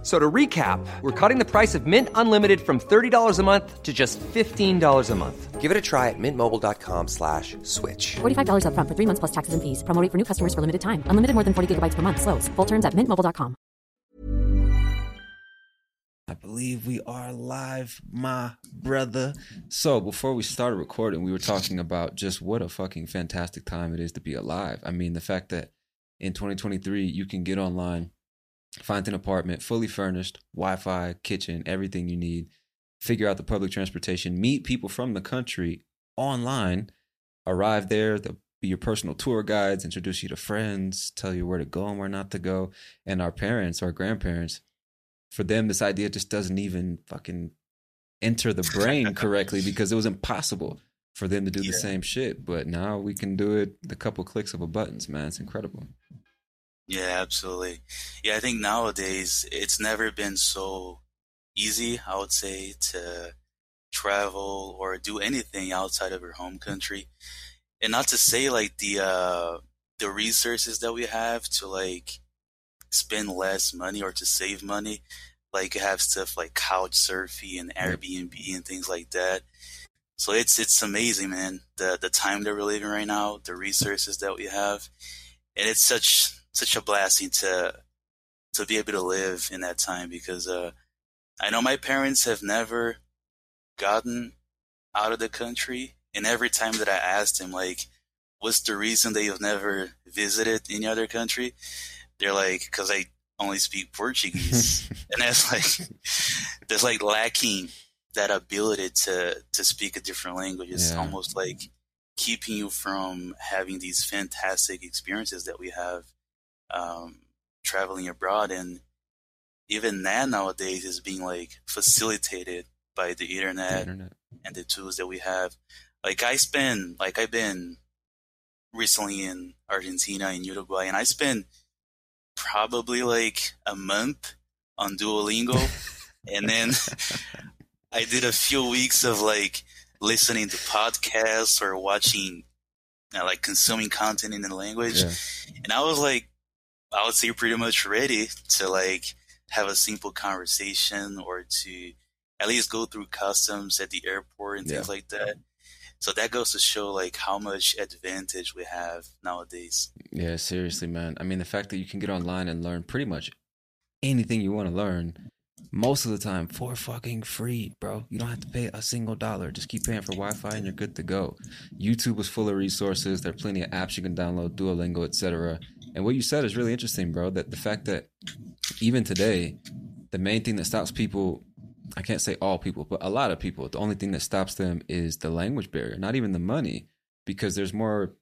F- So to recap, we're cutting the price of Mint Unlimited from $30 a month to just $15 a month. Give it a try at mintmobile.com slash switch. $45 upfront for three months plus taxes and fees. Promo rate for new customers for limited time. Unlimited more than 40 gigabytes per month. Slows. Full terms at mintmobile.com. I believe we are live, my brother. So, before we started recording, we were talking about just what a fucking fantastic time it is to be alive. I mean, the fact that in 2023, you can get online, find an apartment fully furnished, Wi Fi, kitchen, everything you need, figure out the public transportation, meet people from the country online, arrive there, they'll be your personal tour guides, introduce you to friends, tell you where to go and where not to go. And our parents, our grandparents, for them, this idea just doesn't even fucking enter the brain correctly because it was impossible for them to do the same shit. But now we can do it a couple clicks of a buttons, man. It's incredible. Yeah, absolutely. Yeah, I think nowadays it's never been so easy, I would say, to travel or do anything outside of your home country. And not to say like the uh the resources that we have to like spend less money or to save money, like have stuff like couch surfing and Airbnb and things like that. So it's it's amazing, man. The the time that we're living right now, the resources that we have, and it's such such a blessing to to be able to live in that time because uh, I know my parents have never gotten out of the country, and every time that I asked them like, "What's the reason that you've never visited any other country?" They're like, "Because I only speak Portuguese," and that's like that's like lacking that ability to to speak a different language. It's Yeah. almost like keeping you from having these fantastic experiences that we have um, traveling abroad and even that nowadays is being like facilitated by the The internet internet. and the tools that we have like i spend like i've been recently in argentina and uruguay and i spent probably like a month on duolingo and then i did a few weeks of like listening to podcasts or watching uh, like consuming content in the language Yeah. and I was like, I would say pretty much ready to like have a simple conversation or to at least go through customs at the airport and things like that. So that goes to show like how much advantage we have nowadays. Yeah, seriously, man. I mean, the fact that you can get online and learn pretty much anything you want to learn most of the time for fucking free, bro. You don't have to pay a single dollar. Just keep paying for Wi Fi and you're good to go. YouTube is full of resources. There are plenty of apps you can download, Duolingo, etc. And what you said is really interesting, bro. That the fact that even today, the main thing that stops people I can't say all people, but a lot of people, the only thing that stops them is the language barrier, not even the money, because there's more,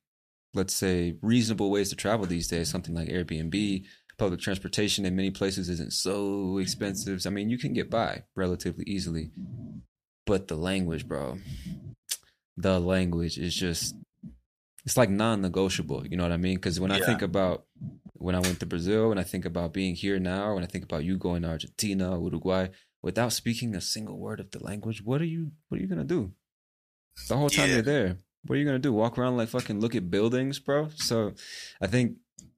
let's say, reasonable ways to travel these days. Something like Airbnb, public transportation in many places isn't so expensive. I mean, you can get by relatively easily, but the language, bro, the language is just, it's like non negotiable. You know what I mean? Because when I think about when I went to Brazil, when I think about being here now, when I think about you going to Argentina, Uruguay, without speaking a single word of the language, what are you what are you gonna do? The whole time Yeah. you're there. What are you gonna do? Walk around like fucking look at buildings, bro? So I think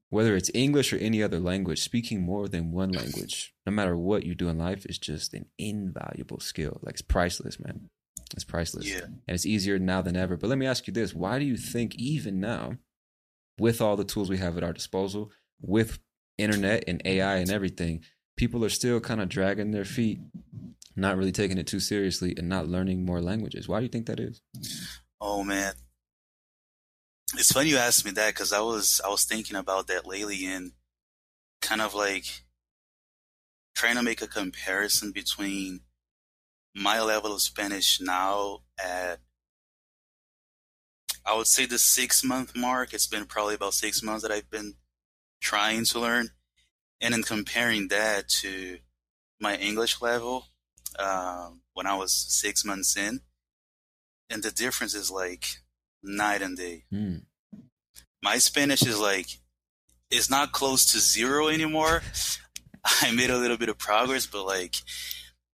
whether it's English or any other language, speaking more than one language, no matter what you do in life, is just an invaluable skill. Like it's priceless, man. It's priceless. Yeah. And it's easier now than ever. But let me ask you this why do you think, even now, with all the tools we have at our disposal, with internet and AI and everything, people are still kind of dragging their feet, not really taking it too seriously, and not learning more languages? Why do you think that is? Oh man, it's funny you asked me that because I was I was thinking about that lately and kind of like trying to make a comparison between my level of Spanish now at I would say the six month mark. It's been probably about six months that I've been trying to learn, and then comparing that to my English level um, when I was six months in, and the difference is like night and day. Hmm. My Spanish is like it's not close to zero anymore. I made a little bit of progress, but like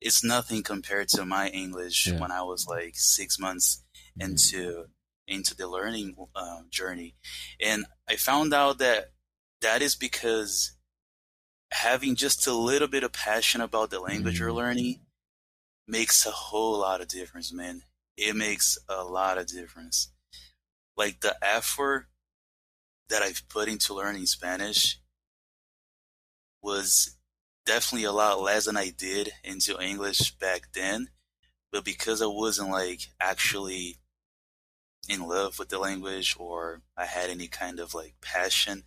it's nothing compared to my English Yeah. when I was like six months into into the learning uh, journey, and I found out that that is because having just a little bit of passion about the language you're Mhm. learning makes a whole lot of difference, man. It makes a lot of difference. Like the effort that I've put into learning Spanish was definitely a lot less than I did into English back then. But because I wasn't like actually in love with the language or I had any kind of like passion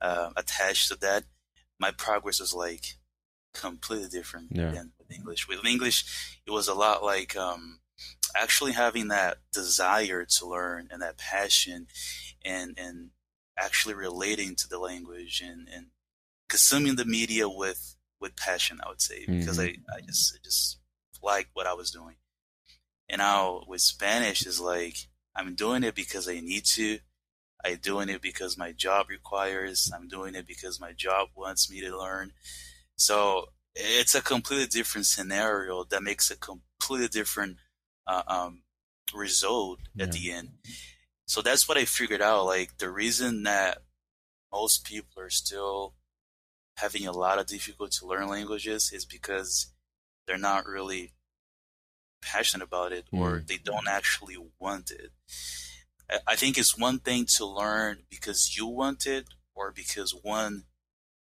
uh, attached to that, my progress was like completely different Yeah. than with English. With English, it was a lot like um, actually having that desire to learn and that passion and and actually relating to the language and, and consuming the media with with passion i would say because I, I just I just liked what i was doing. And now with spanish is like i'm doing it because i need to. I'm doing it because my job requires. I'm doing it because my job wants me to learn. So it's a completely different scenario that makes a completely different uh, um, result Yeah. at the end. So that's what I figured out. Like the reason that most people are still having a lot of difficulty to learn languages is because they're not really passionate about it or Mm. they don't actually want it. I- think it's one thing to learn because you want it or because one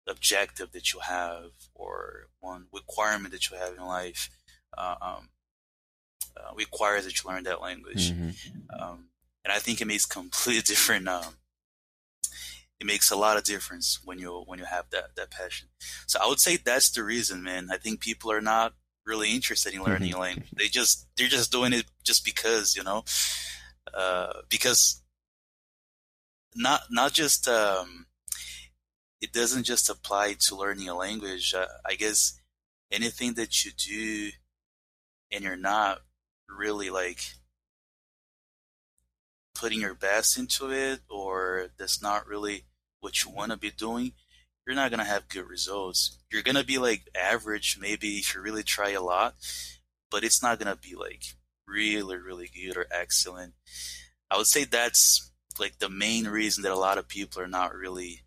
objective that you have or one requirement that you have in life uh, um, uh, requires that you learn that language Mhm. um, and I think it makes completely different. Um, it makes a lot of difference when you when you have that that passion. So I would say that's the reason, man. I think people are not really interested in learning a language. They just they're just doing it just because you know, uh, because not not just um, it doesn't just apply to learning a language. Uh, I guess anything that you do and you're not really like putting your best into it or that's not really what you want to be doing, you're not going to have good results. You're going to be like average, maybe if you really try a lot, but it's not going to be like really, really good or excellent. I would say that's like the main reason that a lot of people are not really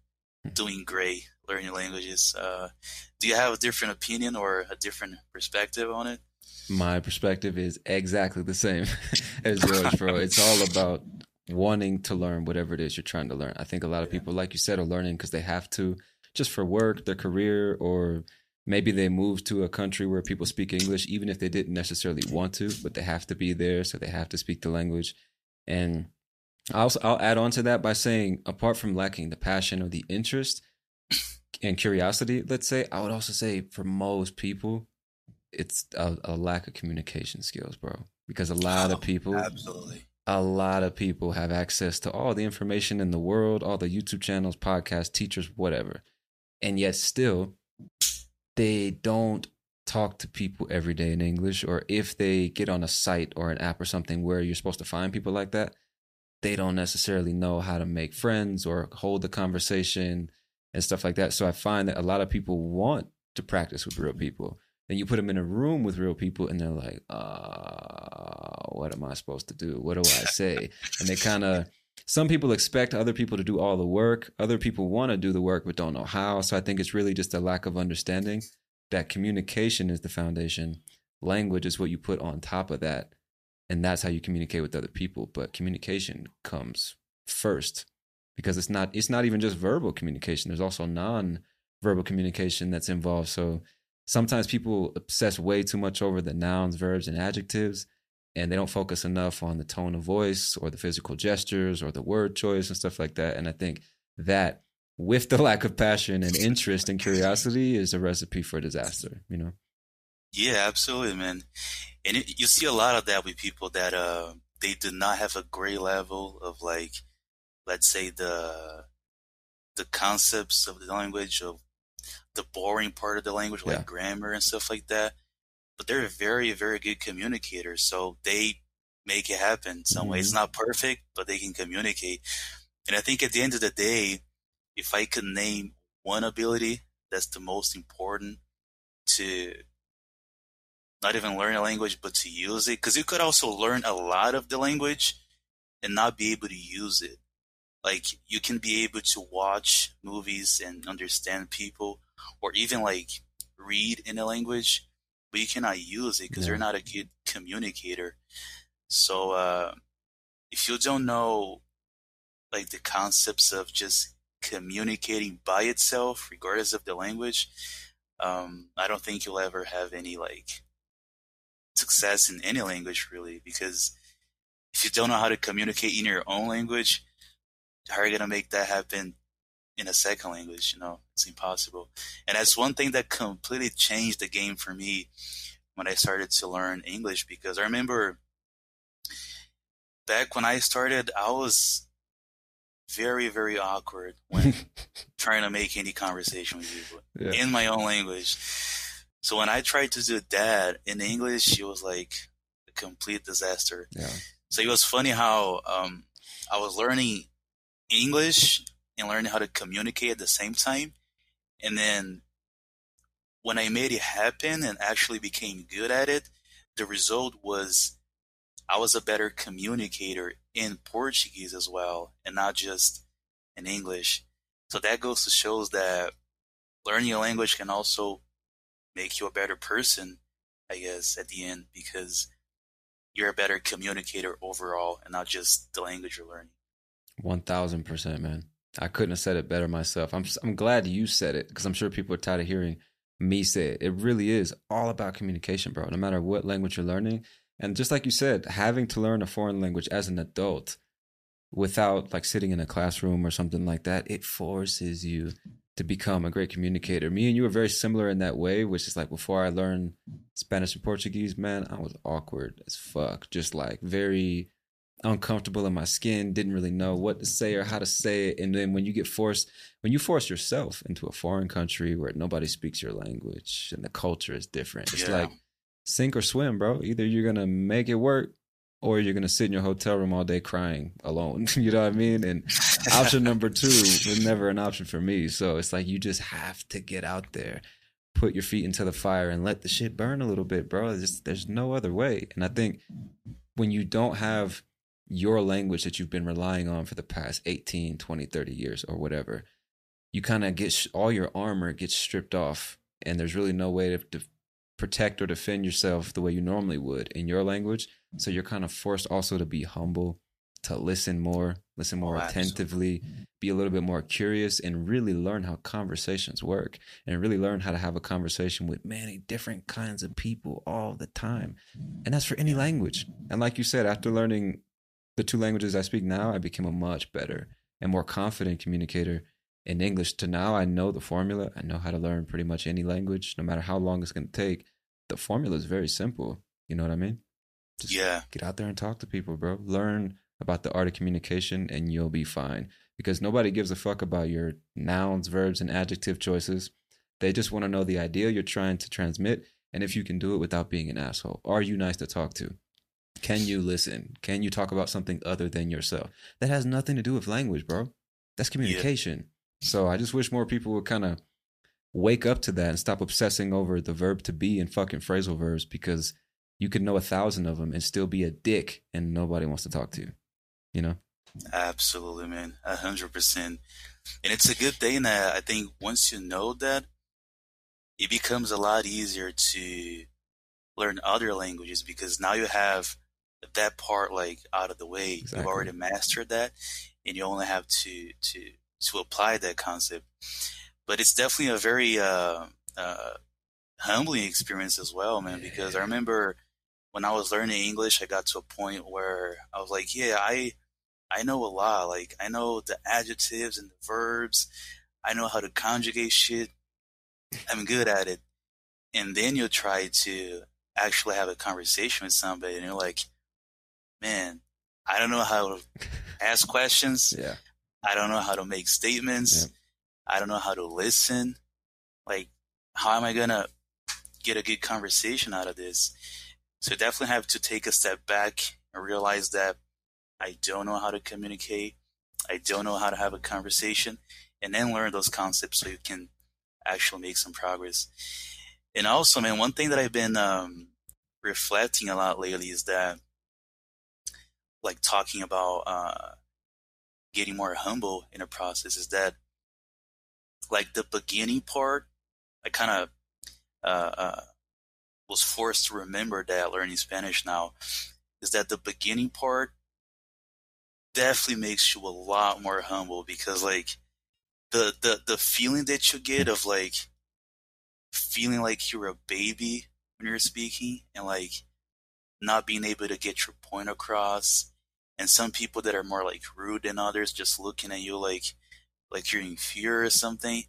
doing great learning languages. Uh, do you have a different opinion or a different perspective on it? My perspective is exactly the same as yours, bro. It's all about wanting to learn whatever it is you're trying to learn. I think a lot of people, like you said, are learning because they have to, just for work, their career, or maybe they moved to a country where people speak English, even if they didn't necessarily want to, but they have to be there, so they have to speak the language. And I'll I'll add on to that by saying, apart from lacking the passion or the interest and curiosity, let's say, I would also say for most people, it's a, a lack of communication skills, bro. Because a lot of Oh, people, Absolutely. A lot of people have access to all the information in the world, all the YouTube channels, podcasts, teachers, whatever. And yet still they don't talk to people every day in English or if they get on a site or an app or something where you're supposed to find people like that, they don't necessarily know how to make friends or hold the conversation and stuff like that. So I find that a lot of people want to practice with real people. Then you put them in a room with real people and they're like, uh, what am I supposed to do? What do I say? and they kind of some people expect other people to do all the work. Other people want to do the work but don't know how. So I think it's really just a lack of understanding that communication is the foundation. Language is what you put on top of that. And that's how you communicate with other people. But communication comes first because it's not it's not even just verbal communication. There's also non-verbal communication that's involved. So sometimes people obsess way too much over the nouns, verbs, and adjectives and they don't focus enough on the tone of voice or the physical gestures or the word choice and stuff like that. And I think that with the lack of passion and interest and curiosity is a recipe for disaster, you know? Yeah, absolutely, man. And it, you see a lot of that with people that, uh, they do not have a great level of like, let's say the, the concepts of the language of the boring part of the language, like yeah. grammar and stuff like that but they're very, very good communicators. So they make it happen some mm-hmm. way. It's mm-hmm. not perfect, but they can communicate. And I think at the end of the day, if I could name one ability that's the most important to not even learn a language, but to use it, because you could also learn a lot of the language and not be able to use it. Like you can be able to watch movies and understand people, or even like read in a language, but you cannot use it because yeah. you're not a good communicator. So uh, if you don't know like the concepts of just communicating by itself, regardless of the language, um, I don't think you'll ever have any like success in any language really. Because if you don't know how to communicate in your own language, how are you gonna make that happen in a second language, you know, it's impossible. And that's one thing that completely changed the game for me when I started to learn English because I remember back when I started, I was very, very awkward when trying to make any conversation with people yeah. in my own language. So when I tried to do that in English, it was like a complete disaster. Yeah. So it was funny how um, I was learning English and learning how to communicate at the same time. And then when I made it happen and actually became good at it, the result was I was a better communicator in Portuguese as well, and not just in English. So that goes to shows that learning a language can also make you a better person, I guess, at the end, because you're a better communicator overall and not just the language you're learning. 1000%, man. I couldn't have said it better myself. I'm I'm glad you said it because I'm sure people are tired of hearing me say it. It really is all about communication, bro. No matter what language you're learning, and just like you said, having to learn a foreign language as an adult without like sitting in a classroom or something like that, it forces you to become a great communicator. Me and you are very similar in that way, which is like before I learned Spanish and Portuguese, man, I was awkward as fuck. Just like very uncomfortable in my skin, didn't really know what to say or how to say it. And then when you get forced, when you force yourself into a foreign country where nobody speaks your language and the culture is different, it's yeah. like sink or swim, bro. Either you're gonna make it work or you're gonna sit in your hotel room all day crying alone. you know what I mean? And option number two was never an option for me. So it's like you just have to get out there. Put your feet into the fire and let the shit burn a little bit, bro. There's, there's no other way. And I think when you don't have your language that you've been relying on for the past 18, 20, 30 years or whatever, you kind of get sh- all your armor gets stripped off and there's really no way to, to protect or defend yourself the way you normally would in your language. So you're kind of forced also to be humble, to listen more, listen more oh, attentively, be a little bit more curious, and really learn how conversations work and really learn how to have a conversation with many different kinds of people all the time. And that's for any language. And like you said, after learning the two languages I speak now, I became a much better and more confident communicator in English. To now, I know the formula. I know how to learn pretty much any language, no matter how long it's going to take. The formula is very simple. You know what I mean? Just yeah. Get out there and talk to people, bro. Learn about the art of communication, and you'll be fine. Because nobody gives a fuck about your nouns, verbs, and adjective choices. They just want to know the idea you're trying to transmit and if you can do it without being an asshole. Are you nice to talk to? Can you listen? Can you talk about something other than yourself? That has nothing to do with language, bro. That's communication. Yeah. So I just wish more people would kind of wake up to that and stop obsessing over the verb to be and fucking phrasal verbs because you could know a thousand of them and still be a dick and nobody wants to talk to you. You know? Absolutely, man. A hundred percent. And it's a good thing that I think once you know that, it becomes a lot easier to learn other languages because now you have that part like out of the way. Exactly. You've already mastered that, and you only have to to to apply that concept. But it's definitely a very uh, uh, humbling experience as well, man. Because I remember when I was learning English, I got to a point where I was like, yeah, I I know a lot. Like I know the adjectives and the verbs. I know how to conjugate shit. I'm good at it. And then you'll try to actually have a conversation with somebody, and you're like, man, I don't know how to ask questions. Yeah. I don't know how to make statements. Yep. I don't know how to listen. Like, how am I gonna get a good conversation out of this? So definitely have to take a step back and realize that I don't know how to communicate. I don't know how to have a conversation and then learn those concepts so you can actually make some progress. And also, man, one thing that I've been um, reflecting a lot lately is that, like, talking about uh, getting more humble in a process is that, like, the beginning part, I kind of uh, uh, was forced to remember that learning Spanish now, is that the beginning part definitely makes you a lot more humble because, like, the the the feeling that you get of like feeling like you're a baby when you're speaking and like not being able to get your point across and some people that are more like rude than others just looking at you like like you're in fear or something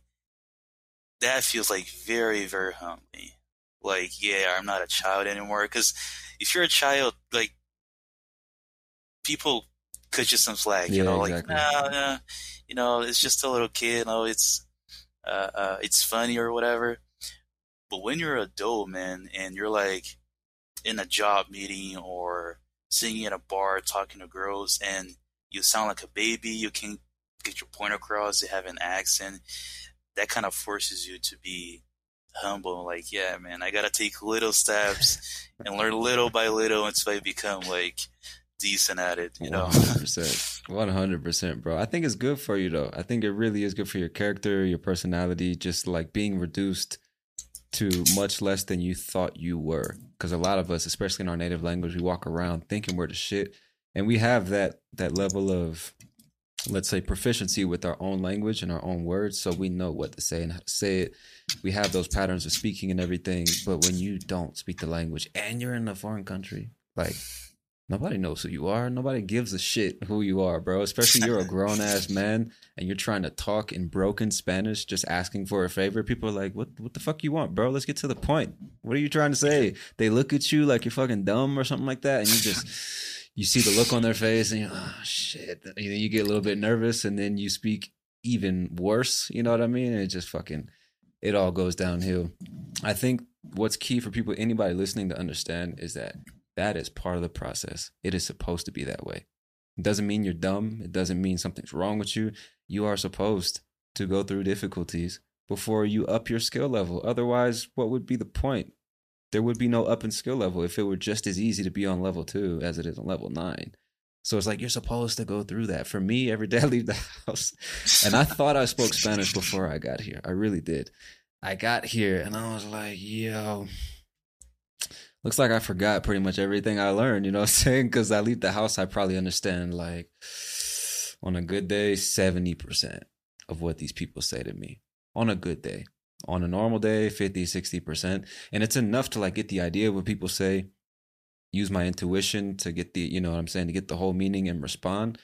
that feels like very very humbling like yeah i'm not a child anymore because if you're a child like people cut you some slack you Yeah, know exactly. like nah, nah, you know it's just a little kid you know it's uh, uh it's funny or whatever but when you're an adult man and you're like in a job meeting or singing at a bar talking to girls and you sound like a baby you can't get your point across you have an accent that kind of forces you to be humble like yeah man i gotta take little steps and learn little by little until i become like decent at it you know 100%. 100%, bro. I think it's good for you, though. I think it really is good for your character, your personality, just like being reduced to much less than you thought you were. Because a lot of us, especially in our native language, we walk around thinking we're the shit. And we have that that level of, let's say, proficiency with our own language and our own words. So we know what to say and how to say it. We have those patterns of speaking and everything. But when you don't speak the language and you're in a foreign country, like Nobody knows who you are. Nobody gives a shit who you are, bro. Especially you're a grown ass man and you're trying to talk in broken Spanish, just asking for a favor. People are like, "What? What the fuck you want, bro? Let's get to the point. What are you trying to say?" They look at you like you're fucking dumb or something like that, and you just you see the look on their face, and you're, oh shit. You know, you get a little bit nervous, and then you speak even worse. You know what I mean? And it just fucking it all goes downhill. I think what's key for people, anybody listening to understand, is that that is part of the process. It is supposed to be that way. It doesn't mean you're dumb. It doesn't mean something's wrong with you. You are supposed to go through difficulties before you up your skill level. Otherwise, what would be the point? There would be no up in skill level if it were just as easy to be on level two as it is on level nine. So it's like you're supposed to go through that. For me, every day I leave the house, and I thought I spoke Spanish before I got here. I really did. I got here and I was like, yo, looks like I forgot pretty much everything I learned, you know what I'm saying? Because I leave the house, I probably understand, like, on a good day, 70% of what these people say to me. On a good day. On a normal day, 50, 60%. And it's enough to, like, get the idea of what people say, use my intuition to get the, you know what I'm saying, to get the whole meaning and respond.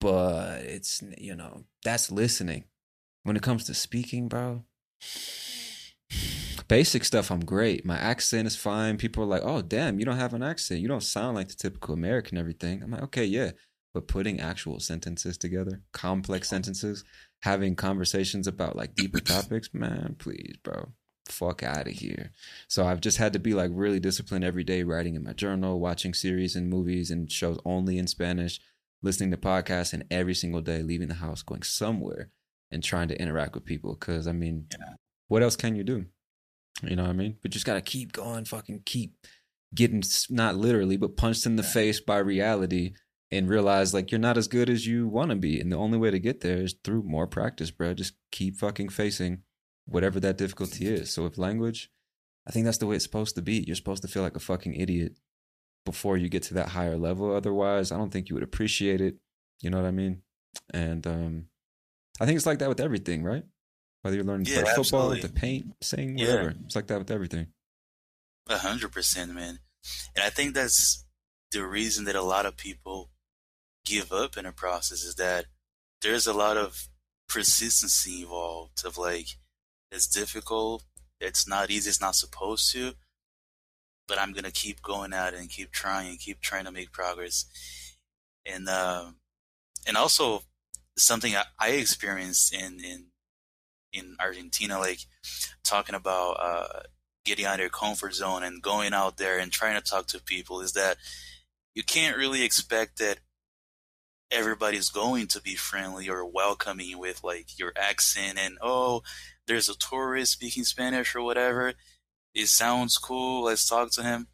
But it's, you know, that's listening. When it comes to speaking, bro, basic stuff i'm great. My accent is fine. People are like oh damn you don't have an accent. You don't sound like the typical american everything. I'm like okay yeah. But putting actual sentences together complex sentences having conversations about like deeper topics man please bro fuck out of here. So i've just had to be like really disciplined every day writing in my journal watching series and movies and shows only in spanish listening to podcasts and every single day leaving the house going somewhere and trying to interact with people. Because i mean what else can you do you know what I mean? But just gotta keep going, fucking keep getting not literally, but punched in the face by reality and realize like you're not as good as you want to be. And the only way to get there is through more practice, bro. Just keep fucking facing whatever that difficulty is. So with language, I think that's the way it's supposed to be. You're supposed to feel like a fucking idiot before you get to that higher level. Otherwise, I don't think you would appreciate it. You know what I mean? And um, I think it's like that with everything, right? Whether you're learning to Yeah, play football, absolutely. to paint, sing, Yeah. whatever. It's like that with everything. A hundred percent, man. And I think that's the reason that a lot of people give up in a process is that there's a lot of persistency involved of like it's difficult, it's not easy, it's not supposed to, but I'm gonna keep going at it and keep trying and keep trying to make progress. And um and also something I, I experienced in in in Argentina, like talking about uh getting out of your comfort zone and going out there and trying to talk to people is that you can't really expect that everybody's going to be friendly or welcoming with like your accent and oh there's a tourist speaking spanish or whatever. It sounds cool. Let's talk to him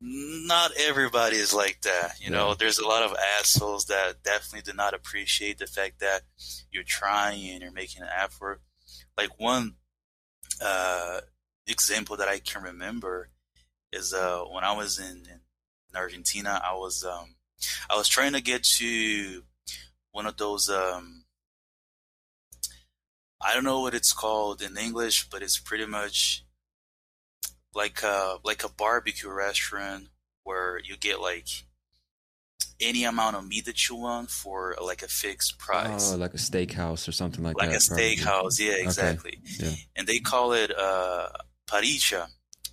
not everybody is like that you know Yeah. there's a lot of assholes that definitely do not appreciate the fact that you're trying and you're making an effort like one uh example that I can remember is uh when I was in, in Argentina, I was um I was trying to get to one of those um I don't know what it's called in English, but it's pretty much like a like a barbecue restaurant where you get like any amount of meat that you want for like a fixed price. Oh, like a steakhouse or something like, like that. Like a probably. steakhouse, yeah, exactly. Yeah. And they call it uh paricha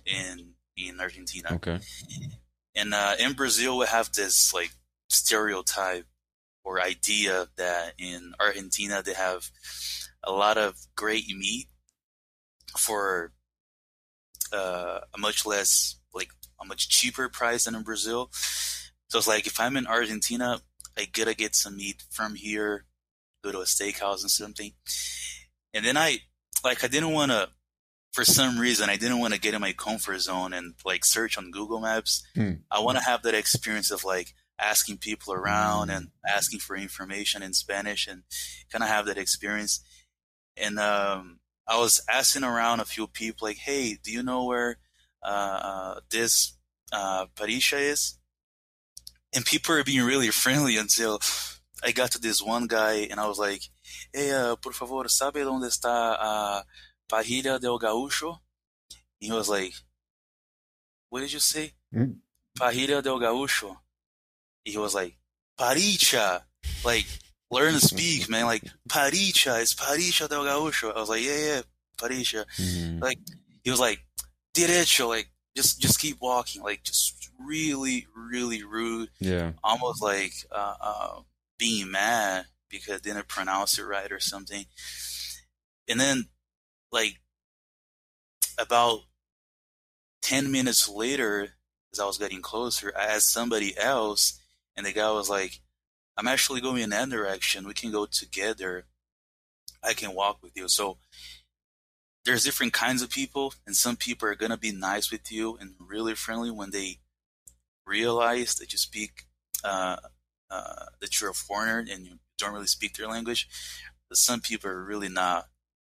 in in Argentina. Okay. And uh, in Brazil, we have this like stereotype or idea that in Argentina they have a lot of great meat for uh, a much less like a much cheaper price than in Brazil. So it's like if I'm in Argentina, I gotta get some meat from here, go to a steakhouse and something. And then I like I didn't want to for some reason I didn't want to get in my comfort zone and like search on Google Maps. Hmm. I want to have that experience of like asking people around and asking for information in Spanish and kind of have that experience. And um, I was asking around a few people like, "Hey, do you know where uh, this uh, Parisha is?" And people were being really friendly until I got to this one guy and I was like, "Hey, uh, por favor, sabe dónde está uh, Parrilla del Gaúcho?" And he was like, "What did you say?" Mm. Del Gaúcho. He was like, Paricha. Like, learn to speak, man. Like, Paricha. It's Paricha del Gaúcho. I was like, yeah, yeah, Paricha. Mhm. Like, he was like, derecho. Like, just, just keep walking. Like, just really, really rude. Yeah. Almost like, uh, uh, being mad because I didn't pronounce it right or something. And then, like, about 10 minutes later, as I was getting closer, I asked somebody else, and the guy was like, I'm actually going in that direction. We can go together. I can walk with you. So there's different kinds of people, and some people are going to be nice with you and really friendly when they realize that you speak, uh, uh, that you're a foreigner and you don't really speak their language. But some people are really not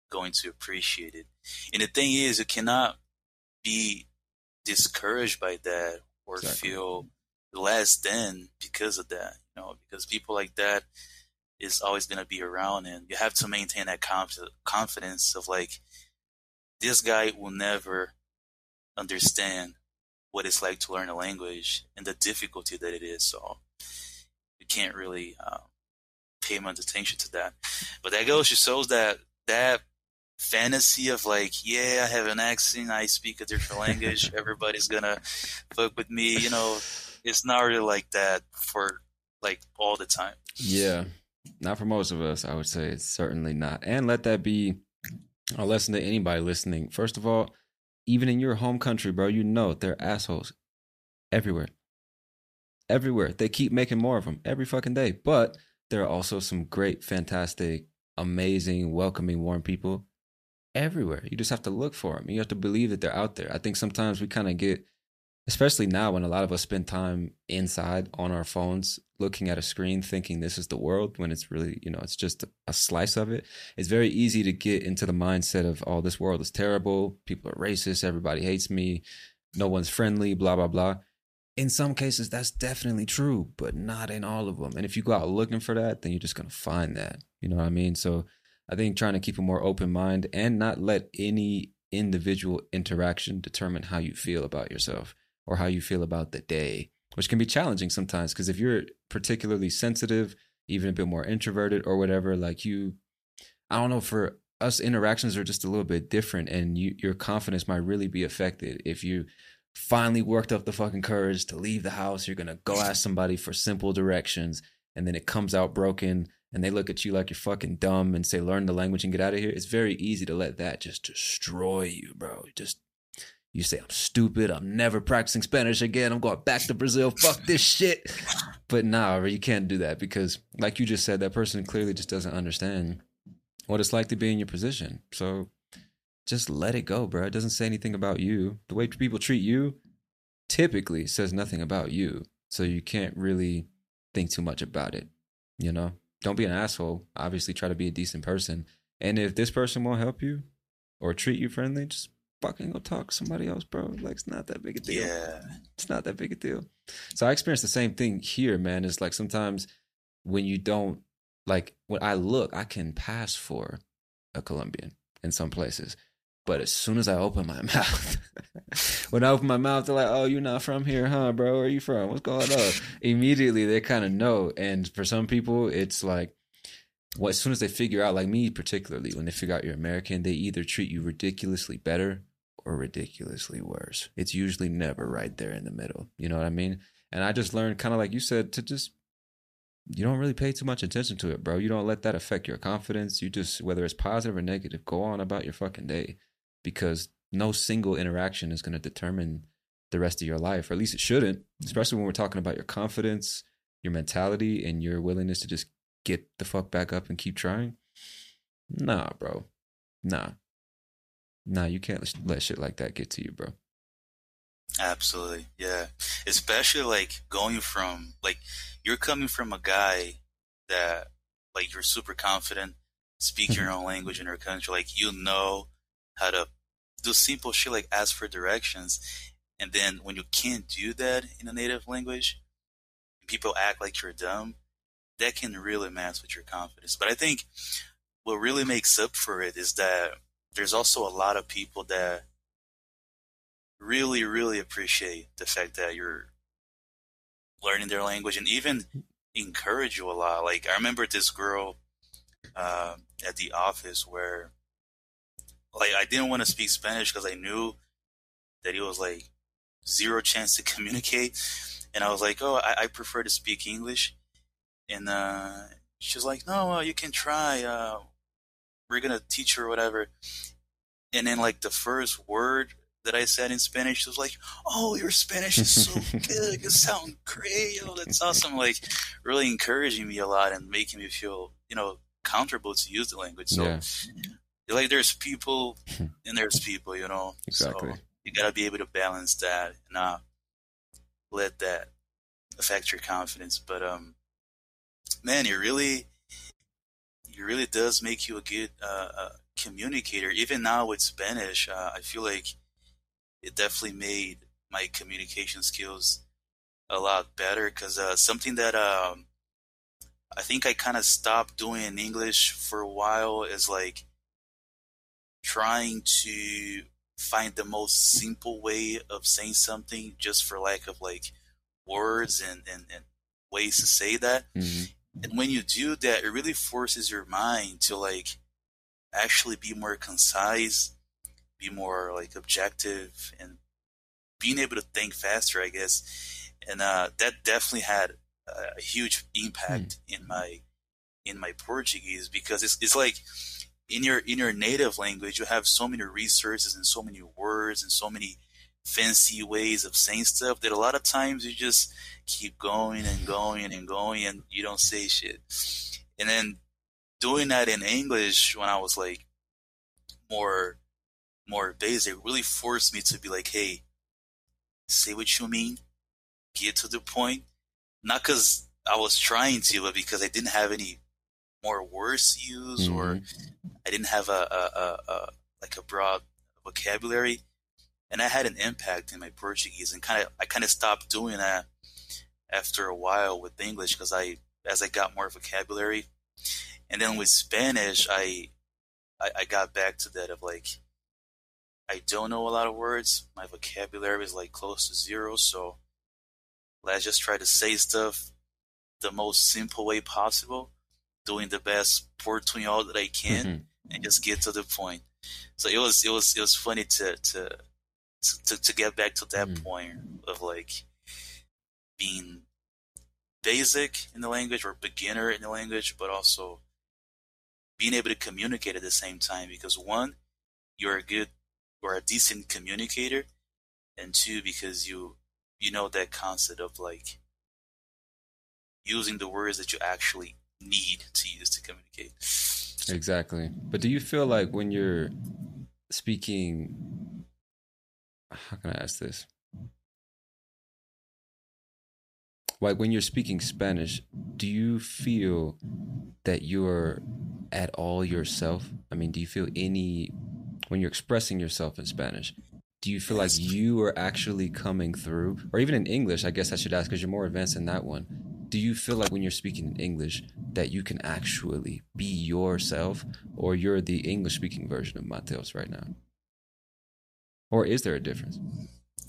going to appreciate it. And the thing is, you cannot be discouraged by that or Exactly. feel less than because of that. You know, because people like that is always going to be around, and you have to maintain that conf- confidence of like, this guy will never understand what it's like to learn a language and the difficulty that it is. So you can't really uh, pay much attention to that. But that goes to shows that that fantasy of like, yeah, I have an accent, I speak a different language, everybody's gonna fuck with me. You know, it's not really like that for like all the time. Yeah. Not for most of us, I would say it's certainly not. And let that be a lesson to anybody listening. First of all, even in your home country, bro, you know they're assholes everywhere. Everywhere. They keep making more of them every fucking day. But there are also some great, fantastic, amazing, welcoming, warm people everywhere. You just have to look for them. You have to believe that they're out there. I think sometimes we kind of get especially now when a lot of us spend time inside on our phones looking at a screen thinking this is the world when it's really you know it's just a slice of it it's very easy to get into the mindset of oh this world is terrible. People are racist. Everybody hates me. No one's friendly blah blah blah. In some cases that's definitely true but not in all of them. And if you go out looking for that then you're just going to find that. You know what i mean? So i think trying to keep a more open mind and not let any individual interaction determine how you feel about yourself or how you feel about the day, which can be challenging sometimes. Because if you're particularly sensitive, even a bit more introverted or whatever, like you, I don't know, for us, interactions are just a little bit different, and you, your confidence might really be affected if you finally worked up the fucking courage to leave the house. You're gonna go ask somebody for simple directions, and then it comes out broken and they look at you like you're fucking dumb and say learn the language and get out of here it's very easy to let that just destroy you bro just you say i'm stupid. I'm never practicing spanish again. I'm going back to brazil. Fuck this shit. But nah you can't do that because like you just said that person clearly just doesn't understand what it's like to be in your position. So just let it go bro. It doesn't say anything about you. The way people treat you typically says nothing about you. So you can't really think too much about it you know? Don't be an asshole. Obviously, try to be a decent person. And if this person won't help you or treat you friendly, just fucking go talk to somebody else, bro. Like it's not that big a deal. Yeah. It's not that big a deal. So I experienced the same thing here, man. It's like sometimes when you don't like when I look, I can pass for a Colombian in some places. But as soon as I open my mouth, when I open my mouth, they're like, "Oh, you're not from here, huh, bro? Where are you from? What's going on?" Immediately, they kind of know. And for some people, it's like, well, as soon as they figure out, like me particularly, when they figure out you're American, they either treat you ridiculously better or ridiculously worse. It's usually never right there in the middle. You know what I mean? And I just learned, kind of like you said, to just you don't really pay too much attention to it, bro. You don't let that affect your confidence. You just, whether it's positive or negative, go on about your fucking day because no single interaction is going to determine the rest of your life, or at least it shouldn't, especially when we're talking about your confidence, your mentality, and your willingness to just get the fuck back up and keep trying. Nah, bro. Nah. Nah, you can't let shit like that get to you, bro. Absolutely. Yeah. Especially like going from, like, you're coming from a guy that, like, you're super confident, speak your mm-hmm. own language in your country. Like, you know how to do simple shit like ask for directions. And then when you can't do that in a native language, people act like you're dumb, that can really mess with your confidence. But I think what really makes up for it is that there's also a lot of people that really, really appreciate the fact that you're learning their language and even encourage you a lot. Like I remember this girl uh, at the office where like I didn't want to speak Spanish because I knew that it was like zero chance to communicate, and I was like, oh, I, I prefer to speak English, and uh, she was like, no, you can try. Uh, we're gonna teach her whatever, and then like the first word that I said in Spanish was like, "Oh, your Spanish is so good. You sound great. Oh, that's awesome!" Like, really encouraging me a lot and making me feel, you know, comfortable to use the language. So, yeah like there's people and there's people, you know. Exactly. So you gotta be able to balance that and not let that affect your confidence. But um, man, it really, it really does make you a good uh, uh, communicator. Even now with Spanish, uh, I feel like it definitely made my communication skills a lot better because uh, something that um, I think I kind of stopped doing in English for a while is like trying to find the most simple way of saying something just for lack of like words and, and, and ways to say that. Mm-hmm. And when you do that, it really forces your mind to like actually be more concise, be more like objective, and being able to think faster, I guess. And uh, that definitely had a huge impact mm. in my in my Portuguese because it's it's like in your in your native language you have so many resources and so many words and so many fancy ways of saying stuff that a lot of times you just keep going and going and going and you don't say shit. And then doing that in English when I was like more more basic really forced me to be like, hey, say what you mean, get to the point. Not because I was trying to, but because I didn't have any more words to use, or Mhm. I didn't have a, a, a, a like a broad vocabulary, and that had an impact in my Portuguese. And kind of, I kind of stopped doing that after a while with English because I, as I got more vocabulary, and then with Spanish, I, I, I got back to that of like, I don't know a lot of words. My vocabulary is like close to zero, so let's just try to say stuff the most simple way possible, doing the best portuñol that I can Mhm. and just get to the point. So it was it was it was funny to to to, to get back to that Mm. point of like being basic in the language or beginner in the language, but also being able to communicate at the same time. Because one, you're a good or a decent communicator, and two, because you you know that concept of like using the words that you actually need to use to communicate. Exactly. But do you feel like when you're speaking, how can I ask this? Like when you're speaking Spanish, do you feel that you're at all yourself? I mean, do you feel any, when you're expressing yourself in Spanish, do you feel like you are actually coming through? Or even in English, I guess I should ask because you're more advanced in that one. Do you feel like when you're speaking in English that you can actually be yourself or you're the English speaking version of Matheus right now? Or is there a difference?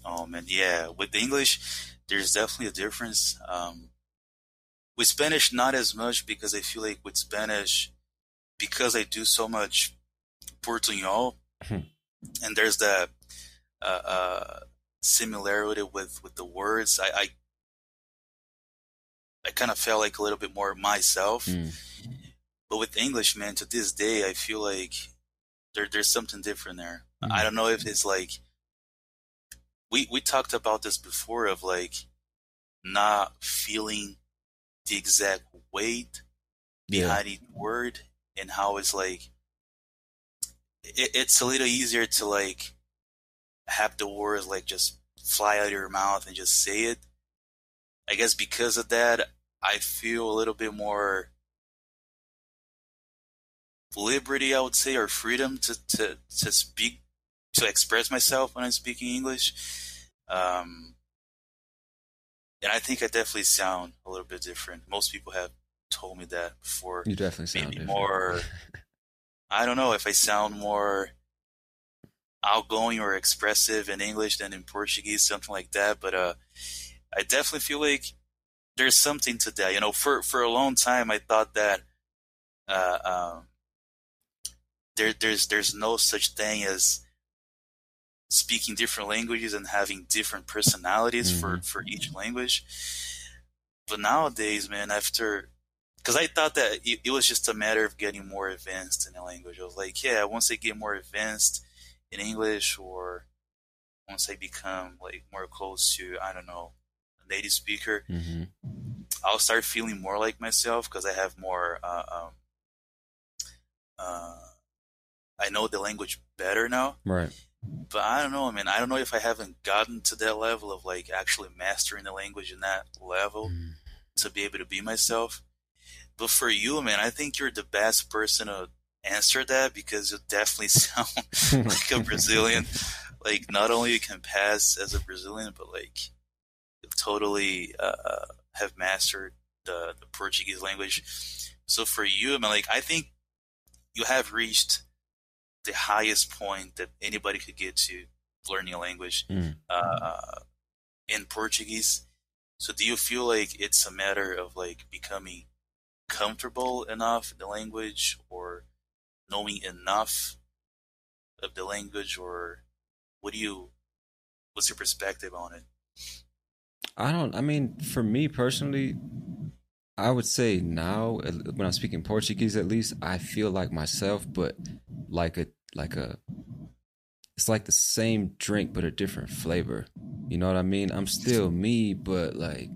Oh man, yeah. With English, there's definitely a difference. Um, with Spanish, not as much because I feel like with Spanish, because I do so much portuñol, Hmm. and there's that uh, uh, similarity with with the words. I I, I kind of felt like a little bit more myself. Mm. But with English, man, to this day, I feel like there there's something different there. Mhm. I don't know if it's like we we talked about this before of like not feeling the exact weight Yeah. behind each word and how it's like it, it's a little easier to like have the words like just fly out of your mouth and just say it. I guess because of that, I feel a little bit more liberty, I would say, or freedom to, to, to speak, to express myself when I'm speaking English. Um, and I think I definitely sound a little bit different. Most people have told me that before. You definitely sound Maybe more, I don't know if I sound more outgoing or expressive in English than in Portuguese, something like that. But uh, I definitely feel like there's something to that. You know, for for a long time, I thought that uh, um, there there's there's no such thing as speaking different languages and having different personalities for Mhm. for each language. But nowadays, man, after because I thought that it, it was just a matter of getting more advanced in the language. I was like, yeah, once I get more advanced in English, or once I become like more close to, I don't know, a native speaker, hmm I'll start feeling more like myself because I have more. Uh, um, uh, I know the language better now, Right. But I don't know, I mean, I don't know if I haven't gotten to that level of like actually mastering the language in that level Mm. to be able to be myself. But for you, man, I think you're the best person to answer that because you definitely sound like a Brazilian. like not only you can pass as a Brazilian, but like you totally uh, have mastered the, the Portuguese language. So for you, I mean, like I think you have reached the highest point that anybody could get to learning a language Mm. uh, in Portuguese. So do you feel like it's a matter of like becoming comfortable enough in the language or knowing enough of the language or what do you what's your perspective on it? I don't. I mean, for me personally, I would say now when I'm speaking Portuguese, at least I feel like myself, but like a like a. It's like the same drink but a different flavor. You know what I mean? I'm still me, but like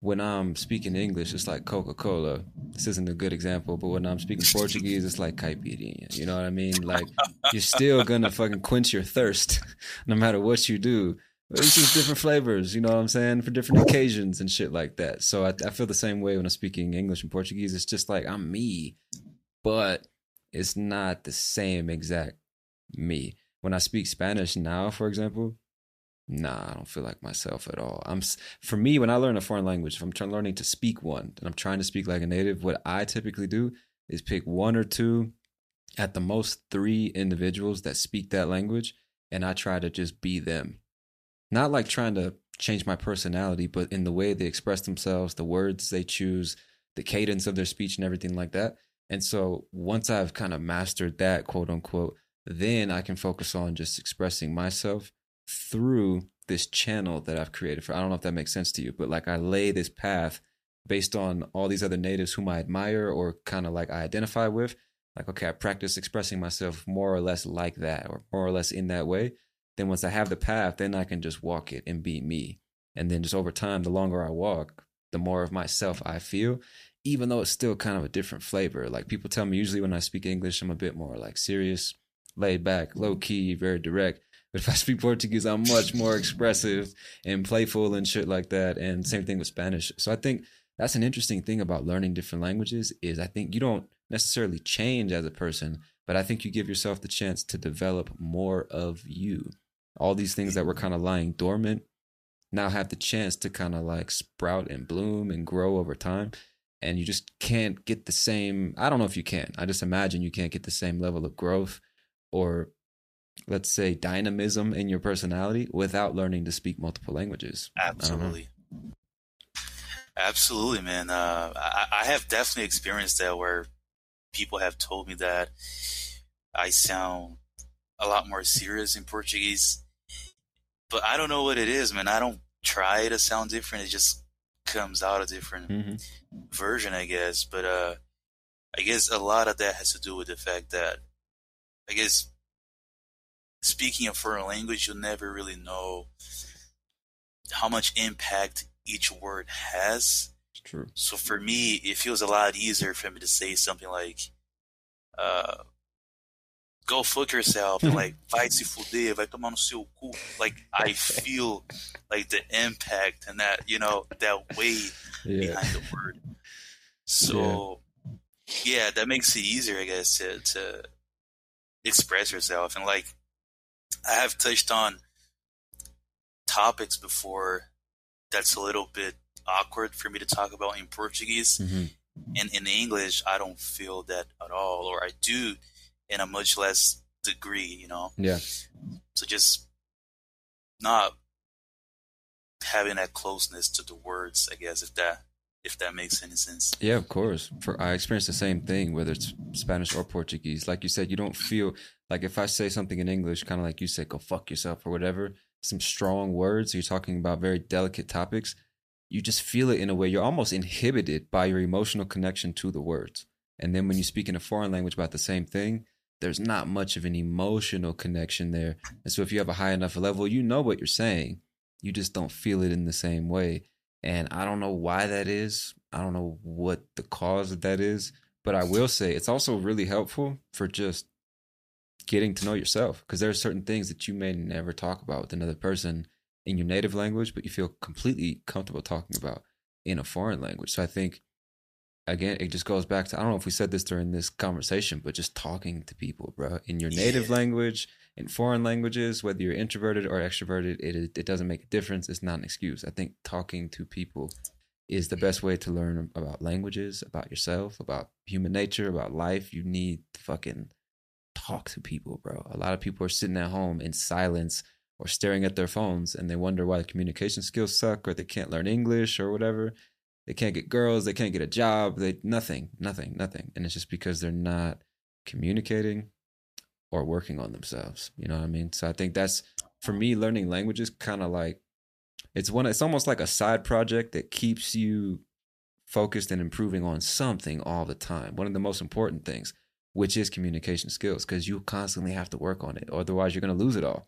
when I'm speaking English, it's like Coca Cola. This isn't a good example, but when I'm speaking Portuguese, it's like caipirinha. You know what I mean? Like you're still gonna fucking quench your thirst, no matter what you do. It's just different flavors, you know what I'm saying, for different occasions and shit like that. So I, I feel the same way when I'm speaking English and Portuguese. It's just like I'm me, but it's not the same exact me. When I speak Spanish now, for example, nah, I don't feel like myself at all. I'm for me when I learn a foreign language, if I'm trying learning to speak one and I'm trying to speak like a native, what I typically do is pick one or two, at the most three individuals that speak that language, and I try to just be them. Not like trying to change my personality, but in the way they express themselves, the words they choose, the cadence of their speech, and everything like that. And so once I've kind of mastered that, quote unquote, then I can focus on just expressing myself through this channel that I've created for. I don't know if that makes sense to you, but like I lay this path based on all these other natives whom I admire or kind of like I identify with. Like, okay, I practice expressing myself more or less like that or more or less in that way. Then once I have the path, then I can just walk it and be me. And then just over time, the longer I walk, the more of myself I feel, even though it's still kind of a different flavor. Like people tell me usually when I speak English, I'm a bit more like serious, laid back, low key, very direct. But if I speak Portuguese, I'm much more expressive and playful and shit like that. And same thing with Spanish. So I think that's an interesting thing about learning different languages is I think you don't necessarily change as a person, but I think you give yourself the chance to develop more of you. All these things that were kind of lying dormant now have the chance to kind of like sprout and bloom and grow over time. And you just can't get the same. I don't know if you can. I just imagine you can't get the same level of growth or let's say dynamism in your personality without learning to speak multiple languages. Absolutely. Absolutely, man. Uh, I, I have definitely experienced that where people have told me that I sound a lot more serious in Portuguese, but I don't know what it is, man. I don't try to sound different. It just comes out a different mm-hmm. version, I guess. But uh, I guess a lot of that has to do with the fact that I guess speaking a foreign language, you'll never really know how much impact each word has. It's true. So for me, it feels a lot easier for me to say something like, uh, go fuck yourself and like vai se fuder, vai tomar no seu cu. Like I feel like the impact and that, you know, that weight yeah. behind the word. So yeah. yeah, that makes it easier, I guess, to, to express yourself. And like I have touched on topics before that's a little bit awkward for me to talk about in Portuguese. Mm-hmm. And in English, I don't feel that at all, or I do in a much less degree, you know? Yeah. So just not having that closeness to the words, I guess, if that if that makes any sense. Yeah, of course. For I experienced the same thing, whether it's Spanish or Portuguese. Like you said, you don't feel like if I say something in English, kind of like you said, go fuck yourself or whatever, some strong words, you're talking about very delicate topics, you just feel it in a way you're almost inhibited by your emotional connection to the words. And then when you speak in a foreign language about the same thing, there's not much of an emotional connection there. And so if you have a high enough level, you know what you're saying. You just don't feel it in the same way. And I don't know why that is. I don't know what the cause of that is. But I will say it's also really helpful for just getting to know yourself because there are certain things that you may never talk about with another person in your native language, but you feel completely comfortable talking about in a foreign language. So I think again, it just goes back to I don't know if we said this during this conversation, but just talking to people, bro, in your native yeah. language, in foreign languages, whether you're introverted or extroverted, it it doesn't make a difference. It's not an excuse. I think talking to people is the best way to learn about languages, about yourself, about human nature, about life. You need to fucking talk to people, bro. A lot of people are sitting at home in silence or staring at their phones and they wonder why the communication skills suck or they can't learn English or whatever. They can't get girls, they can't get a job, they nothing, nothing, nothing. And it's just because they're not communicating or working on themselves. You know what I mean? So I think that's for me learning languages kind of like it's one it's almost like a side project that keeps you focused and improving on something all the time. One of the most important things which is communication skills, because you constantly have to work on it. Otherwise, you're going to lose it all.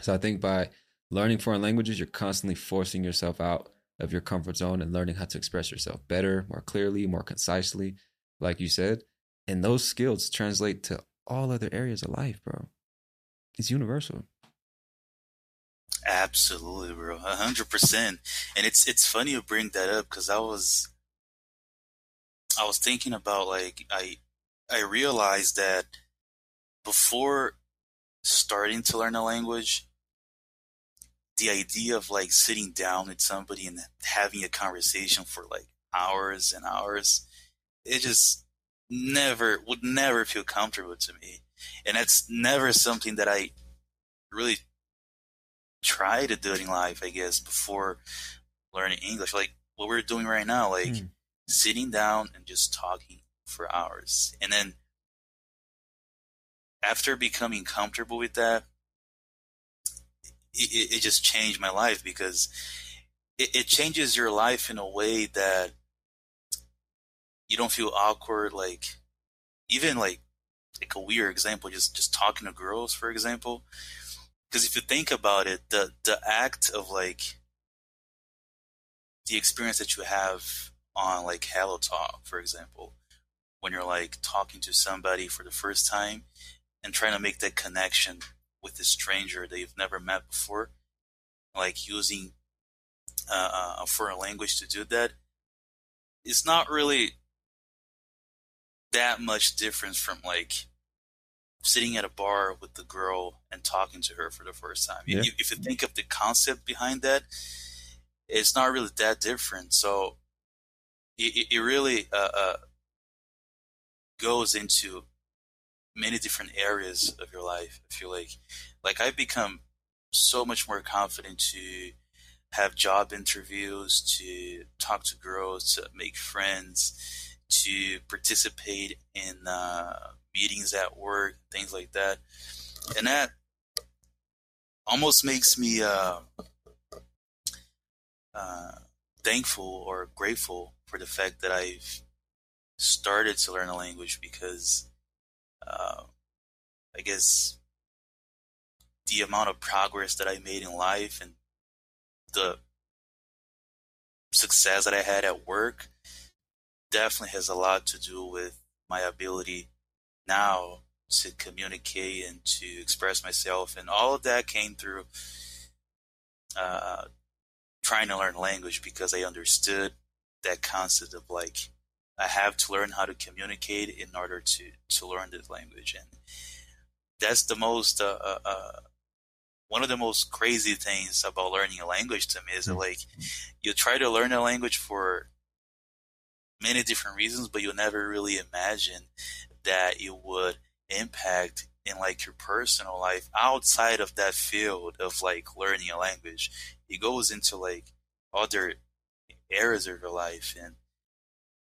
So I think by learning foreign languages, you're constantly forcing yourself out of your comfort zone and learning how to express yourself better, more clearly, more concisely, like you said. And those skills translate to all other areas of life, bro. It's universal. Absolutely, bro, a hundred percent. And it's it's funny you bring that up because I was I was thinking about like I I realized that before starting to learn a language, the idea of like sitting down with somebody and having a conversation for like hours and hours, it just never would never feel comfortable to me. And that's never something that I really try to do in life, I guess, before learning English. Like what we're doing right now, like mm. sitting down and just talking for hours. And then after becoming comfortable with that, it, it just changed my life because it, it changes your life in a way that you don't feel awkward. Like even like like a weird example, just just talking to girls, for example. Because if you think about it, the the act of like the experience that you have on like Hello Talk, for example, when you're like talking to somebody for the first time and trying to make that connection with a stranger that you've never met before, like using uh, a foreign language to do that, it's not really that much difference from like sitting at a bar with the girl and talking to her for the first time. Yeah. If you think of the concept behind that, it's not really that different. So it, it really uh, uh, goes into many different areas of your life. I feel like, like I've become so much more confident to have job interviews, to talk to girls, to make friends, to participate in uh, meetings at work, things like that, and that almost makes me uh, uh, thankful or grateful for the fact that I've started to learn a language because uh, I guess the amount of progress that I made in life and the success that I had at work definitely has a lot to do with my ability now to communicate and to express myself. And all of that came through uh, trying to learn language because I understood that concept of like I have to learn how to communicate in order to to learn this language, and that's the most uh, uh, uh, one of the most crazy things about learning a language to me is that like you try to learn a language for many different reasons, but you'll never really imagine that it would impact in like your personal life outside of that field of like learning a language. It goes into like other areas of your life and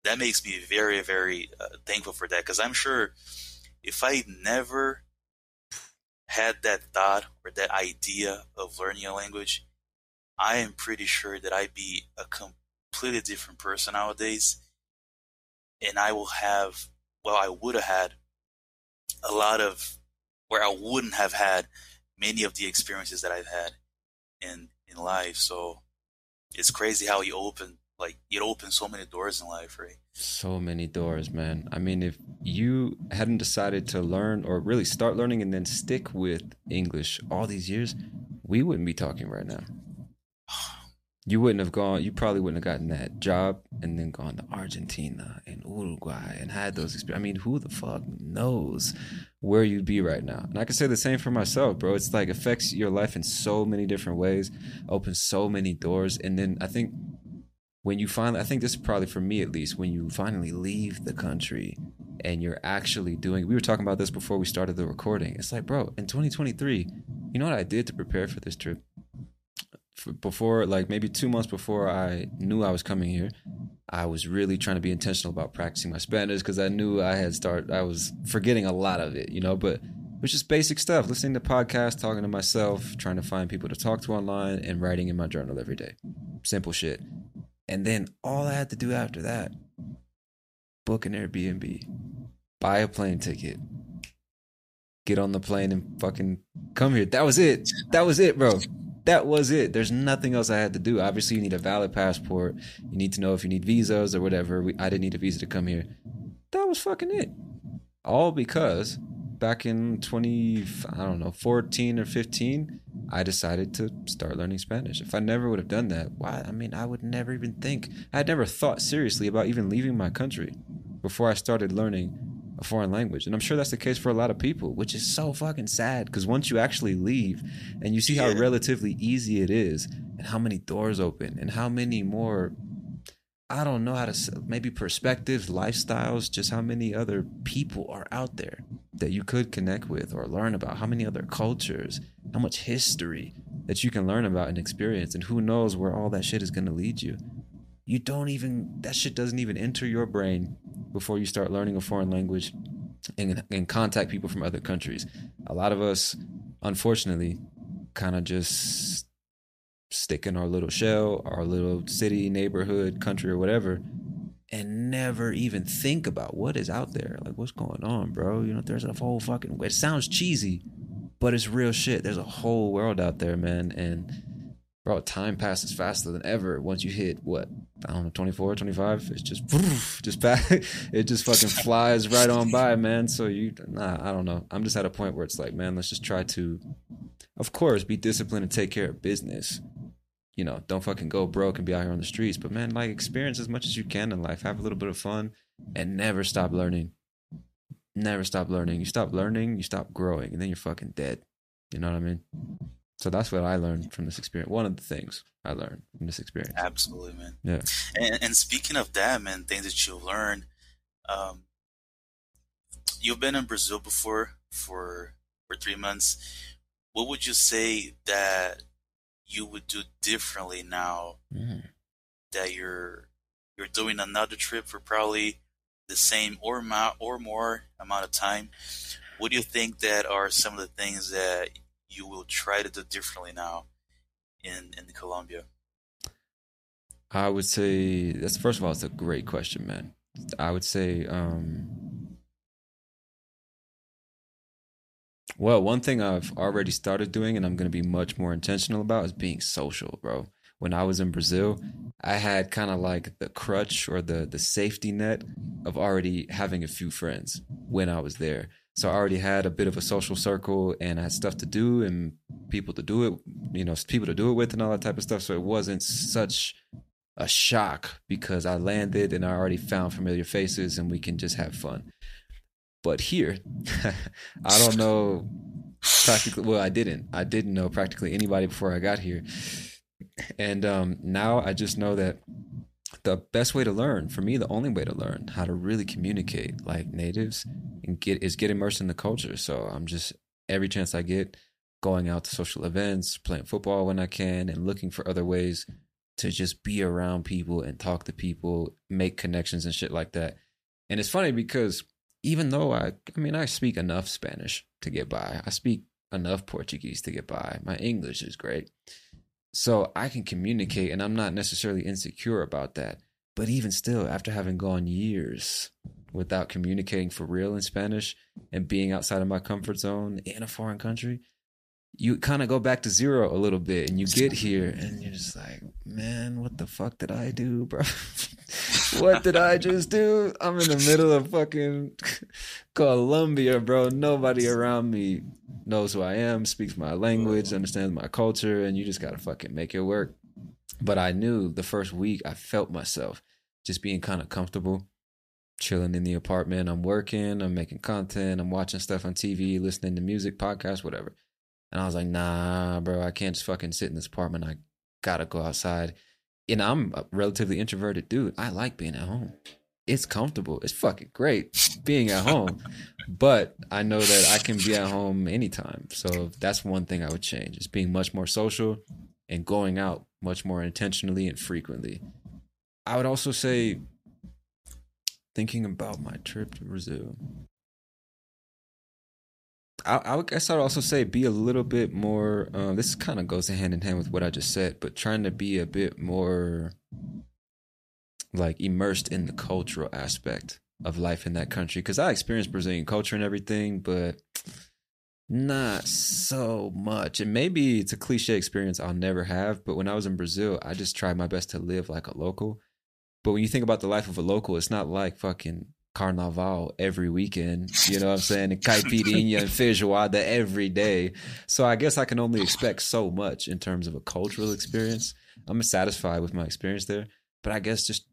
that makes me very, very uh, thankful for that because I'm sure if I never had that thought or that idea of learning a language, I am pretty sure that I'd be a completely different person nowadays. And I will have, well, I would have had a lot of, where I wouldn't have had many of the experiences that I've had in, in life. So it's crazy how you open like it opens so many doors in life, right? So many doors, man. I mean, if you hadn't decided to learn or really start learning and then stick with English all these years, we wouldn't be talking right now. You wouldn't have gone, you probably wouldn't have gotten that job and then gone to Argentina and Uruguay and had those experiences. I mean, who the fuck knows where you'd be right now? And I can say the same for myself, bro. It's like affects your life in so many different ways, opens so many doors. And then I think when you finally, I think this is probably for me at least, when you finally leave the country and you're actually doing, we were talking about this before we started the recording. It's like, bro, in 2023, you know what I did to prepare for this trip? For before, like maybe two months before I knew I was coming here, I was really trying to be intentional about practicing my Spanish because I knew I had started, I was forgetting a lot of it, you know, but it was just basic stuff listening to podcasts, talking to myself, trying to find people to talk to online, and writing in my journal every day. Simple shit. And then all I had to do after that, book an Airbnb, buy a plane ticket, get on the plane and fucking come here. That was it. That was it, bro. That was it. There's nothing else I had to do. Obviously, you need a valid passport. You need to know if you need visas or whatever. We, I didn't need a visa to come here. That was fucking it. All because back in 20, I don't know, 14 or 15, I decided to start learning Spanish. If I never would have done that, why? I mean, I would never even think. I had never thought seriously about even leaving my country before I started learning a foreign language. And I'm sure that's the case for a lot of people, which is so fucking sad because once you actually leave and you see how relatively easy it is and how many doors open and how many more I don't know how to maybe perspectives, lifestyles, just how many other people are out there that you could connect with or learn about, how many other cultures, how much history that you can learn about and experience, and who knows where all that shit is going to lead you. You don't even, that shit doesn't even enter your brain before you start learning a foreign language and, and contact people from other countries. A lot of us, unfortunately, kind of just stick in our little shell, our little city, neighborhood, country, or whatever, and never even think about what is out there. Like, what's going on, bro? You know, there's a whole fucking. It sounds cheesy, but it's real shit. There's a whole world out there, man. And, bro, time passes faster than ever once you hit what? I don't know, 24, 25. It's just, just back. It just fucking flies right on by, man. So you, nah, I don't know. I'm just at a point where it's like, man, let's just try to, of course, be disciplined and take care of business you know, don't fucking go broke and be out here on the streets. But man, like experience as much as you can in life. Have a little bit of fun and never stop learning. Never stop learning. You stop learning, you stop growing, and then you're fucking dead. You know what I mean? So that's what I learned from this experience. One of the things I learned from this experience. Absolutely, man. Yeah. And, and speaking of that, man, things that you've learned, um, you've been in Brazil before for for three months. What would you say that you would do differently now Mm. that you're you're doing another trip for probably the same or mo- or more amount of time? What do you think that are some of the things that you will try to do differently now in in Colombia? I would say that's first of all, it's a great question, man. I would say, um, well, one thing I've already started doing, and I'm going to be much more intentional about, is being social, bro. When I was in Brazil, I had kind of like the crutch or the the safety net of already having a few friends when I was there. So I already had a bit of a social circle, and I had stuff to do and people to do it, you know, people to do it with, and all that type of stuff. So it wasn't such a shock because I landed and I already found familiar faces and we can just have fun. But here, I don't know practically well, I didn't. I didn't know practically anybody before I got here. And um now I just know that the best way to learn, for me, the only way to learn how to really communicate like natives and get is get immersed in the culture. So I'm just every chance I get going out to social events, playing football when I can, and looking for other ways to just be around people and talk to people, make connections and shit like that. And it's funny because even though I, I mean, I speak enough Spanish to get by, I speak enough Portuguese to get by. My English is great. So I can communicate and I'm not necessarily insecure about that. But even still, after having gone years without communicating for real in Spanish and being outside of my comfort zone in a foreign country, you kind of go back to zero a little bit and you get here and you're just like, man, what the fuck did I do, bro? what did I just do? I'm in the middle of fucking Colombia, bro. Nobody around me knows who I am, speaks my language, understands my culture, and you just gotta fucking make it work. But I knew the first week I felt myself just being kind of comfortable, chilling in the apartment. I'm working, I'm making content, I'm watching stuff on TV, listening to music, podcasts, whatever. And I was like, nah, bro, I can't just fucking sit in this apartment. I gotta go outside. And I'm a relatively introverted dude. I like being at home. It's comfortable. It's fucking great being at home. but I know that I can be at home anytime. So that's one thing I would change. Is being much more social and going out much more intentionally and frequently. I would also say thinking about my trip to Brazil. I, I guess I'd also say be a little bit more. Uh, this kind of goes hand in hand with what I just said, but trying to be a bit more like immersed in the cultural aspect of life in that country. Because I experienced Brazilian culture and everything, but not so much. And maybe it's a cliche experience I'll never have. But when I was in Brazil, I just tried my best to live like a local. But when you think about the life of a local, it's not like fucking carnaval every weekend. You know what I'm saying? And caipirinha and feijoada every day. So I guess I can only expect so much in terms of a cultural experience. I'm satisfied with my experience there, but I guess just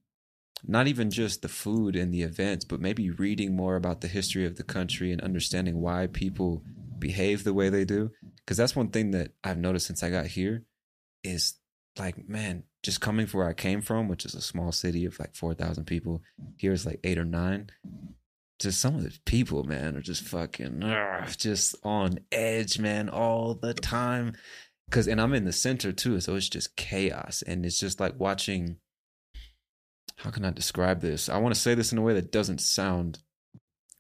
not even just the food and the events, but maybe reading more about the history of the country and understanding why people behave the way they do. Because that's one thing that I've noticed since I got here is like, man, just coming from where I came from, which is a small city of like 4,000 people, here is like eight or nine. Just some of the people, man, are just fucking ugh, just on edge, man, all the time. Cause, and I'm in the center too, so it's just chaos. And it's just like watching how can I describe this? I want to say this in a way that doesn't sound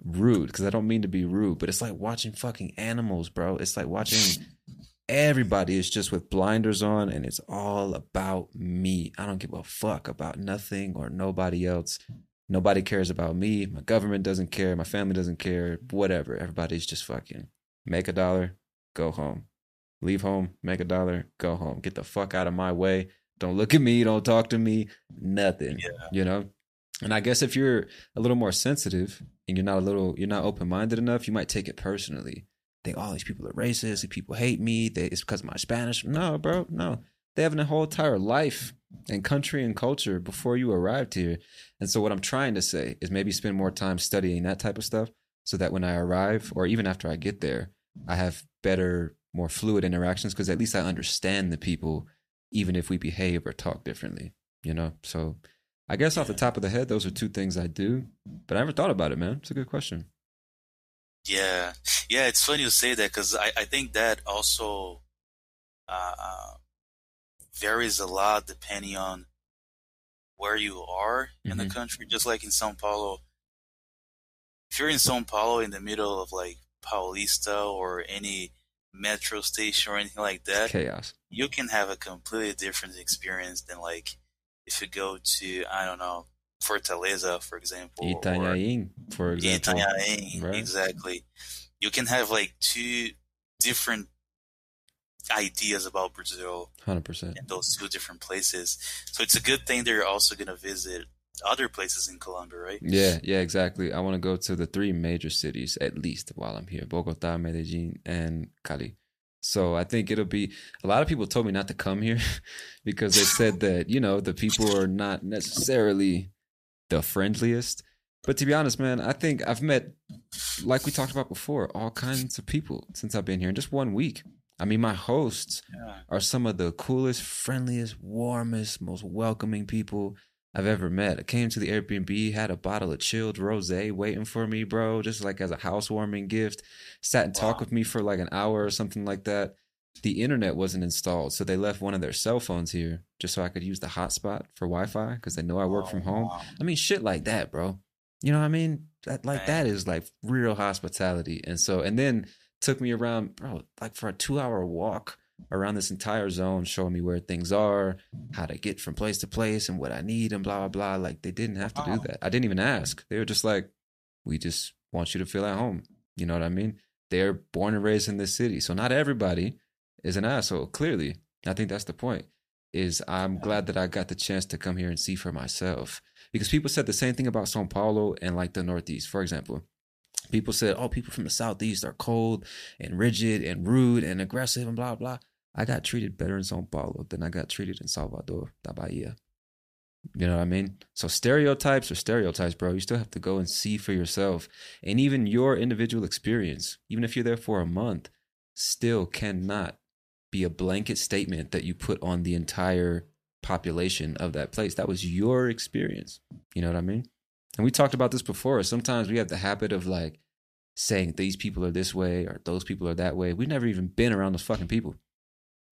rude because I don't mean to be rude, but it's like watching fucking animals, bro. It's like watching everybody is just with blinders on and it's all about me. I don't give a fuck about nothing or nobody else. Nobody cares about me. My government doesn't care. My family doesn't care. Whatever. Everybody's just fucking make a dollar, go home. Leave home, make a dollar, go home. Get the fuck out of my way. Don't look at me. Don't talk to me. Nothing. Yeah. You know? And I guess if you're a little more sensitive and you're not a little, you're not open minded enough, you might take it personally. Think, oh, these people are racist. These people hate me. They, it's because of my Spanish. No, bro. No. They have a whole entire life and country and culture before you arrived here. And so, what I'm trying to say is maybe spend more time studying that type of stuff so that when I arrive or even after I get there, I have better, more fluid interactions because at least I understand the people even if we behave or talk differently, you know? So I guess off the top of the head, those are two things I do, but I never thought about it, man. It's a good question. Yeah. Yeah, it's funny you say that because I, I think that also uh, uh, varies a lot depending on where you are in the Mhm. country. Just like in Sao Paulo, if you're in Sao Paulo in the middle of like Paulista or any metro station or anything like that, Chaos. you can have a completely different experience than like if you go to I don't know Fortaleza, for example, Itanhaém, for example. Itanhaém, Right. exactly. You can have like two different ideas about Brazil 100%. in those two different places. So it's a good thing they're also going to visit other places in Colombia, right? Yeah, yeah, exactly. I want to go to the three major cities at least while I'm here Bogota, Medellin, and Cali. So I think it'll be a lot of people told me not to come here because they said that, you know, the people are not necessarily the friendliest. But to be honest, man, I think I've met, like we talked about before, all kinds of people since I've been here in just one week. I mean, my hosts Yeah. are some of the coolest, friendliest, warmest, most welcoming people I've ever met. I came to the Airbnb, had a bottle of chilled rosé waiting for me, bro, just like as a housewarming gift. Sat and talked with me for like an hour or something like that. The internet wasn't installed, so they left one of their cell phones here just so I could use the hotspot for Wi-Fi because they know I work Oh, from home. wow. I mean, shit like that, bro. You know what I mean? That like that is like real hospitality. And so, and then took me around, bro, like for a two-hour walk around this entire zone, showing me where things are, how to get from place to place, and what I need, and blah blah blah. Like they didn't have to Wow. do that. I didn't even ask. They were just like, "We just want you to feel at home." You know what I mean? They're born and raised in this city, so not everybody is an asshole. Clearly, I think that's the point. Is I'm glad that I got the chance to come here and see for myself because people said the same thing about Sao Paulo and like the Northeast, for example. People said, "Oh, people from the Southeast are cold and rigid and rude and aggressive and blah blah." I got treated better in Sao Paulo than I got treated in Salvador, da Bahia. You know what I mean? So stereotypes are stereotypes, bro. You still have to go and see for yourself, and even your individual experience, even if you're there for a month, still cannot be a blanket statement that you put on the entire population of that place. That was your experience. You know what I mean? And we talked about this before. Sometimes we have the habit of like saying these people are this way or those people are that way. We've never even been around those fucking people.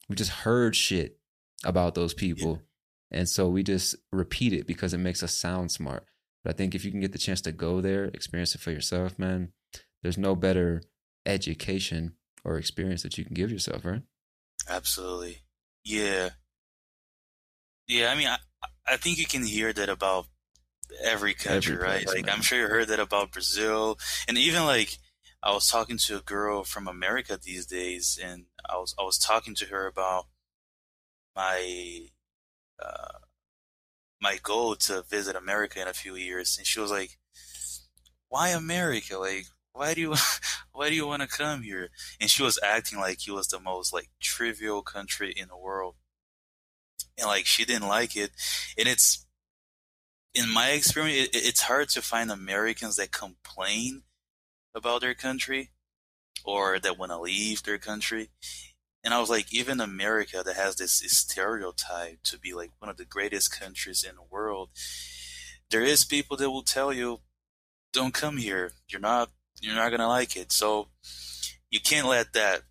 We just heard shit about those people. And so we just repeat it because it makes us sound smart. But I think if you can get the chance to go there, experience it for yourself, man, there's no better education or experience that you can give yourself, right? Absolutely. Yeah. Yeah, I mean, I, I think you can hear that about every country, Every right? place, Like, man. I'm sure you heard that about Brazil. And even like, I was talking to a girl from America these days, and I was, I was talking to her about my, uh, my goal to visit America in a few years. And she was like, why America? Like, why do you, why do you want to come here? And she was acting like it was the most like trivial country in the world. And like, she didn't like it. And it's, in my experience, it, it's hard to find Americans that complain about their country or that want to leave their country. And I was like, even America that has this stereotype to be like one of the greatest countries in the world, there is people that will tell you, don't come here. You're not, you're not going to like it. So you can't let that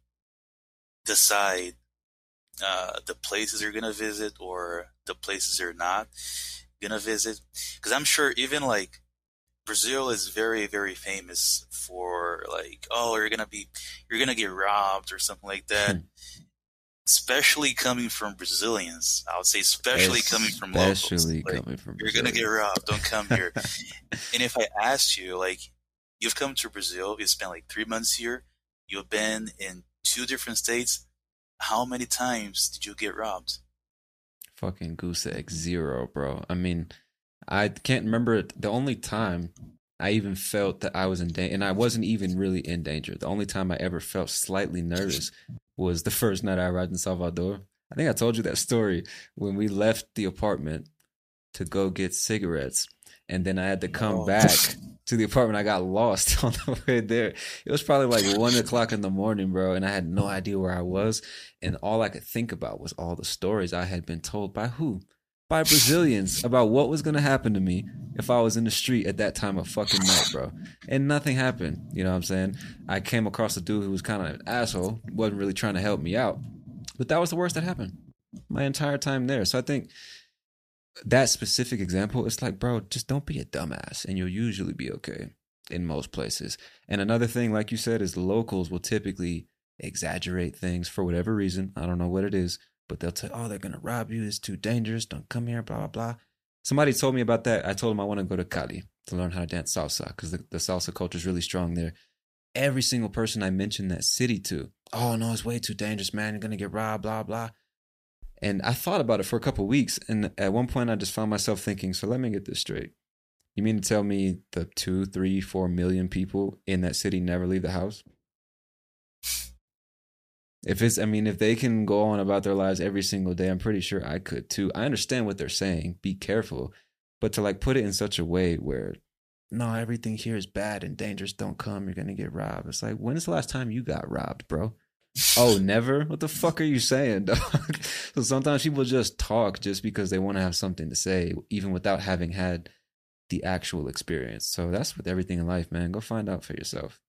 decide uh, the places you're going to visit or the places you're not going to visit. Because I'm sure even like Brazil is very, very famous for like, oh, you're gonna be, you're gonna get robbed or something like that. especially coming from Brazilians, I would say, especially coming from locals. Especially Like, coming from you're gonna get robbed. Don't come here. and if I asked you, like, you've come to Brazil, you spent like three months here, you've been in two different states. How many times did you get robbed? fucking goose egg zero, bro. I mean, I can't remember it. the only time I even felt that I was in danger, and I wasn't even really in danger. The only time I ever felt slightly nervous was the first night I arrived in Salvador. I think I told you that story when we left the apartment to go get cigarettes, and then I had to come Oh. back to the apartment. I got lost on the way there. It was probably like one o'clock in the morning, bro, and I had no idea where I was. And all I could think about was all the stories I had been told by who? By Brazilians about what was to happen to me if I was in the street at that time of fucking night, bro. And nothing happened. You know what I'm saying? I came across a dude who was kind of an asshole, wasn't really trying to help me out. But that was the worst that happened my entire time there. So I think that specific example, it's like, bro, just don't be a dumbass and you'll usually be okay in most places. And another thing, like you said, is locals will typically exaggerate things for whatever reason. I don't know what it is, but they'll tell, oh, they're going to rob you. It's too dangerous. Don't come here, blah, blah, blah. Somebody told me about that. I told them I want to go to Cali to learn how to dance salsa because the, the salsa culture is really strong there. Every single person I mentioned that city to, oh, no, it's way too dangerous, man. You're going to get robbed, blah, blah. And I thought about it for a couple weeks. And at one point, I just found myself thinking, so let me get this straight. You mean to tell me the two, three, four million people in that city never leave the house? If it's, I mean, if they can go on about their lives every single day, I'm pretty sure I could too. I understand what they're saying. Be careful. But to like put it in such a way where, no, everything here is bad and dangerous. Don't come. You're going to get robbed. It's like, when is the last time you got robbed, bro? Oh, never? What the fuck are you saying, dog? so sometimes people just talk just because they want to have something to say, even without having had the actual experience. So that's with everything in life, man. Go find out for yourself.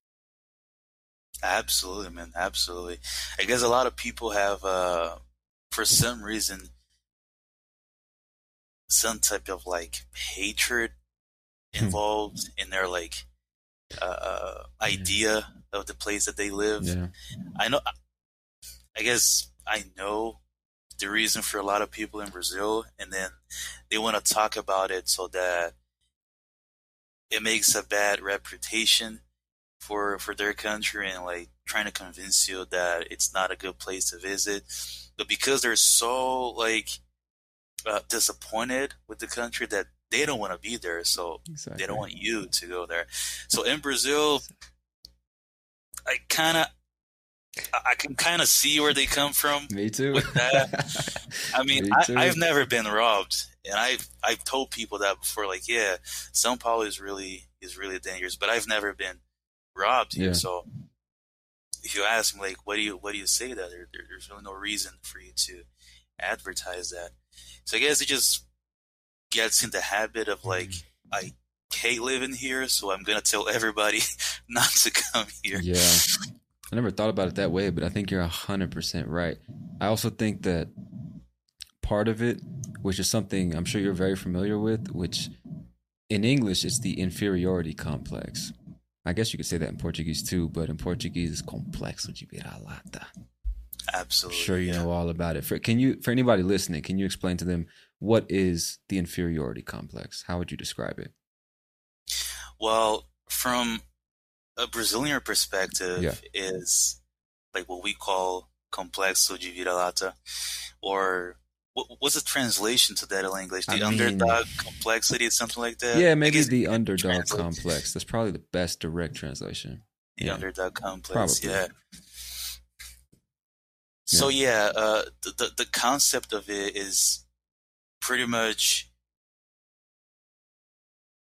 Absolutely, man. Absolutely. I guess a lot of people have, uh, for some reason, some type of like hatred Hmm. involved in their like uh, idea of the place that they live. Yeah. I know. I guess I know the reason for a lot of people in Brazil, and then they want to talk about it so that it makes a bad reputation for for their country, and like trying to convince you that it's not a good place to visit. But because they're so like uh, disappointed with the country that they don't want to be there, so Exactly. they don't want you to go there. So in Brazil, I kind of, I can kind of see where they come from. Me too. with that, I mean, Me I, I've never been robbed, and I've I've told people that before. Like, yeah, São Paulo is really is really dangerous, but I've never been robbed here. Yeah. So if you ask me, like, what do you what do you say that there, there, there's really no reason for you to advertise that. So I guess it just gets in the habit of like Mm. I hate living here, so I'm gonna tell everybody not to come here. Yeah. I never thought about it that way, but I think you're 100% right. I also think that part of it, which is something I'm sure you're very familiar with, which in English it's the inferiority complex. I guess you could say that in Portuguese too, but in Portuguese it's complexo de. I'm Absolutely. sure you yeah. know all about it. For can you for anybody listening, can you explain to them what is the inferiority complex? How would you describe it? Well, from a Brazilian perspective, Yeah. is like what we call complexo de vira-lata, or what, what's the translation to that in English? The I mean- underdog complexity, something like that. Yeah, maybe the underdog complex. That's probably the best direct translation. The Yeah. underdog complex. Probably. Yeah. So yeah, uh, the, the the concept of it is pretty much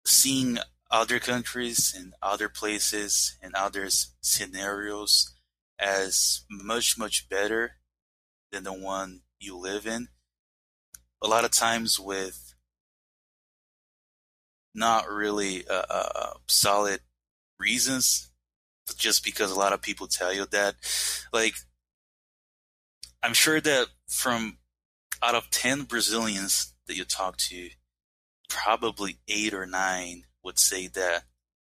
seeing other countries and other places and other scenarios as much much better than the one you live in. A lot of times with not really uh, uh, solid reasons, just because a lot of people tell you that. Like, I'm sure that from out of 10 Brazilians that you talk to, probably eight or nine would say that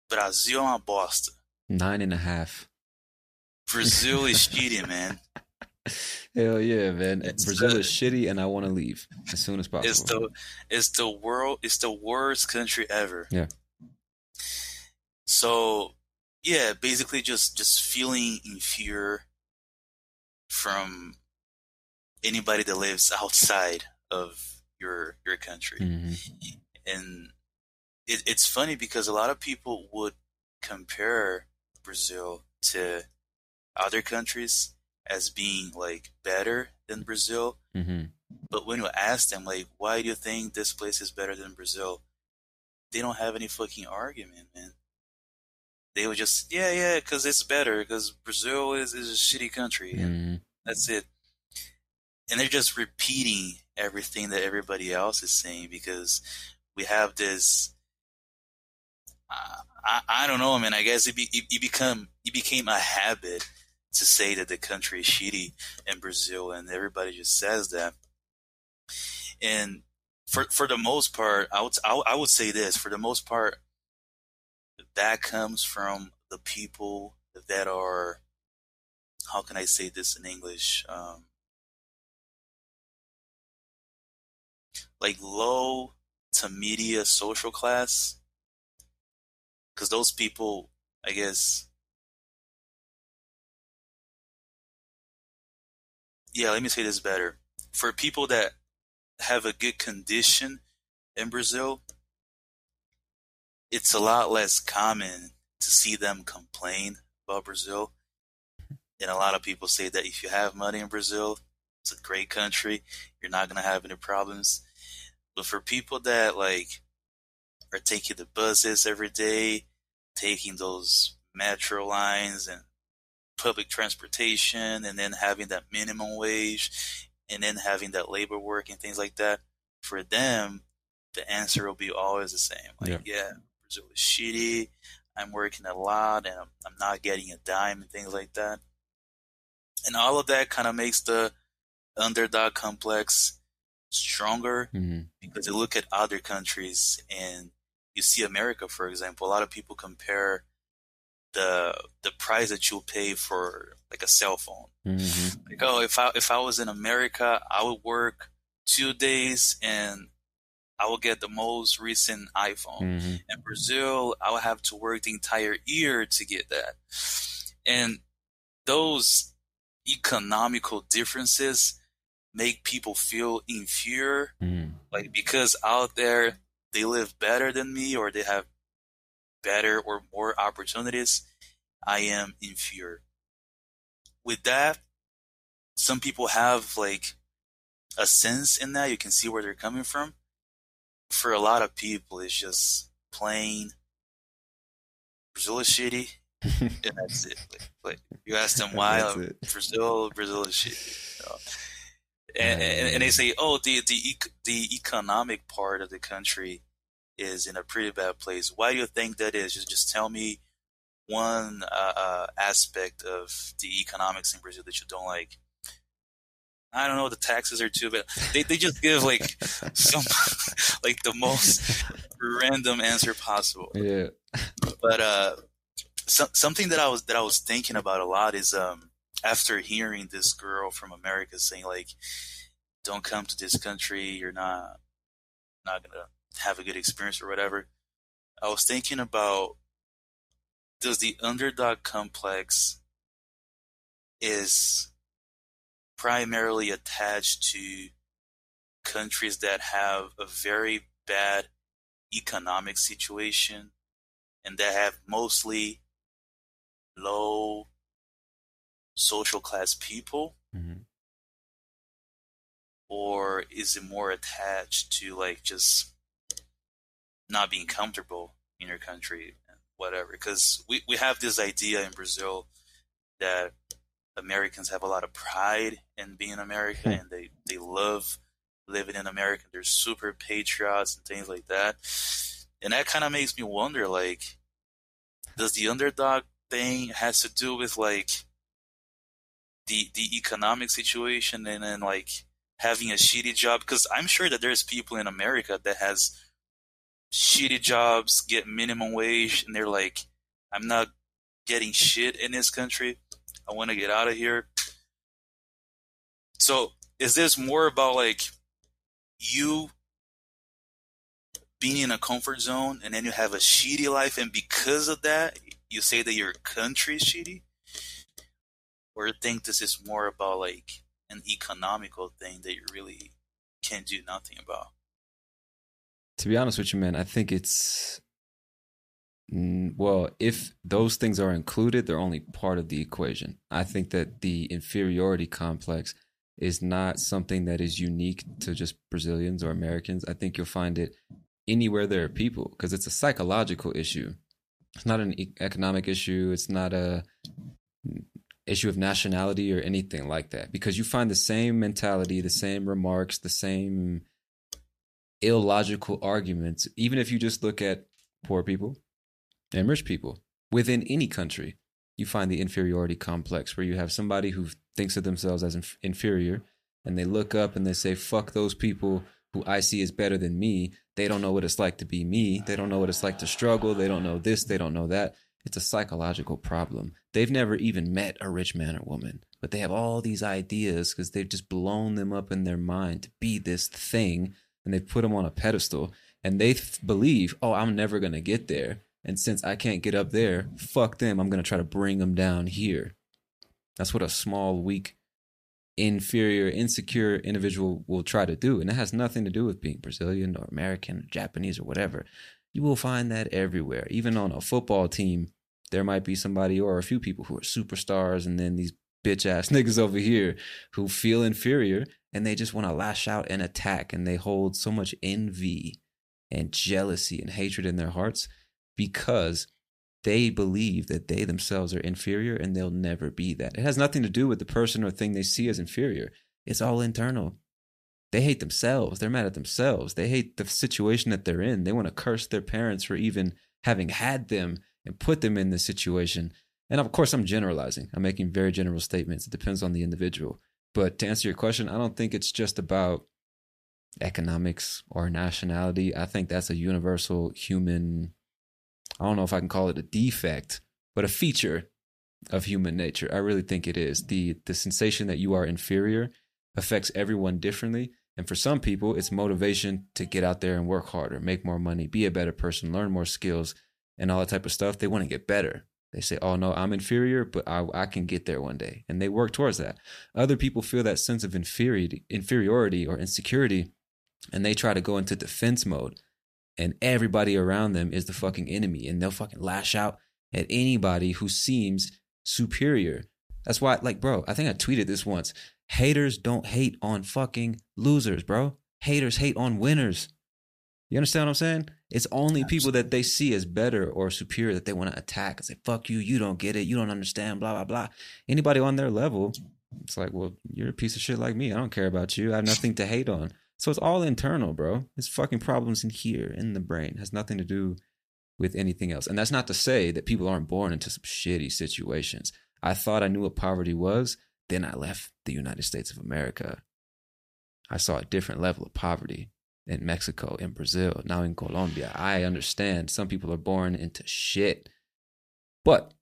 Brasil é uma bosta. Nine and a half. Brazil is shitty, man. Hell yeah, man. It's Brazil the- is shitty, and I want to leave as soon as possible. It's the it's the world it's the worst country ever. Yeah. So yeah, basically just just feeling inferior from anybody that lives outside of your your country. Mhm. And it, it's funny because a lot of people would compare Brazil to other countries as being like better than Brazil. Mhm. But when you ask them, like, why do you think this place is better than Brazil? They don't have any fucking argument, man. They would just, yeah, yeah, because it's better, because Brazil is, is a shitty country. And Mhm. that's it. And they're just repeating everything that everybody else is saying because we have this. Uh, I, I don't know, man. I guess it, be, it, it become it became a habit to say that the country is shitty in Brazil, and everybody just says that. And for for the most part, I would I, I would say this: for the most part, that comes from the people that are. How can I say this in English? Um, like low to media social class, because those people, I guess. Yeah, let me say this better. For people that have a good condition in Brazil, it's a lot less common to see them complain about Brazil. And a lot of people say that if you have money in Brazil, it's a great country. You're not gonna have any problems. But for people that like are taking the buses every day, taking those metro lines and public transportation, and then having that minimum wage, and then having that labor work and things like that, for them, the answer will be always the same. Like, yeah, Brazil is shitty. I'm working a lot and I'm, I'm not getting a dime and things like that. And all of that kind of makes the underdog complex stronger Mhm. because you look at other countries and you see America, for example, a lot of people compare the the price that you'll pay for like a cell phone. Mhm. Like, oh, if I if I was in America, I would work two days and I will get the most recent iPhone. Mhm. In Brazil, I would have to work the entire year to get that. And those economical differences make people feel inferior Mhm. like because out there they live better than me or they have better or more opportunities i am inferior with that some people have like a sense in that you can see where they're coming from for a lot of people it's just plain brazil is shitty and that's it like, like you ask them why brazil brazil is shitty you know? And, and, and they say, oh, the the the economic part of the country is in a pretty bad place. Why do you think that is? Just just tell me one uh, uh, aspect of the economics in Brazil that you don't like. I don't know. The taxes are too bad. They they just give like some like the most random answer possible Yeah. but uh so, something that I was that I was thinking about a lot is um after hearing this girl from America saying like don't come to this country. You're not not gonna have a good experience or whatever I was thinking about does the underdog complex is primarily attached to countries that have a very bad economic situation and that have mostly low social class people Mhm. or is it more attached to like just not being comfortable in your country and whatever because we, we have this idea in brazil that americans have a lot of pride in being american Hmm. and they, they love living in america they're super patriots and things like that and that kind of makes me wonder like does the underdog thing has to do with like the the economic situation and then like having a shitty job because i'm sure that there's people in america that has shitty jobs get minimum wage and they're like i'm not getting shit in this country. I want to get out of here. So is this more about like you being in a comfort zone and then you have a shitty life and because of that you say that your country is shitty or think this is more about like an economical thing that you really can't do nothing about To be honest with you, man, I think it's Mm, well, if those things are included, they're only part of the equation. I think that the inferiority complex is not something that is unique to just Brazilians or Americans. I think you'll find it anywhere there are people because it's a psychological issue. It's not an economic issue. It's not a issue of nationality or anything like that because you find the same mentality, the same remarks, the same illogical arguments, even if you just look at poor people and rich people within any country. You find the inferiority complex where you have somebody who thinks of themselves as inf- inferior and they look up and they say, fuck those people who I see is better than me. They don't know what it's like to be me. They don't know what it's like to struggle. They don't know this. They don't know that. It's a psychological problem. They've never even met a rich man or woman, but they have all these ideas because they've just blown them up in their mind to be this thing and they've put them on a pedestal and they th- believe, oh, I'm never going to get there. And since I can't get up there, fuck them. I'm going to try to bring them down here. That's what a small, weak, inferior, insecure individual will try to do. And it has nothing to do with being Brazilian or American, or Japanese or whatever. You will find that everywhere. Even on a football team, there might be somebody or a few people who are superstars, and then these bitch ass niggas over here who feel inferior and they just want to lash out and attack. And they hold so much envy and jealousy and hatred in their hearts because they believe that they themselves are inferior and they'll never be that. It has nothing to do with the person or thing they see as inferior. It's all internal. They hate themselves. They're mad at themselves. They hate the situation that they're in. They want to curse their parents for even having had them and put them in this situation. And of course, I'm generalizing. I'm making very general statements. It depends on the individual. But to answer your question, I don't think it's just about economics or nationality. I think that's a universal human I don't know if I can call it a defect, but a feature of human nature. I really think it is. The the sensation that you are inferior affects everyone differently. And for some people, it's motivation to get out there and work harder, make more money, be a better person, learn more skills, and all that type of stuff. They want to get better. They say, oh no, I'm inferior, but I, I can get there one day. And they work towards that. Other people feel that sense of inferiority, inferiority or insecurity, and they try to go into defense mode and everybody around them is the fucking enemy and they'll fucking lash out at anybody who seems superior. That's why, like, bro, I think I tweeted this once. Haters don't hate on fucking losers, bro. Haters hate on winners. You understand what I'm saying? It's only people that they see as better or superior that they want to attack and say, fuck you, you don't get it, you don't understand, blah, blah, blah. Anybody on their level, it's like, well, you're a piece of shit like me. I don't care about you. I have nothing to hate on. So it's all internal, bro. It's fucking problems in here, in the brain. It has nothing to do with anything else. And that's not to say that people aren't born into some shitty situations. I thought I knew what poverty was. Then I left the United States of America. I saw a different level of poverty in Mexico, in Brazil, now in Colombia. I understand some people are born into shit. But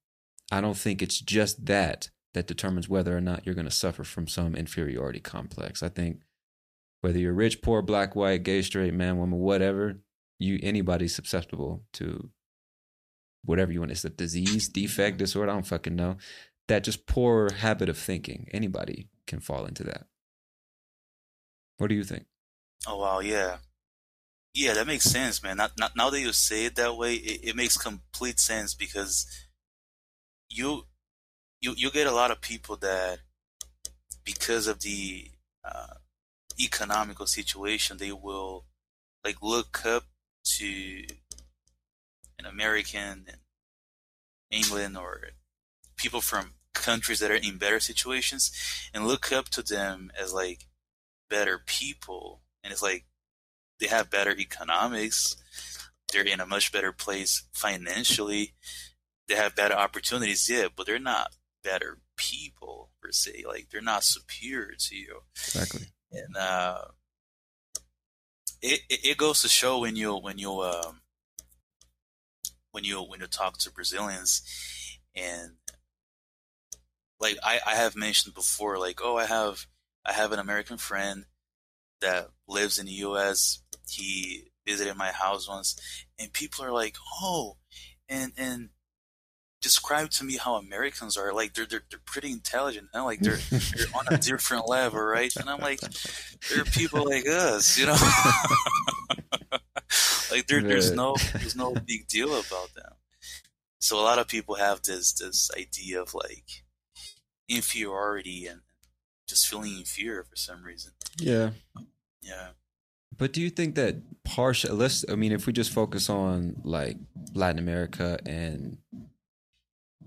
I don't think it's just that that determines whether or not you're going to suffer from some inferiority complex. I think whether you're rich, poor, black, white, gay, straight, man, woman, whatever, you anybody's susceptible to whatever you want. It's a disease, defect, disorder. I don't fucking know. That just poor habit of thinking. Anybody can fall into that. What do you think? Oh wow, yeah, yeah, that makes sense, man. Not, not now that you say it that way, it, it makes complete sense because you you you get a lot of people that because of the uh, economical situation, they will like look up to an American in England or people from countries that are in better situations and look up to them as like better people. And it's like they have better economics. They're in a much better place financially. They have better opportunities, yeah, but they're not better people per se. Like they're not superior to you. Exactly. And uh, it, it, it goes to show when you when you um, when you when you talk to Brazilians and like I, I have mentioned before, like, oh I have I have an American friend that lives in the US. He visited my house once and people are like, Oh, and and describe to me how Americans are. Like they're they're, they're pretty intelligent. And like they're they're on a different level, right? And I'm like, there are people like us, you know. like there, there's no there's no big deal about them. So a lot of people have this this idea of like inferiority and just feeling inferior for some reason. Yeah. Yeah. But do you think that partial? Let's. I mean, if we just focus on like Latin America and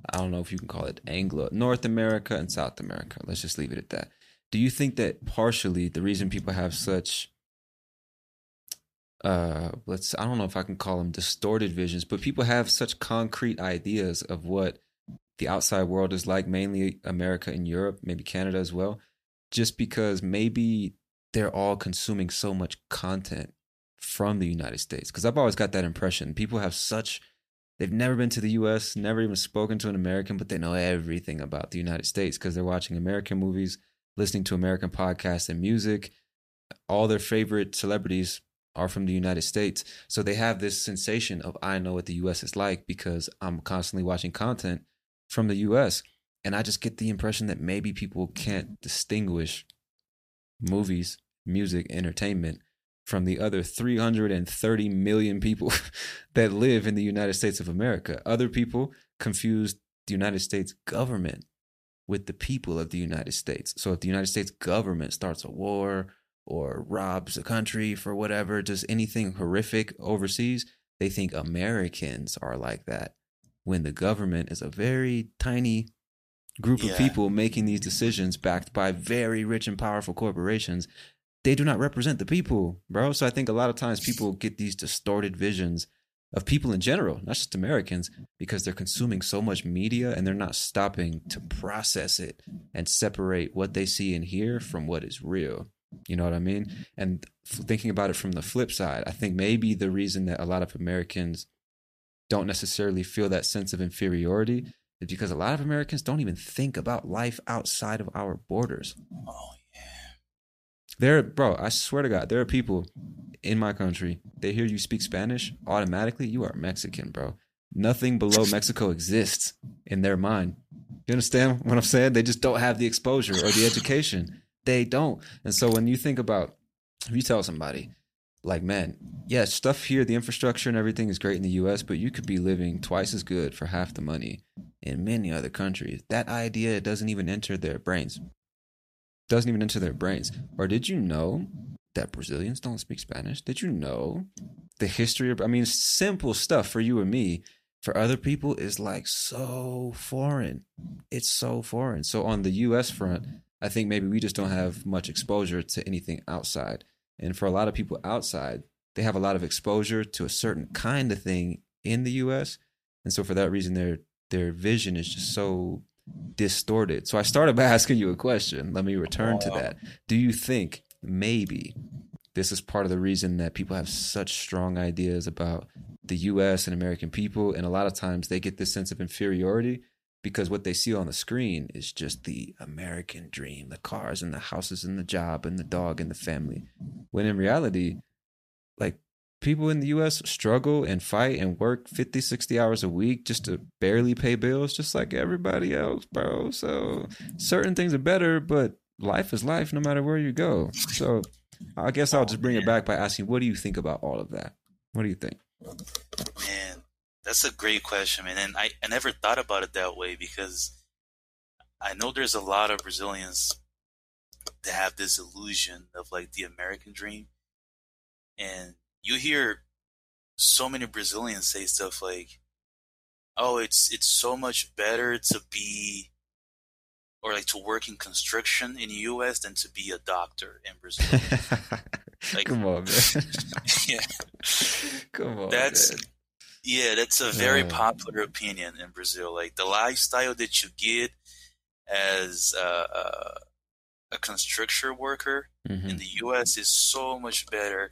I don't know if you can call it Anglo North America and South America. Let's just leave it at that. Do you think that partially the reason people have such uh let's I don't know if I can call them distorted visions, but people have such concrete ideas of what the outside world is like, mainly America and Europe, maybe Canada as well, just because maybe they're all consuming so much content from the United States. Because I've always got that impression. People have such they've never been to the US, never even spoken to an American, but they know everything about the United States because they're watching American movies, listening to American podcasts and music. All their favorite celebrities are from the United States. So they have this sensation of, I know what the US is like because I'm constantly watching content from the US. And I just get the impression that maybe people can't distinguish movies, music, entertainment from the other 330 million people that live in the United States of America. Other people confuse the United States government with the people of the United States. So if the United States government starts a war or robs a country for whatever, does anything horrific overseas, they think Americans are like that. When the government is a very tiny group Yeah. of people making these decisions backed by very rich and powerful corporations, they do not represent the people, bro. So I think a lot of times people get these distorted visions of people in general, not just Americans, because they're consuming so much media and they're not stopping to process it and separate what they see and hear from what is real. You know what I mean? And thinking about it from the flip side, I think maybe the reason that a lot of Americans don't necessarily feel that sense of inferiority is because a lot of Americans don't even think about life outside of our borders. Oh yeah. There, bro, I swear to God, there are people in my country. They hear you speak Spanish, automatically you are Mexican, bro. Nothing below Mexico exists in their mind. You understand what I'm saying? They just don't have the exposure or the education. They don't. And so when you think about, if you tell somebody, like, man, yeah, stuff here, the infrastructure and everything is great in the US, but you could be living twice as good for half the money in many other countries. That idea doesn't even enter their brains doesn't even enter their brains. Or did you know that Brazilians don't speak Spanish? Did you know the history of I mean simple stuff for you and me for other people is like so foreign. It's so foreign. So on the US front, I think maybe we just don't have much exposure to anything outside. And for a lot of people outside, they have a lot of exposure to a certain kind of thing in the US. And so for that reason their their vision is just so distorted. So I started by asking you a question. Let me return to that. Do you think maybe this is part of the reason that people have such strong ideas about the US and American people? And a lot of times they get this sense of inferiority because what they see on the screen is just the American dream the cars and the houses and the job and the dog and the family. When in reality, like people in the US struggle and fight and work 50, 60 hours a week just to barely pay bills, just like everybody else, bro. So certain things are better, but life is life no matter where you go. So I guess I'll just bring it back by asking, what do you think about all of that? What do you think? Man, that's a great question, man. And I, I never thought about it that way because I know there's a lot of Brazilians that have this illusion of like the American dream. And you hear so many Brazilians say stuff like, oh, it's, it's so much better to be, or like to work in construction in the US than to be a doctor in Brazil. Like- Come on, man. yeah. Come on. That's man. yeah, that's a very popular opinion in Brazil. Like the lifestyle that you get as a, a, a construction worker Mhm. in the U.S. is so much better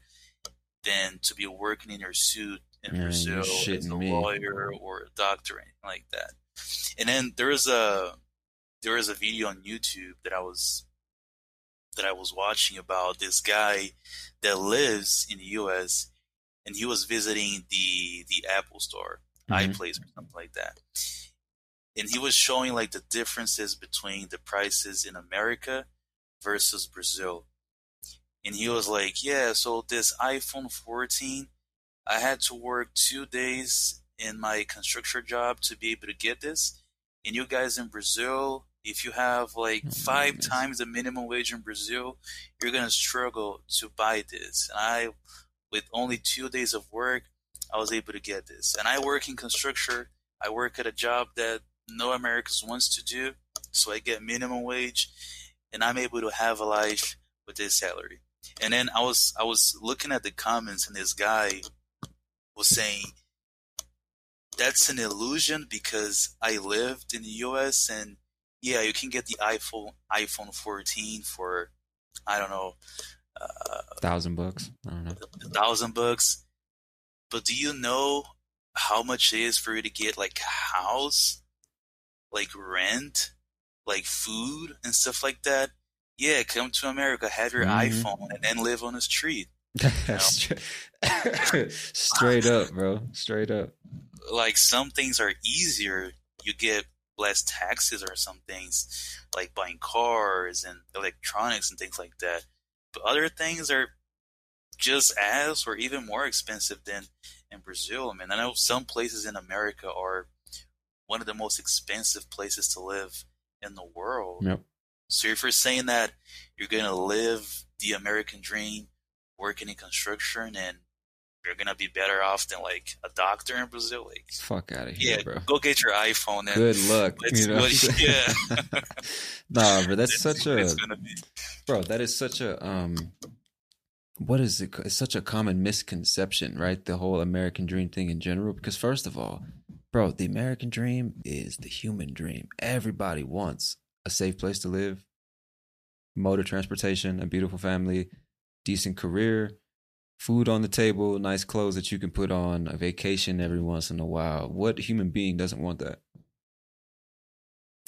than to be working in your suit in Man, Brazil as a me. lawyer or a doctor or anything like that. And then there is a there is a video on YouTube that I was that I was watching about this guy that lives in the U.S. and he was visiting the the Apple Store, Mhm. iPlace or something like that. And he was showing like the differences between the prices in America versus Brazil. And he was like, "Yeah, so this iPhone 14, I had to work two days in my construction job to be able to get this. And you guys in Brazil, if you have like Oh, five times the minimum wage in Brazil, you're gonna struggle to buy this. And I, with only two days of work, I was able to get this. And I work in construction. I work at a job that no Americans wants to do, so I get minimum wage, and I'm able to have a life with this salary. And then I was I was looking at the comments, and this guy was saying that's an illusion because I lived in the U.S. and yeah, you can get the iPhone iPhone 14 for I don't know uh, thousand bucks. I don't know. a thousand bucks. But do you know how much it is for you to get like a house, like rent, like food and stuff like that? Yeah, come to America, have your Mhm. iPhone, and then live on the street. Straight, straight up, bro. Straight up. Like some things are easier. You get less taxes or some things, like buying cars and electronics and things like that. But other things are just as or even more expensive than in Brazil. I mean, I know some places in America are one of the most expensive places to live in the world. Yep. So if you're saying that you're gonna live the American dream, working in construction, and you're gonna be better off than like a doctor in Brazil, like Fuck out of here, yeah, bro. go get your iPhone and Good luck. You know. what I'm go- saying? yeah. nah, bro. That's It's- such a it's gonna be bro that is such a um what is it it's such a common misconception right the whole american dream thing in general because first of all bro the american dream is the human dream everybody wants a safe place to live mode of transportation a beautiful family decent career food on the table nice clothes that you can put on a vacation every once in a while what human being doesn't want that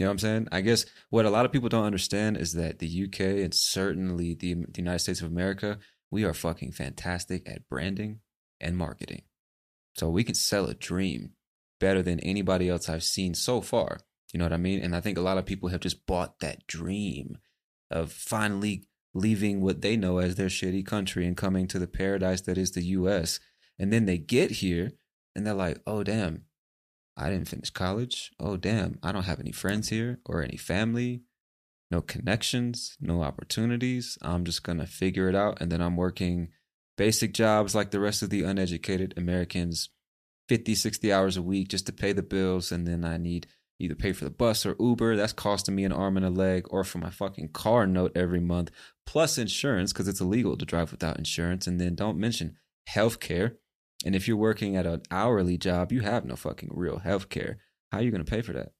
you know what I'm saying? I guess what a lot of people don't understand is that the UK and certainly the, the United States of America, we are fucking fantastic at branding and marketing. So we can sell a dream better than anybody else I've seen so far. You know what I mean? And I think a lot of people have just bought that dream of finally leaving what they know as their shitty country and coming to the paradise that is the US. And then they get here and they're like, oh, damn, I didn't finish college. Oh, damn, I don't have any friends here or any family, no connections, no opportunities. I'm just going to figure it out. And then I'm working basic jobs like the rest of the uneducated Americans, 50, 60 hours a week just to pay the bills. And then I need either pay for the bus or Uber. That's costing me an arm and a leg, or for my fucking car note every month, plus insurance because it's illegal to drive without insurance. And then don't mention healthcare. And if you're working at an hourly job, you have no fucking real health care. How are you going to pay for that?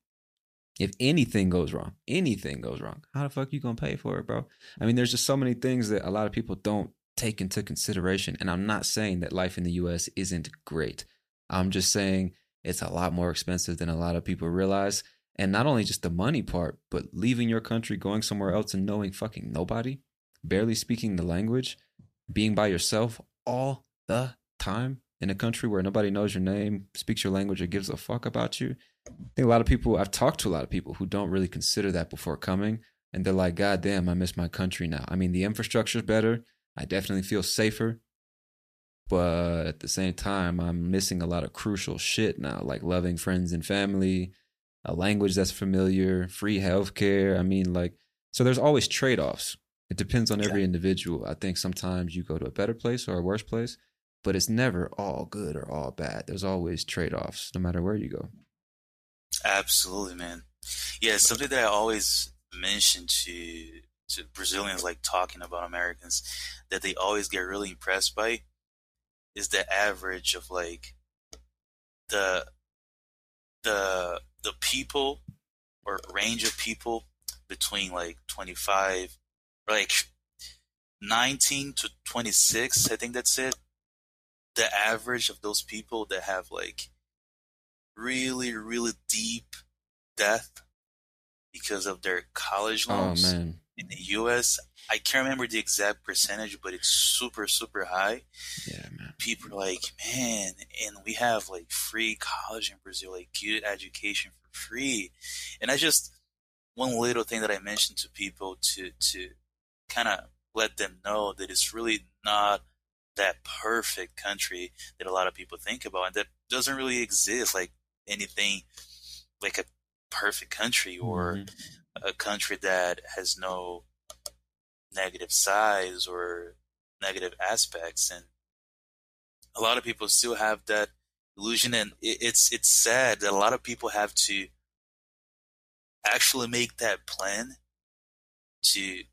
If anything goes wrong, anything goes wrong, how the fuck are you going to pay for it, bro? I mean, there's just so many things that a lot of people don't take into consideration. And I'm not saying that life in the US isn't great. I'm just saying it's a lot more expensive than a lot of people realize. And not only just the money part, but leaving your country, going somewhere else and knowing fucking nobody, barely speaking the language, being by yourself all the time in a country where nobody knows your name, speaks your language, or gives a fuck about you. I think a lot of people, I've talked to a lot of people who don't really consider that before coming. And they're like, God damn, I miss my country now. I mean, the infrastructure's better. I definitely feel safer. But at the same time, I'm missing a lot of crucial shit now, like loving friends and family, a language that's familiar, free healthcare. I mean, like, so there's always trade offs. It depends on every Yeah. individual. I think sometimes you go to a better place or a worse place, but it's never all good or all bad. There's always trade offs, no matter where you go. Absolutely, man. Yeah, something that I always mention to to Brazilians, like talking about Americans, that they always get really impressed by, is the average of like the the the people or range of people between like 25 like 19 to 26 i think that's it the average of those people that have like really really deep debt because of their college Oh loans man. In the us i can't remember the exact percentage but it's super super high Yeah, man. people are like, man, and we have like free college in Brazil, like good education for free. And I just one little thing that I mentioned to people to to kind of let them know that it's really not that perfect country that a lot of people think about, and that doesn't really exist like anything like a perfect country or Mhm. A country that has no negative sides or negative aspects and a lot of people still have that illusion and it's it's sad that a lot of people have to actually make that plan to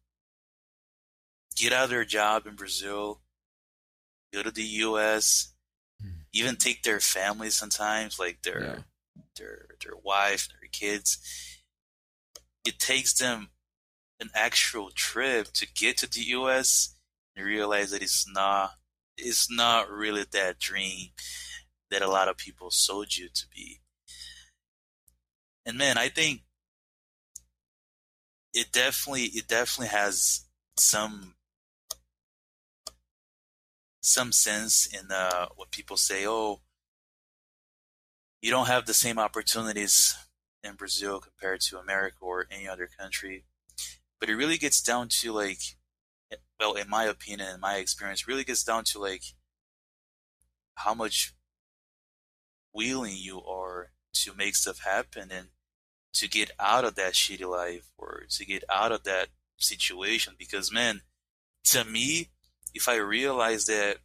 get out of their job in Brazil, go to the US, Hmm. even take their family sometimes, like their Yeah. their their wife, their kids. It takes them an actual trip to get to the US and realize that it's not it's not really that dream that a lot of people sold you to be. And man, I think it definitely it definitely has some some sense in uh, when people say, "Oh, you don't have the same opportunities in Brazil compared to America or any other country." But it really gets down to like, well, in my opinion, in my experience, really gets down to like how much willing you are to make stuff happen and to get out of that shitty life or to get out of that situation. Because man, to me, if I realize that,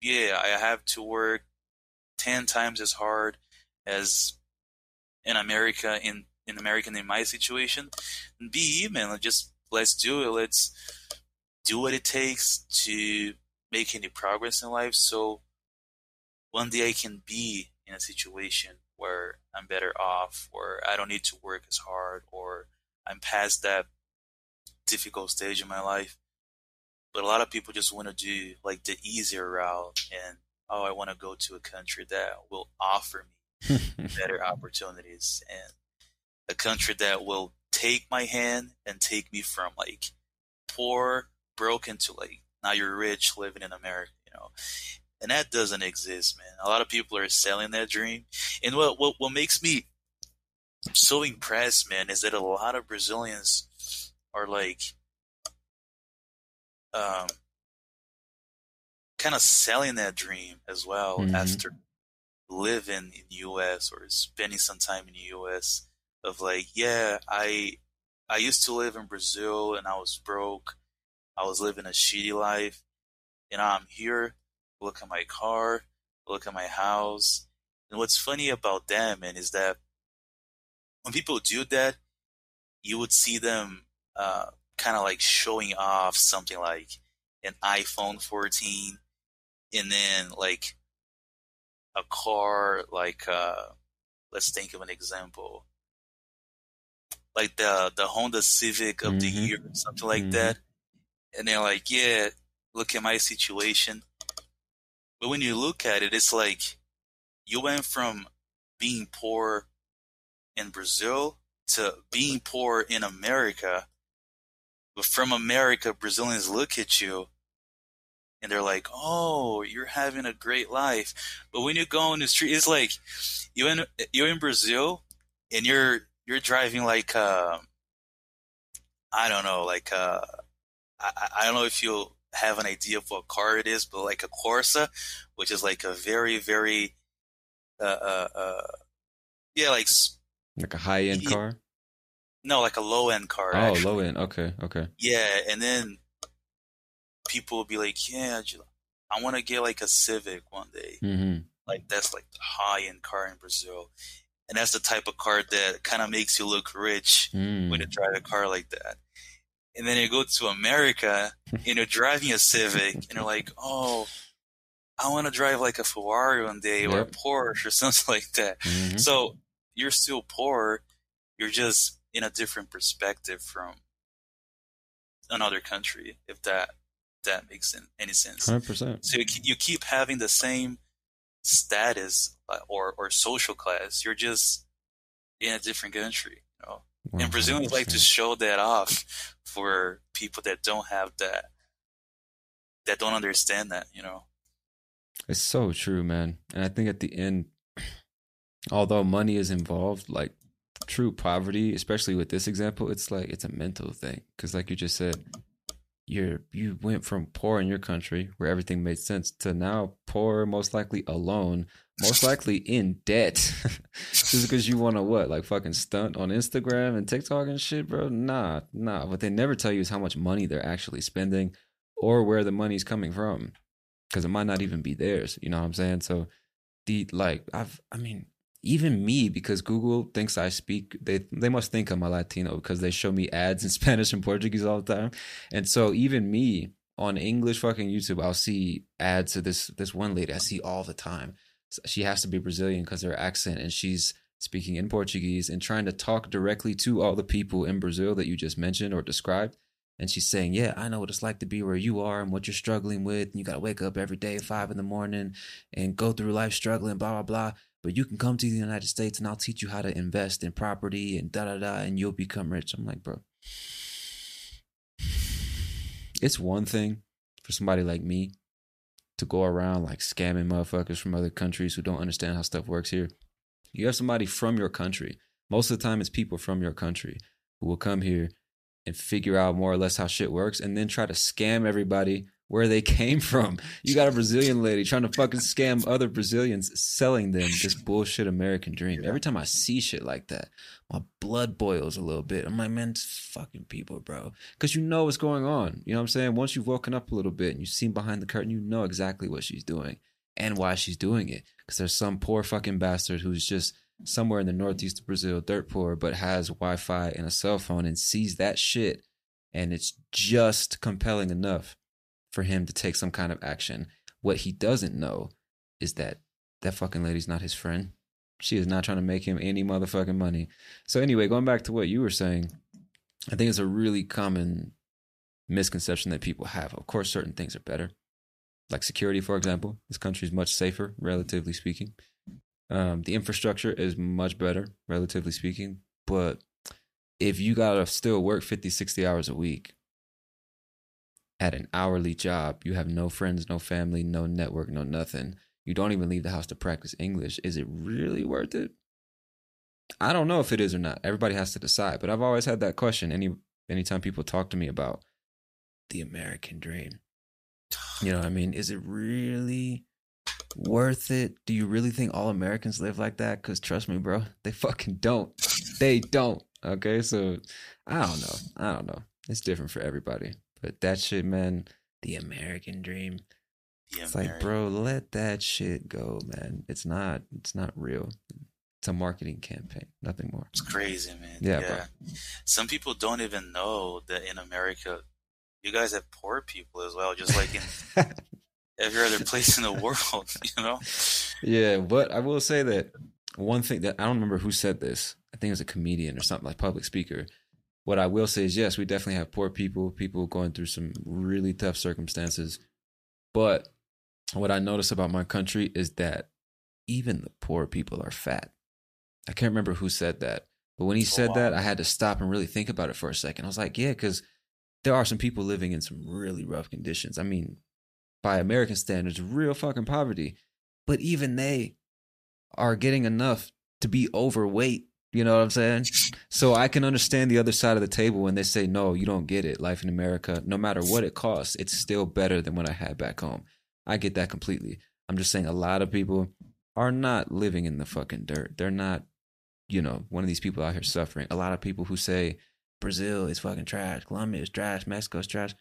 yeah, I have to work 10 times as hard as in America, in, in American, in my situation, be even, just let's do it. Let's do what it takes to make any progress in life. So one day I can be in a situation where I'm better off, or I don't need to work as hard, or I'm past that difficult stage in my life. But a lot of people just want to do like the easier route and oh, I want to go to a country that will offer me better opportunities and a country that will take my hand and take me from like poor, broken to like now you're rich living in America, you know. And that doesn't exist, man. A lot of people are selling that dream. And what what, what makes me so impressed, man, is that a lot of Brazilians are like um kind of selling that dream as well Mhm. after living in the US or spending some time in the US of like, yeah, I I used to live in Brazil and I was broke. I was living a shitty life. And I'm here, look at my car, look at my house. And what's funny about them and is that when people do that, you would see them uh, kind of like showing off something like an iPhone 14 and then like a car like uh let's think of an example like the the Honda Civic of the Mhm. year something like Mhm. that and they're like yeah look at my situation but when you look at it it's like you went from being poor in Brazil to being poor in America but from America Brazilians look at you and they're like, "Oh, you're having a great life." But when you go on the street, it's like you in you're in Brazil and you're you're driving like uh, I don't know, like uh, I I don't know if you have an idea of what car it is, but like a Corsa, which is like a very, very, uh, uh, uh yeah, like like a high end Yeah. car. no, like a low end car. Oh, actually. low end. Okay, okay. Yeah, and then people will be like, "Yeah, I want to get like a Civic one day." hmm Like that's like the high end car in Brazil, and that's the type of car that kind of makes you look rich Mm. when you drive a car like that. And then you go to America and you're driving a Civic, and you're like, "Oh, I want to drive like a Ferrari one day or a Porsche or something like that." Mhm. So you're still poor. You're just in a different perspective from another country, if that that makes any sense. 100%. So you, you keep having the same status uh, or or social class. You're just in a different country. You know, and Brazilians like to show that off for people that don't have that, that don't understand that. You know. It's so true, man. And I think at the end, although money is involved, like true poverty, especially with this example, it's like it's a mental thing. Because, like you just said, you're you went from poor in your country where everything made sense to now poor, most likely alone, most likely in debt, just because you want to what, like fucking stunt on Instagram and TikTok and shit, bro. Nah, nah. What they never tell you is how much money they're actually spending, or where the money's coming from because it might not even be theirs. You know what I'm saying? So the like I've I mean even me because Google thinks I speak they they must think I'm a Latino because they show me ads in Spanish and Portuguese all the time. And so even me on English fucking YouTube I'll see ads to this this one lady I see all the time. She has to be Brazilian because her accent and she's speaking in Portuguese and trying to talk directly to all the people in Brazil that you just mentioned or described and she's saying, "Yeah, I know what it's like to be where you are and what you're struggling with. And you got to wake up every day at five in the morning and go through life struggling, blah blah blah. But you can come to the United States and I'll teach you how to invest in property and da da da, and you'll become rich." I'm like, bro, it's one thing for somebody like me to go around like scamming motherfuckers from other countries who don't understand how stuff works here. You have somebody from your country. Most of the time, it's people from your country who will come here and figure out more or less how shit works and then try to scam everybody where they came from. You got a Brazilian lady trying to fucking scam other Brazilians, selling them this bullshit American dream. Every time I see shit like that, my blood boils a little bit. I'm like, man, it's fucking people, bro. Because you know what's going on. You know what I'm saying? Once you've woken up a little bit and you've seen behind the curtain, you know exactly what she's doing and why she's doing it. Because there's some poor fucking bastard who's just somewhere in the northeast of Brazil, dirt poor, but has Wi Fi and a cell phone and sees that shit. And it's just compelling enough for him to take some kind of action. What he doesn't know is that that fucking lady's not his friend. She is not trying to make him any motherfucking money. So, anyway, going back to what you were saying, I think it's a really common misconception that people have. Of course, certain things are better, like security, for example. This country is much safer, relatively speaking. Um, the infrastructure is much better, relatively speaking. But if you got to still work 50, 60 hours a week at an hourly job, you have no friends, no family, no network, no nothing. You don't even leave the house to practice English. Is it really worth it? I don't know if it is or not. Everybody has to decide. But I've always had that question. Any anytime people talk to me about the American dream, you know, what I mean, is it really worth it? Do you really think all Americans live like that? Because trust me, bro, they fucking don't. They don't. Okay, so I don't know. I don't know. It's different for everybody. But that shit, man, the American dream. The It's like, bro, let that shit go, man. It's not. It's not real. It's a marketing campaign. Nothing more. It's crazy, man. Yeah, Yeah. Some people don't even know that in America, you guys have poor people as well, just like in every other place in the world, you know? Yeah, but I will say that one thing that I don't remember who said this. I think it was a comedian or something like public speaker. What I will say is yes, we definitely have poor people, people going through some really tough circumstances. But what I notice about my country is that even the poor people are fat. I can't remember who said that, but when he oh, said wow. that, I had to stop and really think about it for a second. I was like, yeah, because there are some people living in some really rough conditions. I mean, by American standards, real fucking poverty. But even they are getting enough to be overweight You know what I'm saying? So I can understand the other side of the table when they say, no, you don't get it. Life in America, no matter what it costs, it's still better than what I had back home. I get that completely. I'm just saying a lot of people are not living in the fucking dirt. They're not, you know, one of these people out here suffering. A lot of people who say Brazil is fucking trash, Colombia is trash, Mexico's trash.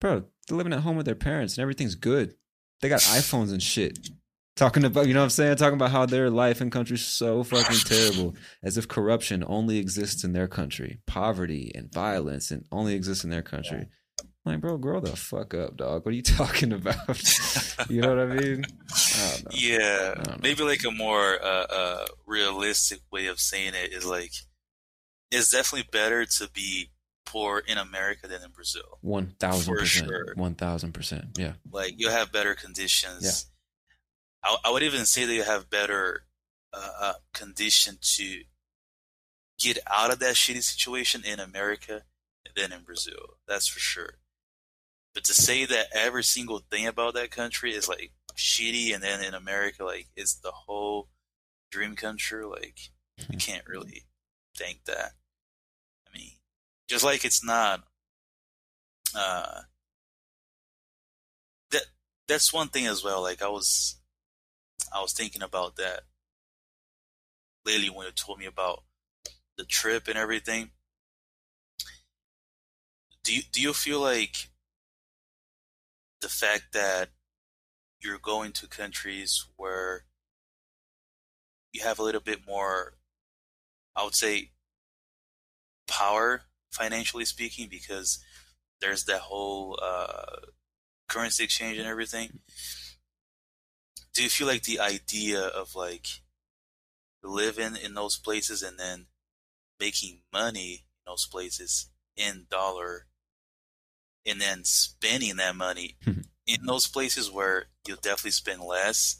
Bro, they're living at home with their parents and everything's good. They got iPhones and shit. Talking about, you know what I'm saying? Talking about how their life and country's so fucking terrible. As if corruption only exists in their country. Poverty and violence and only exists in their country. Like, bro, grow the fuck up, dog. What are you talking about? you know what I mean? I. Yeah, I maybe like a more uh, uh, realistic way of saying it is like it's definitely better to be poor in America than in Brazil. One thousand percent. sure. One thousand percent. Yeah. Like you'll have better conditions. I, I would even say that you have better uh, uh, condition to get out of that shitty situation in America than in Brazil. That's for sure. But to say that every single thing about that country is like shitty, and then in America, like it's the whole dream country, like you can't really think that. I mean, just like it's not. Uh, that that's one thing as well. Like I was, I was thinking about that lately when you told me about the trip and everything. Do you do you feel like the fact that you're going to countries where you have a little bit more, I would say, power financially speaking, because there's that whole uh, currency exchange and everything. Do you feel like the idea of like living in those places and then making money in those places in dollar and then spending that money hmm. in those places where you'll definitely spend less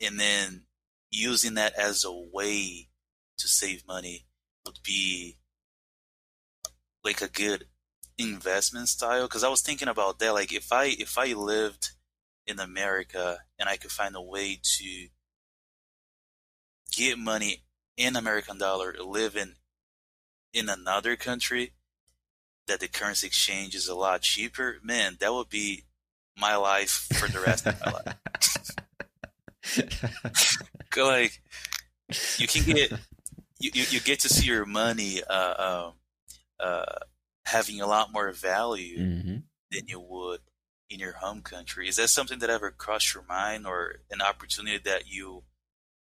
and then using that as a way to save money would be like a good investment style? Because i was thinking about that like if i if i lived in america and i could find a way to get money in american dollar living in another country that the currency exchange is a lot cheaper man that would be my life for the rest of my life. Like you can get you, you, you get to see your money uh, um, uh, having a lot more value hmm than you would in your home country. Is that something that ever crossed your mind or an opportunity that you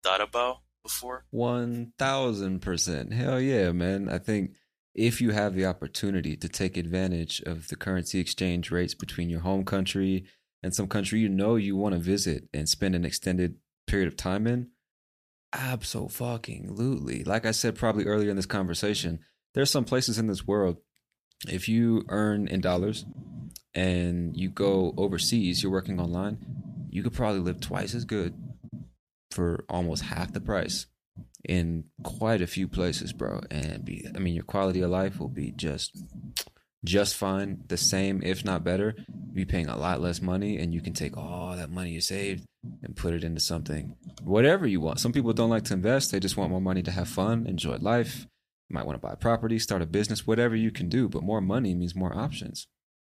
thought about before? One thousand percent. Hell yeah, man. I think if you have the opportunity to take advantage of the currency exchange rates between your home country and some country you know you want to visit and spend an extended period of time in, absolutely. Like I said probably earlier in this conversation, there's some places in this world if you earn in dollars and you go overseas, you're working online, you could probably live twice as good for almost half the price in quite a few places, bro. And be I mean your quality of life will be just just fine, the same if not better. You'll be paying a lot less money and you can take all that money you saved and put it into something whatever you want. Some people don't like to invest, they just want more money to have fun, enjoy life. You might want to buy property, start a business, whatever you can do, but more money means more options.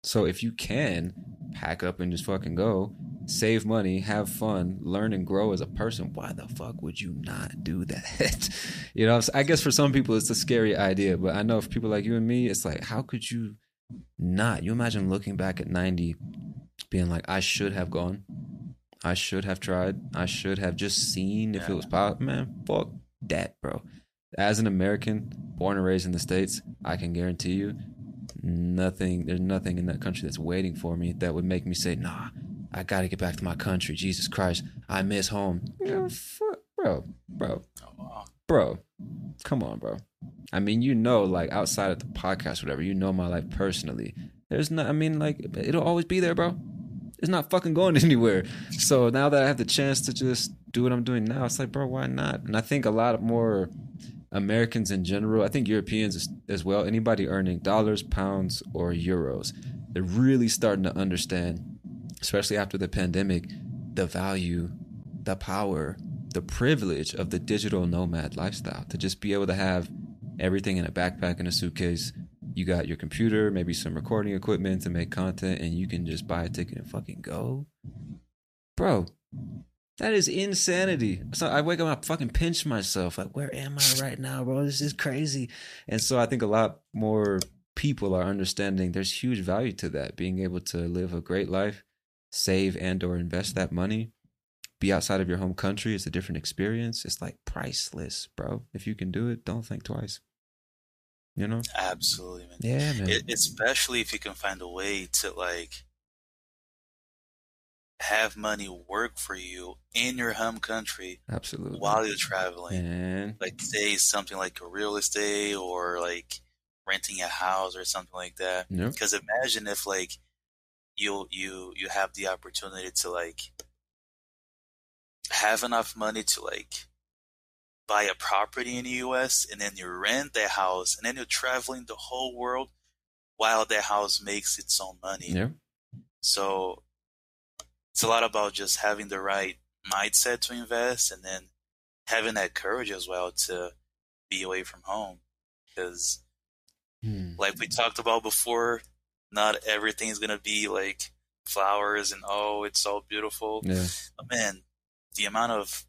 So if you can pack up and just fucking go, save money, have fun, learn and grow as a person, why the fuck would you not do that? you know, I guess for some people it's a scary idea, but I know for people like you and me, it's like, how could you not? You imagine looking back at 90 being like, I should have gone. I should have tried. I should have just seen if it was possible. Man, fuck that, bro. As an American, born and raised in the States, I can guarantee you nothing, there's nothing in that country that's waiting for me that would make me say, nah, I gotta get back to my country. Jesus Christ, I miss home. Yeah, fuck, bro, bro, Oh, bro, come on, bro. I mean, you know, like outside of the podcast, whatever, you know my life personally. There's not, I mean, like, it'll always be there, bro. It's not fucking going anywhere. So now that I have the chance to just do what I'm doing now, it's like, bro, why not? And I think a lot more Americans in general, I think Europeans as, as well, anybody earning dollars, pounds, or euros, they're really starting to understand, especially after the pandemic, the value, the power the privilege of the digital nomad lifestyle to just be able to have everything in a backpack and a suitcase. You got your computer, maybe some recording equipment to make content, and you can just buy a ticket and fucking go. Bro, that is insanity. So I wake up, I fucking pinch myself. Like, where am I right now, bro? This is crazy. And so I think a lot more people are understanding there's huge value to that. Being able to live a great life, save and or invest that money, be outside of your home country. It's a different experience. It's like priceless, bro. If you can do it, don't think twice. You know? Absolutely, man. Yeah, man. It, especially if you can find a way to like have money work for you in your home country Absolutely. while you're traveling. Man. Like say something like a real estate or like renting a house or something like that. Because imagine if like you you you have the opportunity to like have enough money to like buy a property in the US and then you rent that house and then you're traveling the whole world while that house makes its own money. Yeah. So it's a lot about just having the right mindset to invest and then having that courage as well to be away from home. Because, Hmm. like we talked about before, not everything's going to be like flowers and oh, it's so beautiful. Yeah. But man, the amount of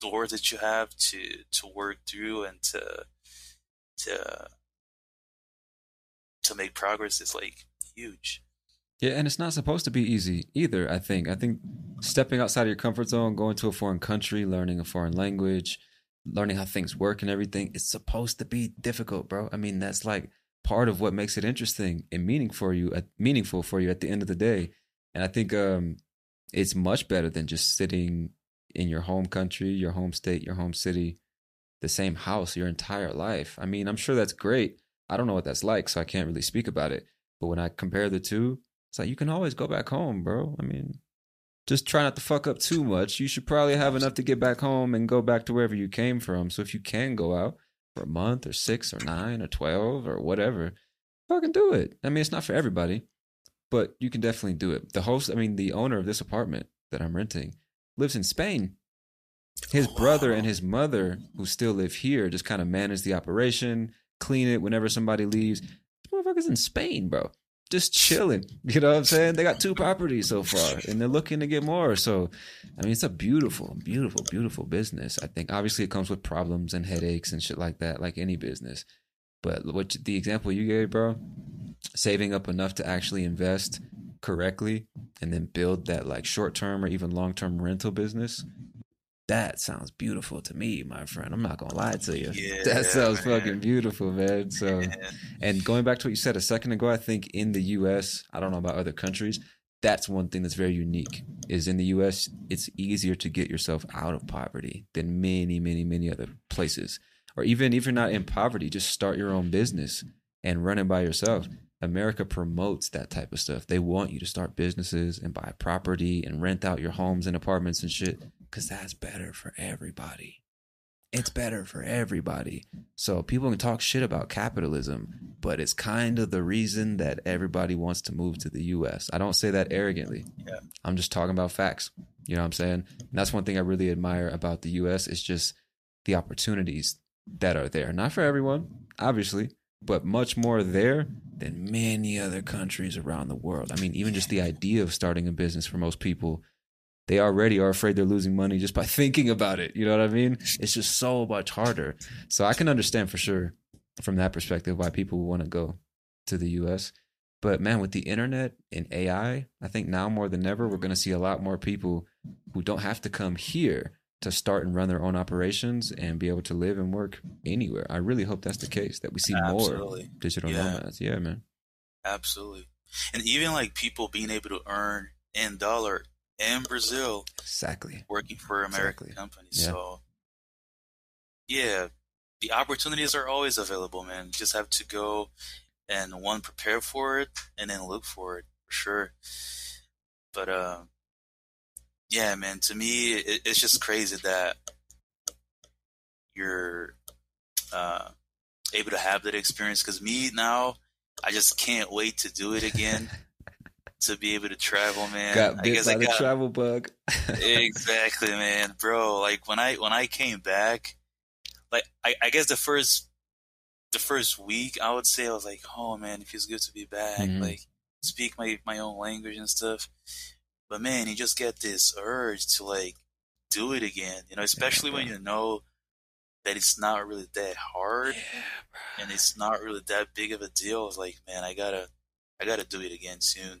doors that you have to to work through and to to to make progress is like huge. Yeah, and it's not supposed to be easy either, I think. I think stepping outside of your comfort zone, going to a foreign country, learning a foreign language, learning how things work and everything, it's supposed to be difficult, bro. I mean, that's like part of what makes it interesting and meaning for you, meaningful for you at the end of the day. And I think um it's much better than just sitting in your home country, your home state, your home city, the same house your entire life. I mean, I'm sure that's great. I don't know what that's like, so I can't really speak about it. But when I compare the two, it's like you can always go back home, bro. I mean, just try not to fuck up too much. You should probably have enough to get back home and go back to wherever you came from. So if you can go out for a month or six or nine or 12 or whatever, fucking do it. I mean, it's not for everybody, but you can definitely do it. The host, I mean, the owner of this apartment that I'm renting lives in Spain. His brother and his mother, who still live here, just kind of manage the operation, clean it whenever somebody leaves. This motherfucker's in Spain, bro just chilling. You know what I'm saying? They got two properties so far and they're looking to get more. So, I mean, it's a beautiful, beautiful, beautiful business. I think obviously it comes with problems and headaches and shit like that, like any business. But what the example you gave, bro, saving up enough to actually invest correctly and then build that like short term or even long term rental business. That sounds beautiful to me, my friend. I'm not gonna lie to you. Yeah, that sounds man. fucking beautiful, man. So, Man. and going back to what you said a second ago, I think in the US, I don't know about other countries, that's one thing that's very unique. Is in the US, it's easier to get yourself out of poverty than many, many, many other places. Or even if you're not in poverty, just start your own business and run it by yourself. America promotes that type of stuff. They want you to start businesses and buy property and rent out your homes and apartments and shit because that's better for everybody. It's better for everybody. So people can talk shit about capitalism, but it's kind of the reason that everybody wants to move to the US. I don't say that arrogantly. Yeah. I'm just talking about facts. You know what I'm saying? And that's one thing I really admire about the US is just the opportunities that are there. Not for everyone, obviously, but much more there than many other countries around the world. I mean, even just the idea of starting a business for most people, they already are afraid they're losing money just by thinking about it. You know what I mean? It's just so much harder. So I can understand for sure from that perspective why people want to go to the US. But man, with the internet and AI, I think now more than ever, we're going to see a lot more people who don't have to come here to start and run their own operations and be able to live and work anywhere. I really hope that's the case, that we see more digital Yeah. nomads. Yeah, man. Absolutely. And even like people being able to earn in dollar in Brazil Exactly. working for American Exactly. companies. Yeah. So yeah, the opportunities are always available, man. You just have to go and one prepare for it and then look for it for sure. But uh, yeah, man. To me, it, it's just crazy that you're uh, able to have that experience. Because me now, I just can't wait to do it again. to be able to travel, man. Got I bit guess by I the got travel bug. exactly, man, bro. Like when I when I came back, like I, I guess the first the first week, I would say I was like, oh man, it feels good to be back. Mhm. Like speak my my own language and stuff. But man, you just get this urge to like do it again. You know, especially when you know that it's not really that hard and it's not really that big of a deal. It's like, man, I gotta I gotta do it again soon.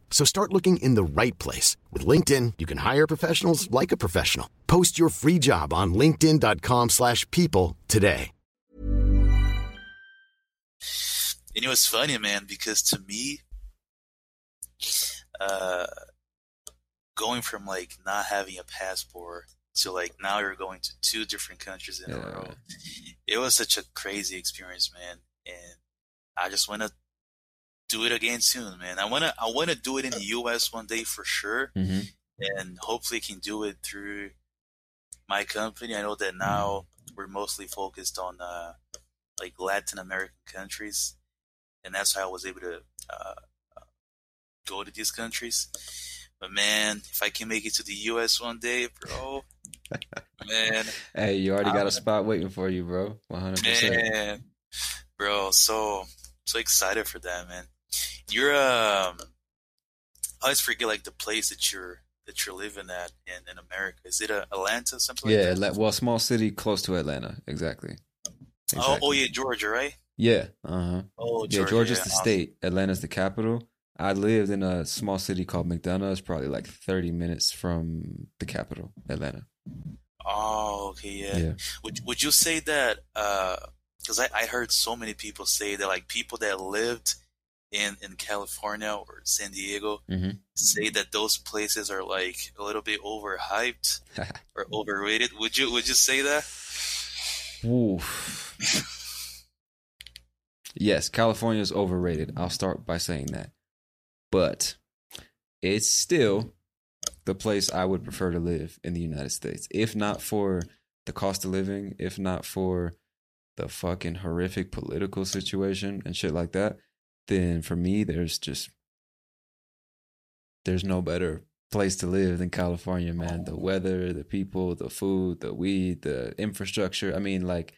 So start looking in the right place. With LinkedIn, you can hire professionals like a professional. Post your free job on linkedin.com slash people today. And it was funny, man, because to me, uh, going from like not having a passport to like now you're going to two different countries in a Yeah. row, it was such a crazy experience, man. And I just went to do it again soon, man. I wanna I wanna do it in the U.S. one day for sure, hmm and hopefully can do it through my company. I know that now we're mostly focused on uh, like Latin American countries, and that's how I was able to uh, uh, go to these countries. But man, if I can make it to the U.S. one day, bro, man, Hey, you already got I'm- a spot waiting for you, bro. One hundred percent. bro, so so excited for that, man. You're um, I always forget like the place that you're that you're living at in, in America. Is it uh, Atlanta, something like Yeah, that? Atla- well, small city close to Atlanta. Exactly. Oh, Exactly. oh yeah, Georgia, right? Yeah. Uh huh. Oh, Yeah, Georgia's yeah. the state. Atlanta's the capital. I lived in a small city called McDonough. It's probably like 30 minutes from the capital, Atlanta. Oh, okay, yeah. Yeah. Would Would you say that? Because I I heard so many people say that like people that lived in in California or San Diego Mhm. say that those places are like a little bit overhyped or overrated. Would you Would you say that? Oof. yes, California is overrated. I'll start by saying that. But it's still the place I would prefer to live in the United States. If not for the cost of living, if not for the fucking horrific political situation and shit like that, then for me, there's just there's no better place to live than California, man. The oh. weather, the people, the food, the weed, the infrastructure. I mean, like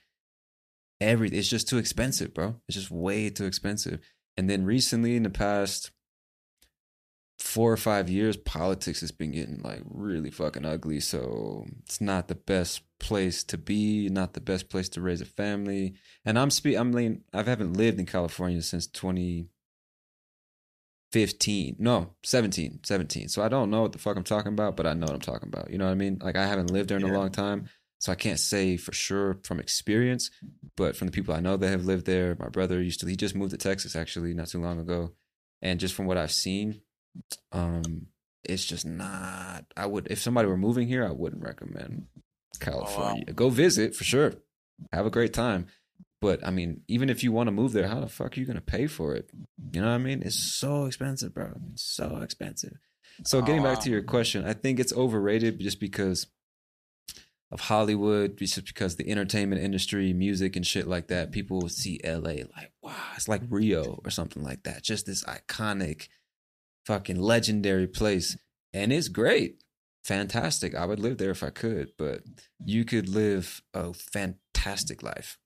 everything. It's just too expensive, bro. It's just way too expensive. And then recently, in the past four or five years, politics has been getting like really fucking ugly. So it's not the best place to be, not the best place to raise a family. And I'm spe- I'm mean, I haven't lived in California since 2015. No, 17, 17. So I don't know what the fuck I'm talking about, but I know what I'm talking about. You know what I mean? Like I haven't lived there in a long time. So I can't say for sure from experience, but from the people I know that have lived there, my brother used to he just moved to Texas actually not too long ago. And just from what I've seen, um, it's just not I would if somebody were moving here, I wouldn't recommend California. Go visit for sure. Have a great time. But I mean, even if you want to move there, how the fuck are you gonna pay for it? You know what I mean? It's so expensive, bro. It's so expensive. So getting back to your question, I think it's overrated just because of Hollywood, just because the entertainment industry, music and shit like that. People see LA like, wow, it's like Rio or something like that. Just this iconic, fucking legendary place. And it's great. Fantastic. I would live there if I could, but you could live a fantastic life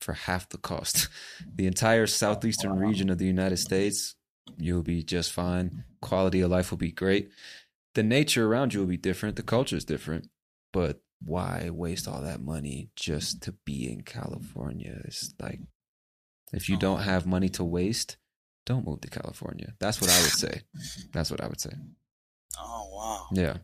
for half the cost. The entire southeastern region of the United States, you'll be just fine. Quality of life will be great. The nature around you will be different. The culture is different, but why waste all that money just to be in California? It's like if you oh. don't have money to waste, don't move to California. That's what I would say. That's what I would say. Oh wow. Yeah.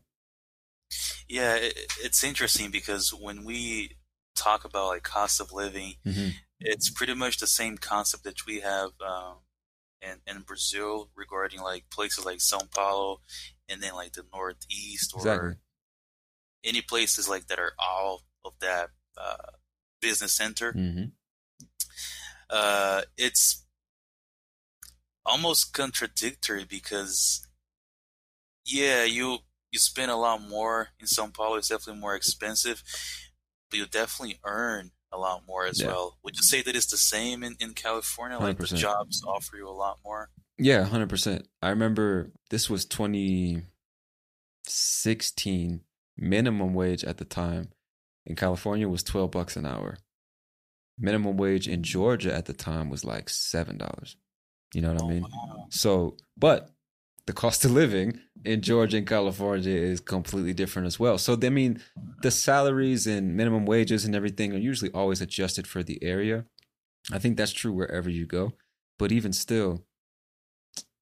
Yeah, it, it's interesting because when we talk about like cost of living, hmm it's pretty much the same concept that we have um, in in Brazil regarding like places like São Paulo and then like the Northeast or Exactly. any places like that are all of that uh, business center. hmm Uh, it's almost contradictory because yeah, you you spend a lot more in São Paulo. It's definitely more expensive, but you definitely earn a lot more as Yeah. well. Would you say that it's the same in, in California? Like the 100%. jobs offer you a lot more? Yeah, hundred percent. I remember this was twenty sixteen. Minimum wage at the time in California was twelve bucks an hour. Minimum wage in Georgia at the time was like seven dollars. You know what Oh, I mean? wow. So, but the cost of living in Georgia and California is completely different as well. So, I mean, the salaries and minimum wages and everything are usually always adjusted for the area. I think that's true wherever you go. But even still,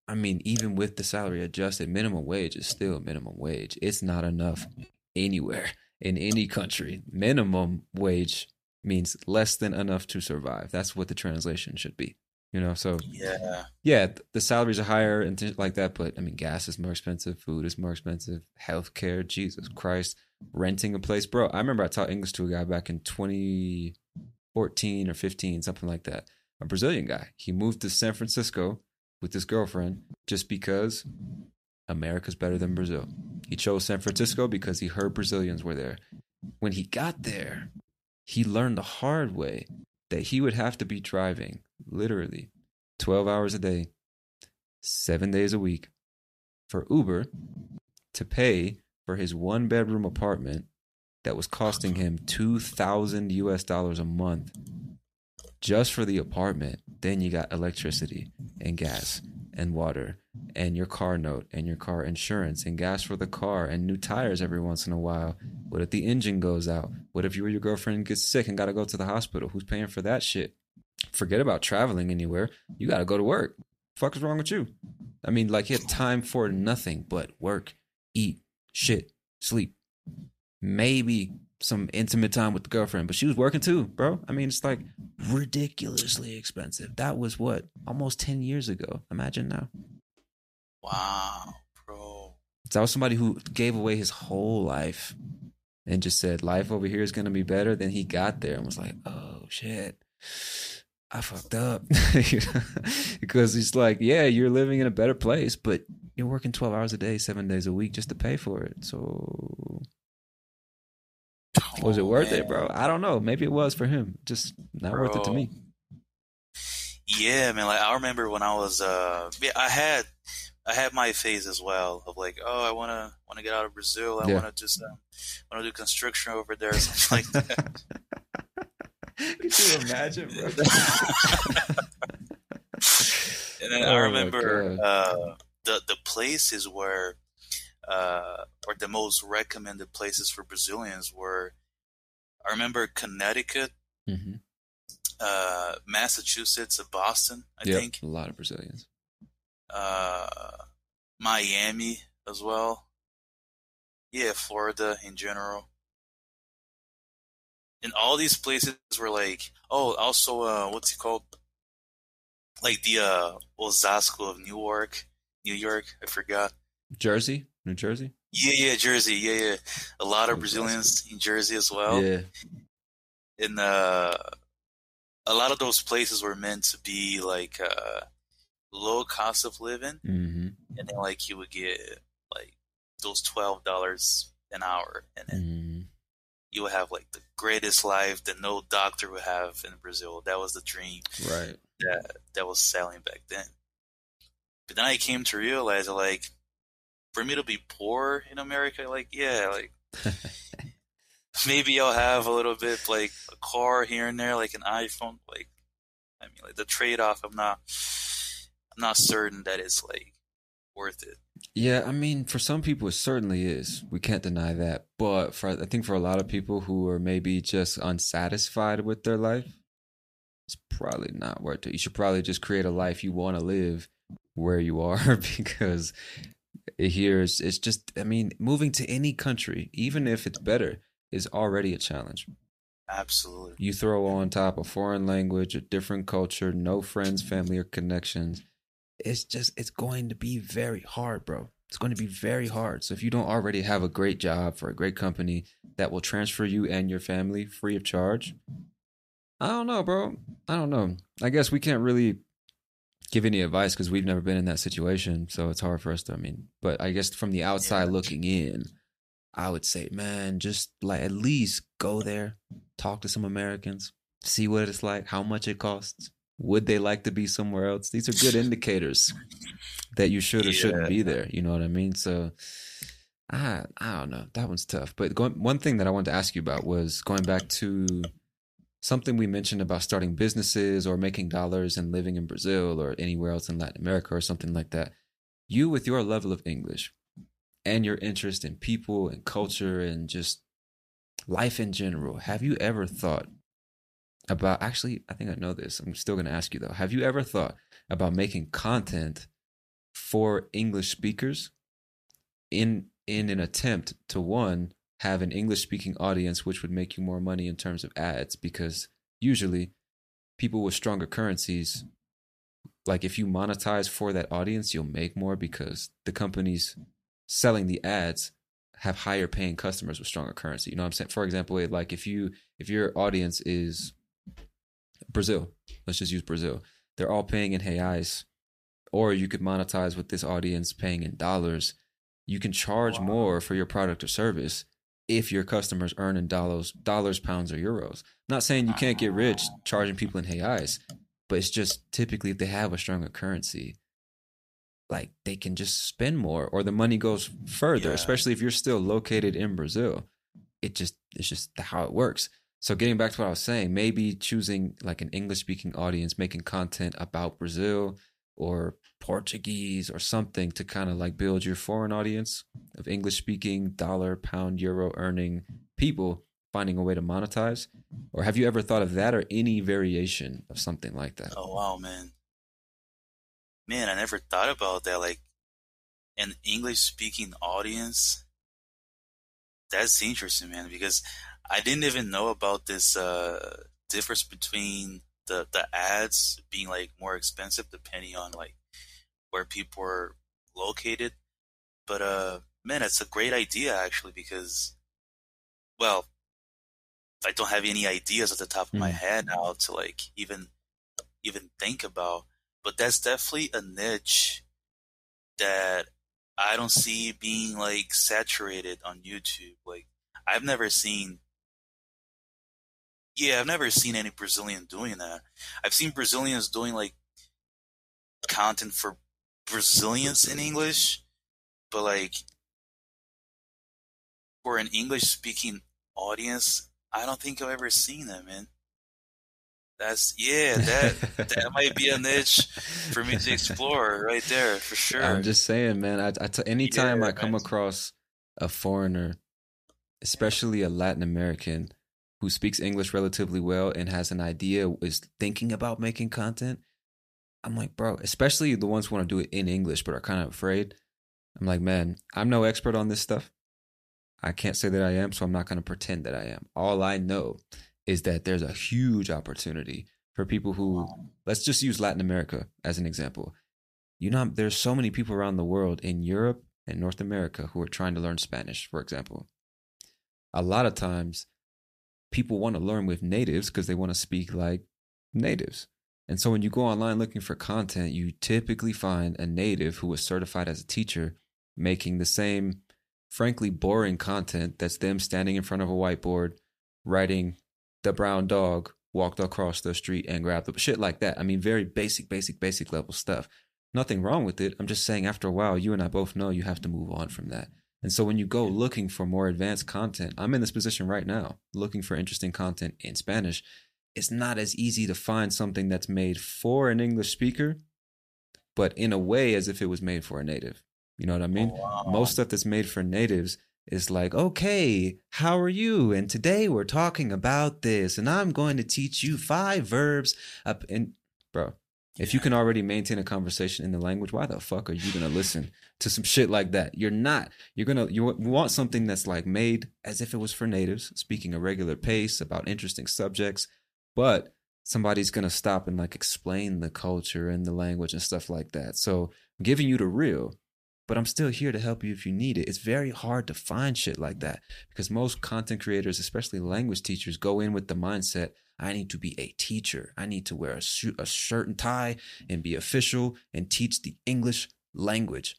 I mean, even with the salary adjusted, minimum wage is still minimum wage. It's not enough anywhere in any country. Minimum wage means less than enough to survive. That's what the translation should be. You know, so Yeah. yeah, the salaries are higher and things like that, but I mean, gas is more expensive, food is more expensive, healthcare, Jesus mm-hmm. Christ, renting a place, bro. I remember I taught English to a guy back in 2014 or 15, something like that. A Brazilian guy. He moved to San Francisco with his girlfriend just because America's better than Brazil. He chose San Francisco because he heard Brazilians were there. When he got there, he learned the hard way that he would have to be driving literally 12 hours a day, seven days a week for Uber to pay for his one bedroom apartment that was costing him 2000 US dollars a month just for the apartment. Then you got electricity and gas and water and your car note and your car insurance and gas for the car and new tires every once in a while. What if the engine goes out? What if you or your girlfriend gets sick and got to go to the hospital? Who's paying for that shit? Forget about traveling anywhere. You got to go to work. Fuck is wrong with you? I mean, like you have time for nothing but work, eat, shit, sleep. Maybe some intimate time with the girlfriend, but she was working too, bro. I mean, it's like ridiculously expensive. That was what almost ten years ago. Imagine now. Wow, bro. That was somebody who gave away his whole life and just said life over here is gonna be better. Then he got there and was like, oh shit. I fucked up because he's like, yeah, you're living in a better place, but you're working 12 hours a day, seven days a week just to pay for it. So was it Oh, worth it, bro? I don't know. Maybe it was for him. Just not worth it to me. Yeah, man. Like I remember when I was, uh, yeah, I had, I had my phase as well of like, oh, I wanna, wanna get out of Brazil. I Yeah. wanna just, um, wanna do construction over there, or something like that. Could you imagine, bro? And then Oh I remember uh, the the places where, uh, or the most recommended places for Brazilians were. I remember Connecticut, hmm uh, Massachusetts, and Boston. I Yep, think a lot of Brazilians. uh, Miami as well. Yeah, Florida in general. And all these places were like, oh, also, uh, what's it called? Like the uh, Osasco of Newark, New York. I forgot. Jersey, New Jersey. Yeah, yeah, Jersey. Yeah, yeah. A lot of Brazilians in Jersey as well. yeah, And uh, a lot of those places were meant to be like uh, low cost of living. hmm and then like you would get like those twelve dollars an hour, and then hmm you would have like the greatest life that no doctor would have in Brazil. That was the dream right. that that was selling back then. But then I came to realize like for me to be poor in America, like yeah, like maybe I'll have a little bit like a car here and there, like an iPhone. Like I mean, like the trade off, I'm not, I'm not certain that it's like worth it. Yeah, I mean, for some people, it certainly is. We can't deny that. But for I think for a lot of people who are maybe just unsatisfied with their life, it's probably not worth it. You should probably just create a life you want to live where you are because here is it's just. I mean, moving to any country, even if it's better, is already a challenge. Absolutely. You throw on top a foreign language, a different culture, no friends, family, or connections. It's just, it's going to be very hard, bro. It's going to be very hard. So if you don't already have a great job for a great company that will transfer you and your family free of charge, I don't know, bro. I don't know. I guess we can't really give any advice because we've never been in that situation. So it's hard for us to, I mean, but I guess from the outside Yeah. looking in, I would say, man, just like at least go there, talk to some Americans, see what it's like, how much it costs. Would they like to be somewhere else? These are good indicators that you should or shouldn't be there. You know what I mean? So I I don't know. That one's tough. But going, one thing that I wanted to ask you about was going back to something we mentioned about starting businesses or making dollars and living in Brazil or anywhere else in Latin America or something like that. You, with your level of English and your interest in people and culture and just life in general, have you ever thought about actually, I think I know this. I'm still going to ask you though. Have you ever thought about making content for English speakers in in an attempt to one have an English speaking audience which would make you more money in terms of ads because usually people with stronger currencies like if you monetize for that audience you'll make more because the companies selling the ads have higher paying customers with stronger currency. You know what i'm saying? For example like if you if your audience is brazil let's just use brazil they're all paying in reais or you could monetize with this audience paying in dollars you can charge more for your product or service if your customers earn in dollars, dollars, pounds, or euros. Not saying you can't get rich charging people in reais, but it's just typically if they have a stronger currency, like they can just spend more, or the money goes further. Yeah. Especially if you're still located in Brazil, it just it's just how it works. So getting back to what I was saying, maybe choosing like an English speaking audience, making content about Brazil or Portuguese or something to kind of like build your foreign audience of English speaking, dollar, pound, euro earning people finding a way to monetize? Or have you ever thought of that or any variation of something like that? Oh wow, man. Man, I never thought about that. Like an English speaking audience. That's interesting, man, because I didn't even know about this uh difference between the the ads being like more expensive depending on like where people are located. But uh man, it's a great idea actually because well, I don't have any ideas at the top of my Mm. head now to like even even think about. But that's definitely a niche that I don't see being like saturated on YouTube. Like I've never seen Yeah, I've never seen any Brazilian doing that. I've seen Brazilians doing like content for Brazilians in English, but like for an English speaking audience, I don't think I've ever seen that, man. That's yeah, that that might be a niche for me to explore right there for sure. I'm just saying, man. I, I t- anytime Yeah, I come man. across a foreigner, especially a Latin American who speaks English relatively well and has an idea, is thinking about making content, I'm like, bro. Especially the ones who want to do it in English but are kind of afraid. I'm like, man, I'm no expert on this stuff. I can't say that I am, so I'm not going to pretend that I am. All I know is that there's a huge opportunity for people who, let's just use Latin America as an example you know there's so many people around the world in Europe and North America who are trying to learn Spanish, for example. A lot of times people want to learn with natives because they want to speak like natives. And so when you go online looking for content, you typically find a native who is certified as a teacher making the same frankly boring content that's them standing in front of a whiteboard writing the brown dog walked across the street and grabbed the shit like that. I mean very basic basic basic level stuff nothing wrong with it. I'm just saying, after a while, you and I both know you have to move on from that. And so when you go looking for more advanced content, I'm in this position right now, looking for interesting content in Spanish. It's not as easy to find something that's made for an English speaker, but in a way as if it was made for a native. You know what I oh, mean? Oh, wow. Most stuff that's made for natives is like, okay, how are you? And today we're talking about this, and I'm going to teach you five verbs. Up and bro, if you can already maintain a conversation in the language, why the fuck are you gonna listen to some shit like that? You're not. You're gonna you want something that's like made as if it was for natives, speaking a regular pace about interesting subjects, but somebody's gonna stop and like explain the culture and the language and stuff like that. So I'm giving you the real, but I'm still here to help you if you need it. It's very hard to find shit like that because most content creators, especially language teachers, go in with the mindset I need to be a teacher. I need to wear a, suit, a shirt and tie and be official and teach the English language.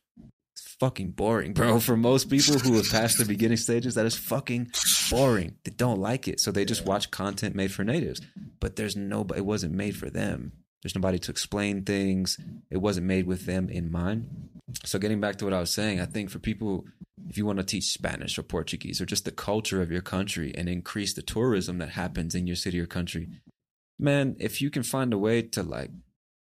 It's fucking boring, bro. For most people who have passed the beginning stages, that is fucking boring. They don't like it. So they just watch content made for natives. But there's nobody, it wasn't made for them. There's nobody to explain things. It wasn't made with them in mind. So getting back to what I was saying, I think for people, if you want to teach Spanish or Portuguese or just the culture of your country and increase the tourism that happens in your city or country, man, if you can find a way to like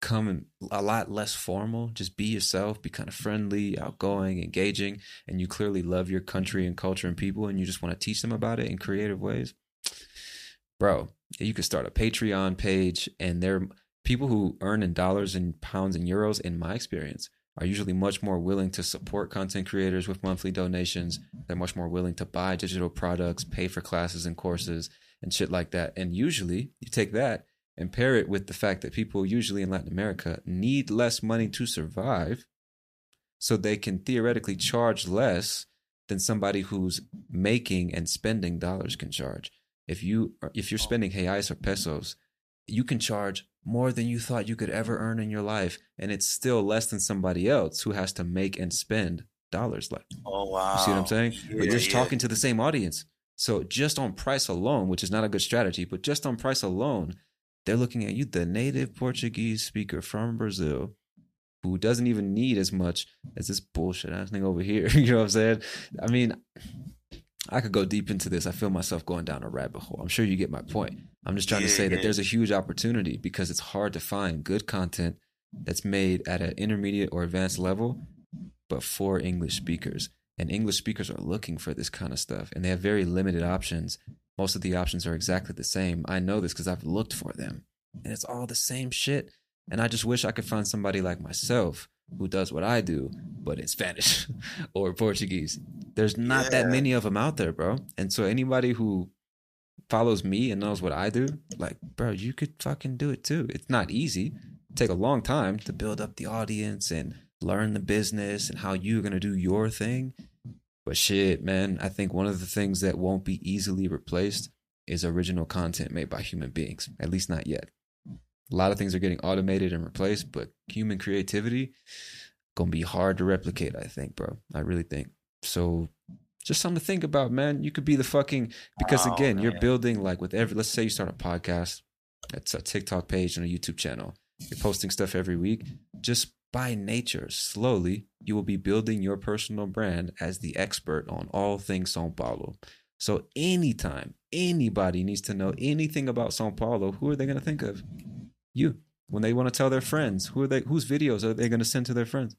come a lot less formal, just be yourself, be kind of friendly, outgoing, engaging, and you clearly love your country and culture and people and you just want to teach them about it in creative ways, bro, you could start a Patreon page and there people who earn in dollars and pounds and euros, in my experience, are usually much more willing to support content creators with monthly donations. They're much more willing to buy digital products, pay for classes and courses and shit like that. And usually you take that and pair it with the fact that people usually in Latin America need less money to survive. So they can theoretically charge less than somebody who's making and spending dollars can charge. If you if you're oh. spending reais or pesos, you can charge more than you thought you could ever earn in your life, and it's still less than somebody else who has to make and spend dollars. Like, Oh wow! you see what I'm saying? Yeah, you're just yeah. talking to the same audience. So just on price alone, which is not a good strategy, but just on price alone, they're looking at you, the native Portuguese speaker from Brazil, who doesn't even need as much as this bullshit ass thing over here. you know what I'm saying? I mean, I could go deep into this. I feel myself going down a rabbit hole. I'm sure you get my point. I'm just trying to Yeah, say that there's a huge opportunity because it's hard to find good content that's made at an intermediate or advanced level, but for English speakers. And English speakers are looking for this kind of stuff, and they have very limited options. Most of the options are exactly the same. I know this because I've looked for them, and it's all the same shit. And I just wish I could find somebody like myself who does what I do, but in Spanish or Portuguese. There's not that many of them out there, bro. And so anybody who follows me and knows what I do, like, bro, you could fucking do it too. It's not easy. It take a long time to build up the audience and learn the business and how you're gonna do your thing. But shit, man, I think one of the things that won't be easily replaced is original content made by human beings. At least not yet. A lot of things are getting automated and replaced, but human creativity gonna be hard to replicate, I think, bro. I really think. So just something to think about, man. You could be the fucking because Wow, again, you're building like with every let's say you start a podcast, it's a TikTok page and a YouTube channel. You're posting stuff every week. Just by nature, slowly, you will be building your personal brand as the expert on all things Sao Paulo. So anytime anybody needs to know anything about Sao Paulo, who are they gonna think of? You. When they want to tell their friends, who are they whose videos are they gonna send to their friends?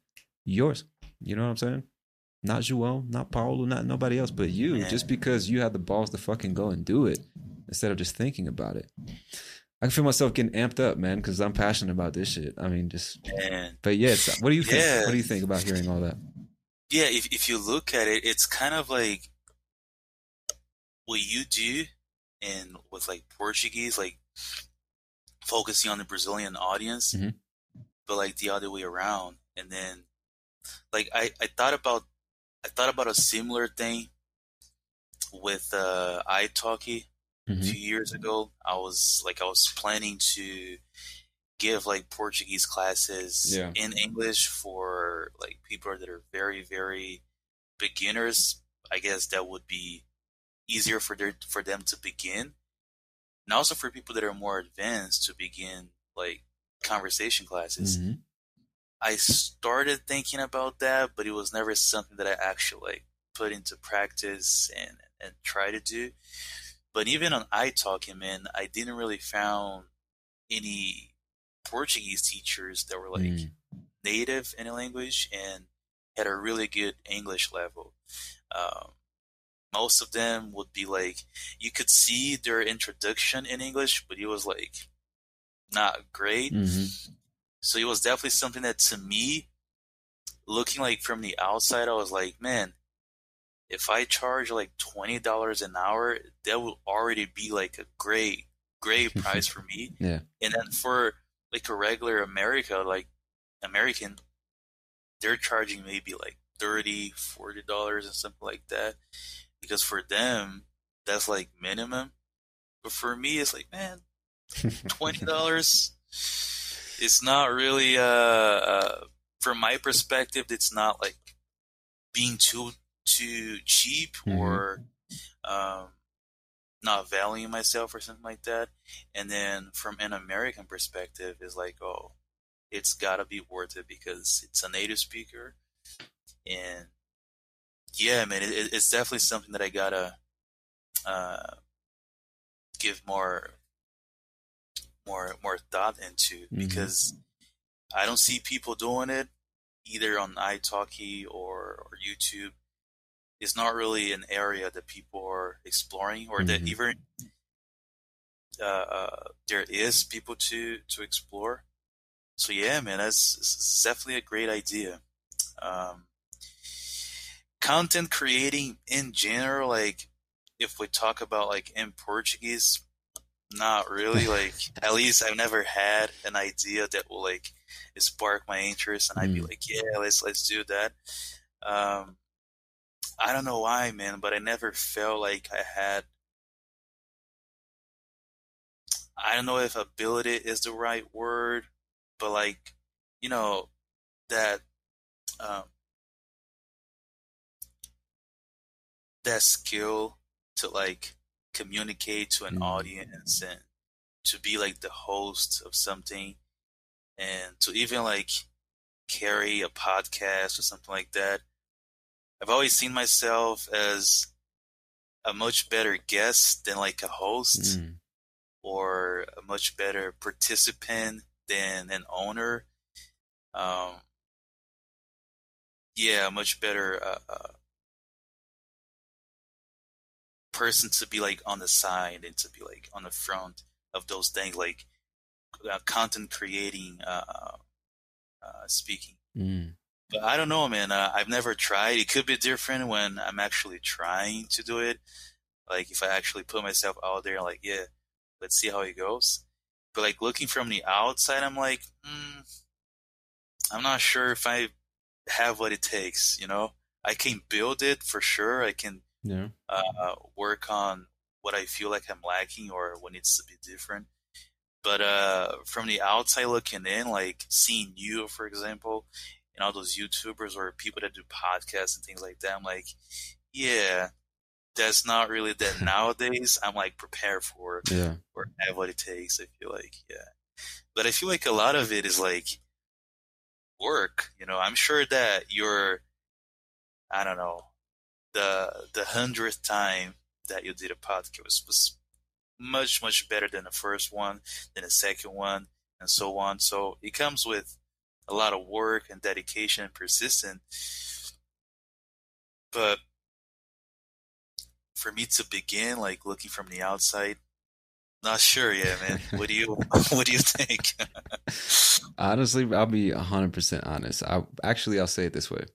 Yours. You know what I'm saying? Not João, not Paulo, not nobody else, but you. Yeah. Just because you had the balls to fucking go and do it instead of just thinking about it. I can feel myself getting amped up, man, because I'm passionate about this shit. I mean, just. And But yeah, it's, what do you think? Yeah. What do you think about hearing all that? yeah, if if you look at it, it's kind of like what you do, and with like Portuguese, like focusing on the Brazilian audience, Mhm. but like the other way around. And then, like I I thought about I thought about a similar thing with uh iTalki a Mhm. few years ago. I was like I was planning to give like Portuguese classes Yeah. in English for like people that are very very beginners. I guess that would be easier for their for them to begin, and also for people that are more advanced to begin like conversation classes. Mhm. I started thinking about that, but it was never something that I actually like put into practice and and try to do. But even on iTalki, man, I didn't really found any Portuguese teachers that were like Mm. native in a language and had a really good English level. Um, most of them would be like you could see their introduction in English, but it was like not great. Mhm. So it was definitely something that to me, looking like from the outside, I was like, man, if I charge like twenty dollars an hour, that will already be like a great, great price for me. Yeah. And then for like a regular America, like American, they're charging maybe like 30 40 dollars and something like that. Because for them, that's like minimum. But for me, it's like, man, twenty dollars. It's not really, uh, uh, from my perspective, it's not like being too too cheap Mhm. or um, not valuing myself or something like that. And then from an American perspective, is like, oh, it's gotta be worth it because it's a native speaker, and yeah, man, it, it- it's definitely something that I gotta uh, give more more more thought into Mhm. because I don't see people doing it either on italki or, or YouTube. It's not really an area that people are exploring or that Mhm. even uh, uh, there is people to to explore. So yeah, man, that's, that's definitely a great idea. Um, content creating in general, like if we talk about like in Portuguese, not really. Like at least I've never had an idea that will like spark my interest, and I'd be Mm. like, yeah, let's let's do that. Um, I don't know why, man, but I never felt like I had. I don't know if ability is the right word, but like, you know, that um, that skill to like communicate to an Mm. audience and to be like the host of something and to even like carry a podcast or something like that. I've always seen myself as a much better guest than like a host Mm. or a much better participant than an owner. Um, yeah, much better uh, uh, person to be like on the side and to be like on the front of those things, like uh, content creating, uh, uh, speaking. Mm. But I don't know, man. Uh, I've never tried. It could be different when I'm actually trying to do it. Like if I actually put myself out there, like, yeah, let's see how it goes. But like looking from the outside, I'm like, mm, I'm not sure if I have what it takes. You know, I can build it for sure. I can Yeah. uh, work on what I feel like I'm lacking or what needs to be different. But uh, from the outside looking in, like seeing you, for example, and all those YouTubers or people that do podcasts and things like that, I'm like, yeah, that's not really that nowadays. I'm like prepared for Yeah. or have what it takes. I feel like, yeah. But I feel like a lot of it is like work. You know, I'm sure that you're, I don't know, the the hundredth time that you did a podcast was, much much better than the first one, than the second one, and so on. So it comes with a lot of work and dedication and persistence. But for me to begin, like looking from the outside, not sure yet, man. What do you what do you think? Honestly, I'll be 100% honest. I actually I'll say it this way.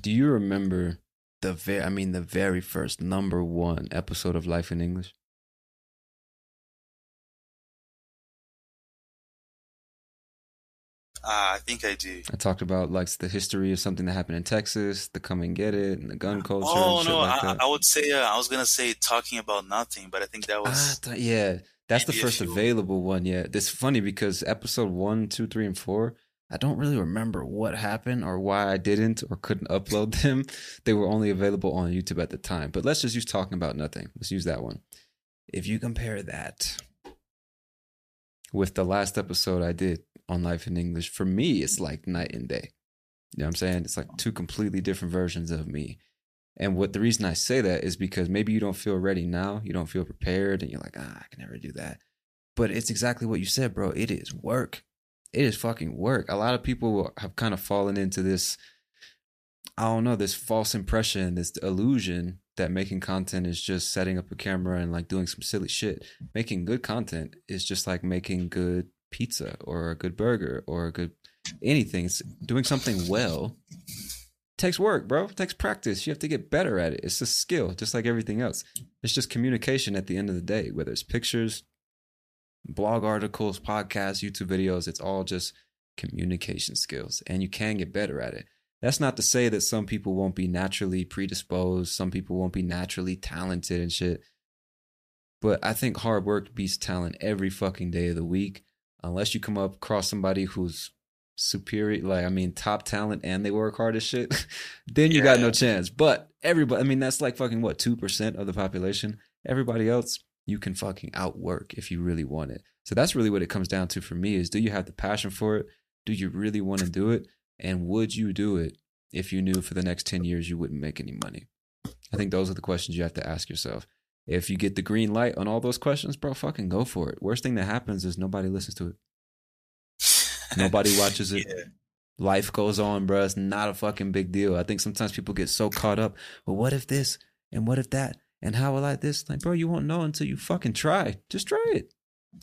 Do you remember the very I mean the very first number 1 episode of Life in English? Ah, I think I do. I talked about like the history of something that happened in Texas, the come and get it, and the gun culture. Oh no, like I. I would say uh, I was gonna say talking about nothing, but I think that Ah, was th- yeah, that's the first available one. Yeah, it's funny because episode one, two, three, and four, I don't really remember what happened or why I didn't or couldn't upload them. They were only available on YouTube at the time. But let's just use talking about nothing. Let's use that one. If you compare that with the last episode I did on Life in English, for me, it's like night and day. You know what I'm saying? It's like two completely different versions of me. And what the reason I say that is because maybe you don't feel ready now, you don't feel prepared, and you're like, ah, I can never do that. But it's exactly what you said, bro. It is work. It is fucking work. A lot of people have kind of fallen into this, I don't know, this false impression, this illusion that making content is just setting up a camera and like doing some silly shit. Making good content is just like making good pizza or a good burger or a good anything. It's doing something well takes work, bro. It takes practice. You have to get better at it. It's a skill, just like everything else. It's just communication at the end of the day, whether it's pictures, blog articles, podcasts, YouTube videos, it's all just communication skills. And you can get better at it. That's not to say that some people won't be naturally predisposed, some people won't be naturally talented and shit. But I think hard work beats talent every fucking day of the week. Unless you come up across somebody who's superior, like I mean, top talent and they work hard as shit, then you got no chance. But everybody, I mean, that's like fucking what two percent of the population. Everybody else, you can fucking outwork if you really want it. So that's really what it comes down to for me: is do you have the passion for it? Do you really want to do it? And would you do it if you knew for the next ten years you wouldn't make any money? I think those are the questions you have to ask yourself. If you get the green light on all those questions, bro, fucking go for it. Worst thing that happens is nobody listens to it. Nobody watches it. Yeah. Life goes on, bro. It's not a fucking big deal. I think sometimes people get so caught up. Well, what if this and what if that and how will I this? Like, bro, you won't know until you fucking try. Just try it.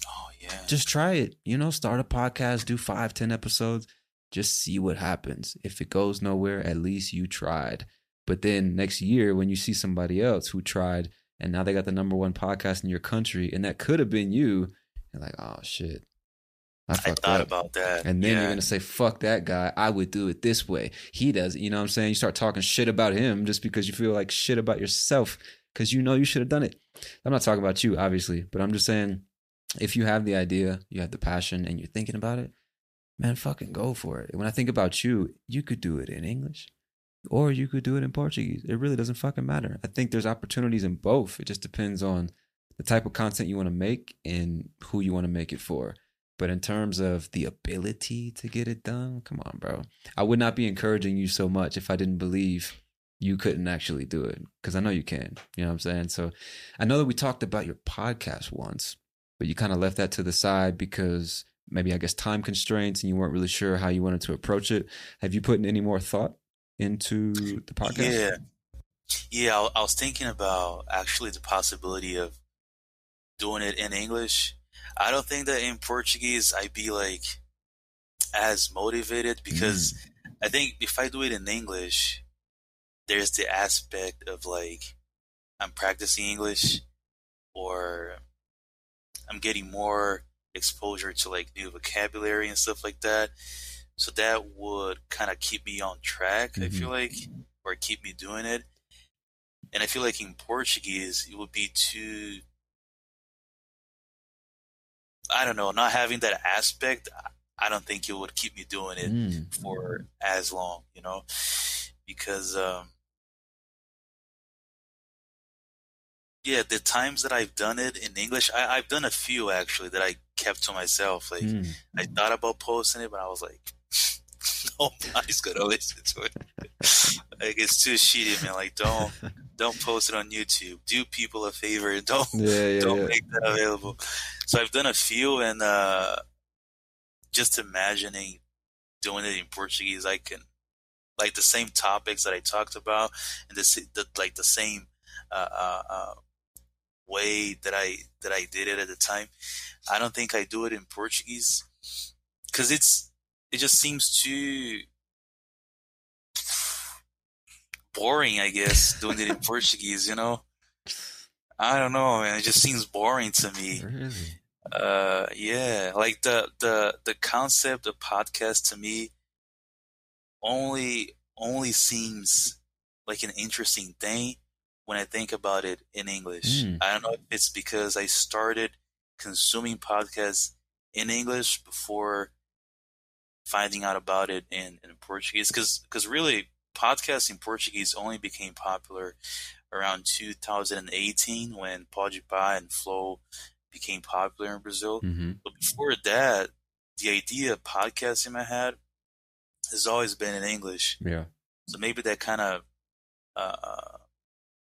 Oh yeah. Just try it. You know, start a podcast, do five, ten episodes. Just see what happens. If it goes nowhere, at least you tried. But then next year, when you see somebody else who tried and now they got the number one podcast in your country, and that could have been you, you're like, oh shit. I I thought up. about that. And then yeah. you're gonna say, "Fuck that guy! I would do it this way. He does." it." You know what I'm saying? You start talking shit about him just because you feel like shit about yourself because you know you should have done it. I'm not talking about you, obviously, but I'm just saying, if you have the idea, you have the passion, and you're thinking about it, man, fucking go for it. When I think about you, you could do it in English, or you could do it in Portuguese. It really doesn't fucking matter. I think there's opportunities in both. It just depends on the type of content you want to make and who you want to make it for. But in terms of the ability to get it done, come on, bro. I would not be encouraging you so much if I didn't believe you couldn't actually do it because I know you can. You know what I'm saying? So I know that we talked about your podcast once, but you kind of left that to the side because maybe I guess time constraints and you weren't really sure how you wanted to approach it. Have you put in any more thought into the podcast? Yeah. Yeah, I, I was thinking about actually the possibility of doing it in English. I don't think that in Portuguese I'd be like as motivated because mm. I think if I do it in English, there's the aspect of like I'm practicing English or I'm getting more exposure to like new vocabulary and stuff like that. So that would kind of keep me on track, I feel like, or keep me doing it. And I feel like in Portuguese, it would be too, I don't know, not having that aspect, I don't think it would keep me doing it Mm. for as long, you know, because, um, yeah, the times that I've done it in English, I, I've done a few actually that I kept to myself. Like, Mm. I thought about posting it, but I was like, nobody's gonna listen to it. like, it's too shitty, man. Like, don't, don't post it on YouTube. Do people a favor and don't, Yeah, yeah, don't yeah. make that available. So I've done a few, and uh, just imagining doing it in Portuguese, I can like the same topics that I talked about, and the, the like the same uh, uh, uh, way that I that I did it at the time. I don't think I do it in Portuguese because it's it just seems too boring. I guess doing it in Portuguese, you know. I don't know, man. It just seems boring to me. Really? Uh, yeah, like the the the concept of podcast to me only only seems like an interesting thing when I think about it in English. Mm. I don't know if it's because I started consuming podcasts in English before finding out about it in, in Portuguese. Because really, podcasts in Portuguese only became popular around 2018 when Podpah and Flow became popular in Brazil. Mm-hmm. But before that, the idea of podcasting in my head has always been in English. Yeah. So maybe that kind of uh,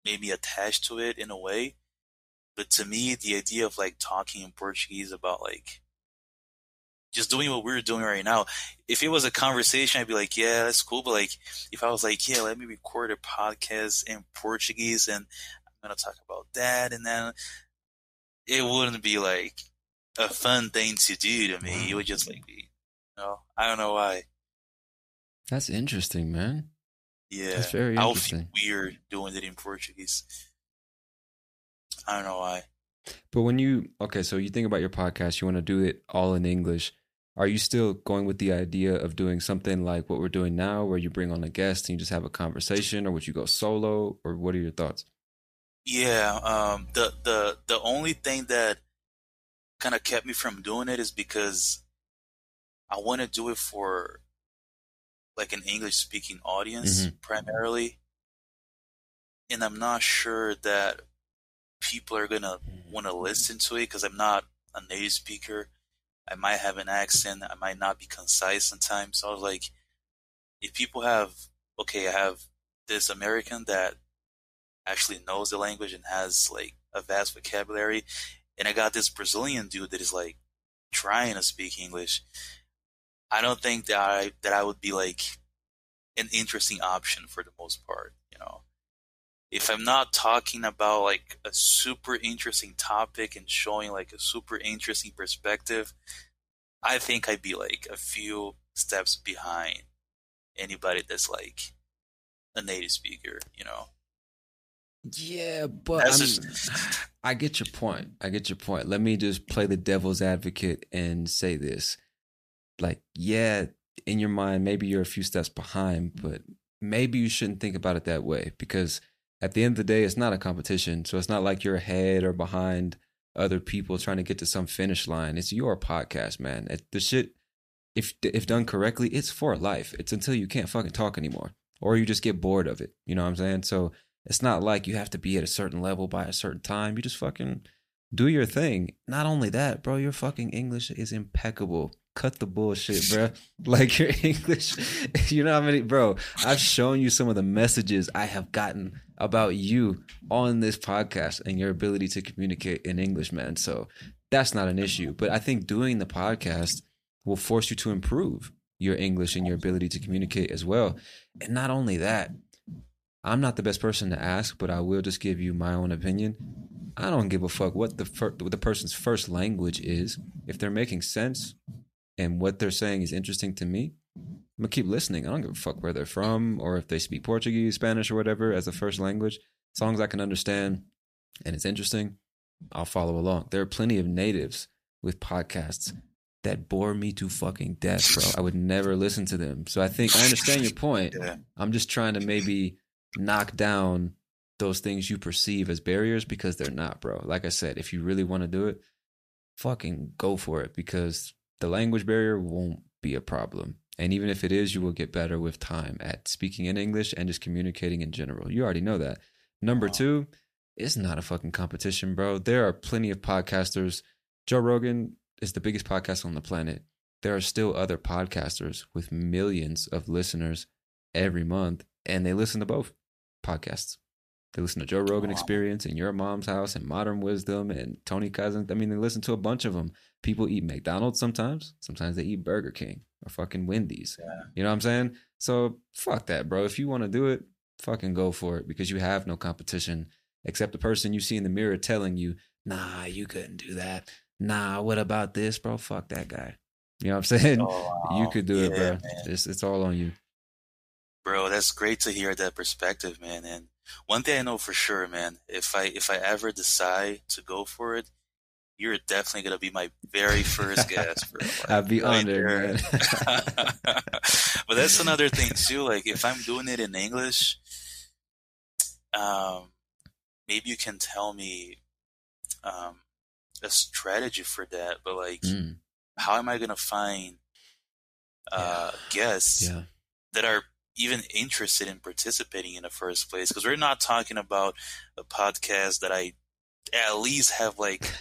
made me attached to it in a way. But to me, the idea of like talking in Portuguese about like just doing what we're doing right now. If it was a conversation, I'd be like, yeah, that's cool. But like, if I was like, yeah, let me record a podcast in Portuguese and I'm going to talk about that. And then it wouldn't be like a fun thing to do to me. It would just like be, you know, I don't know why. That's interesting, man. Yeah. That's very I'll feel weird doing it in Portuguese. I don't know why. But when you okay, so you think about your podcast, you want to do it all in English. Are you still going with the idea of doing something like what we're doing now, where you bring on a guest and you just have a conversation, or would you go solo, or what are your thoughts? Yeah, um, the the the only thing that kind of kept me from doing it is because I want to do it for like an English speaking audience mm-hmm. primarily, and I'm not sure that people are gonna want to listen to it because I'm not a native speaker. I might have an accent. I might not be concise sometimes. So I was like, if people have okay, I have this American that actually knows the language and has like a vast vocabulary. And I got this Brazilian dude that is like trying to speak English. I don't think that I that I would be like an interesting option for the most part, you know. If I'm not talking about like a super interesting topic and showing like a super interesting perspective, I think I'd be like a few steps behind anybody that's like a native speaker, you know. Yeah, but I, mean, I get your point. I get your point. Let me just play the devil's advocate and say this. Like, yeah, in your mind, maybe you're a few steps behind, but maybe you shouldn't think about it that way because at the end of the day, it's not a competition. So it's not like you're ahead or behind other people trying to get to some finish line. It's your podcast, man. It, the shit, if if done correctly, it's for life. It's until you can't fucking talk anymore or you just get bored of it. You know what I'm saying? So it's not like you have to be at a certain level by a certain time. You just fucking do your thing. Not only that, bro, your fucking English is impeccable. Cut the bullshit, bro. Like your English, you know how many, bro? I've shown you some of the messages I have gotten about you on this podcast and your ability to communicate in English, man. So that's not an issue. But I think doing the podcast will force you to improve your English and your ability to communicate as well. And not only that, I'm not the best person to ask, but I will just give you my own opinion. I don't give a fuck what the fir- what the person's first language is. If they're making sense and what they're saying is interesting to me, I'm gonna keep listening. I don't give a fuck where they're from or if they speak Portuguese, Spanish, or whatever as a first language. As long as I can understand and it's interesting, I'll follow along. There are plenty of natives with podcasts that bore me to fucking death, bro. I would never listen to them. So I think I understand your point. Yeah. I'm just trying to maybe knock down those things you perceive as barriers because they're not, bro. Like I said, if you really want to do it, fucking go for it because the language barrier won't be a problem. And even if it is, you will get better with time at speaking in English and just communicating in general. You already know that. Number two, it's not a fucking competition, bro. There are plenty of podcasters. Joe Rogan is the biggest podcast on the planet. There are still other podcasters with millions of listeners every month, and they listen to both podcasts. They listen to Joe Rogan Wow. Experience and Your Mom's House and Modern Wisdom and Tony Cousins. I mean, they listen to a bunch of them. People eat McDonald's sometimes. Sometimes they eat Burger King or fucking Wendy's. Yeah. You know what I'm saying? So fuck that, bro. If you want to do it, fucking go for it because you have no competition except the person you see in the mirror telling you, nah, you couldn't do that. Nah, what about this, bro? Fuck that guy. You know what I'm saying? Oh, You could do it, bro. man. It's it's all on you. Bro, that's great to hear that perspective, man. And one thing I know for sure, man, if I if I ever decide to go for it, you're definitely gonna be my very first guest, bro. Like, I'd be right honored, but that's another thing too. Like if I'm doing it in English, um, maybe you can tell me um a strategy for that. But like, Mm, how am I gonna find uh guests yeah. that are even interested in participating in the first place because we're not talking about a podcast that I at least have like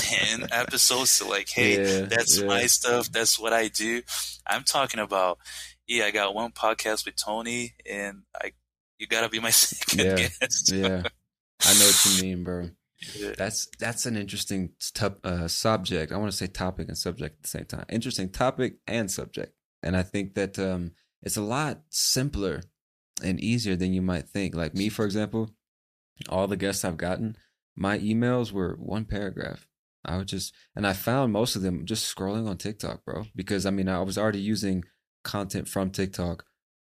10 episodes to like hey Yeah, that's yeah. my stuff that's what I do I'm talking about yeah I got one podcast with Tony and I you got to be my second Yeah, guest Yeah. I know what you mean, bro. Yeah. That's that's an interesting tup- uh, subject. I want to say topic and subject at the same time. Interesting topic and subject, and I think that um, it's a lot simpler and easier than you might think. Like me, for example, all the guests I've gotten, my emails were one paragraph. I would just, and I found most of them just scrolling on TikTok, bro. Because I mean, I was already using content from TikTok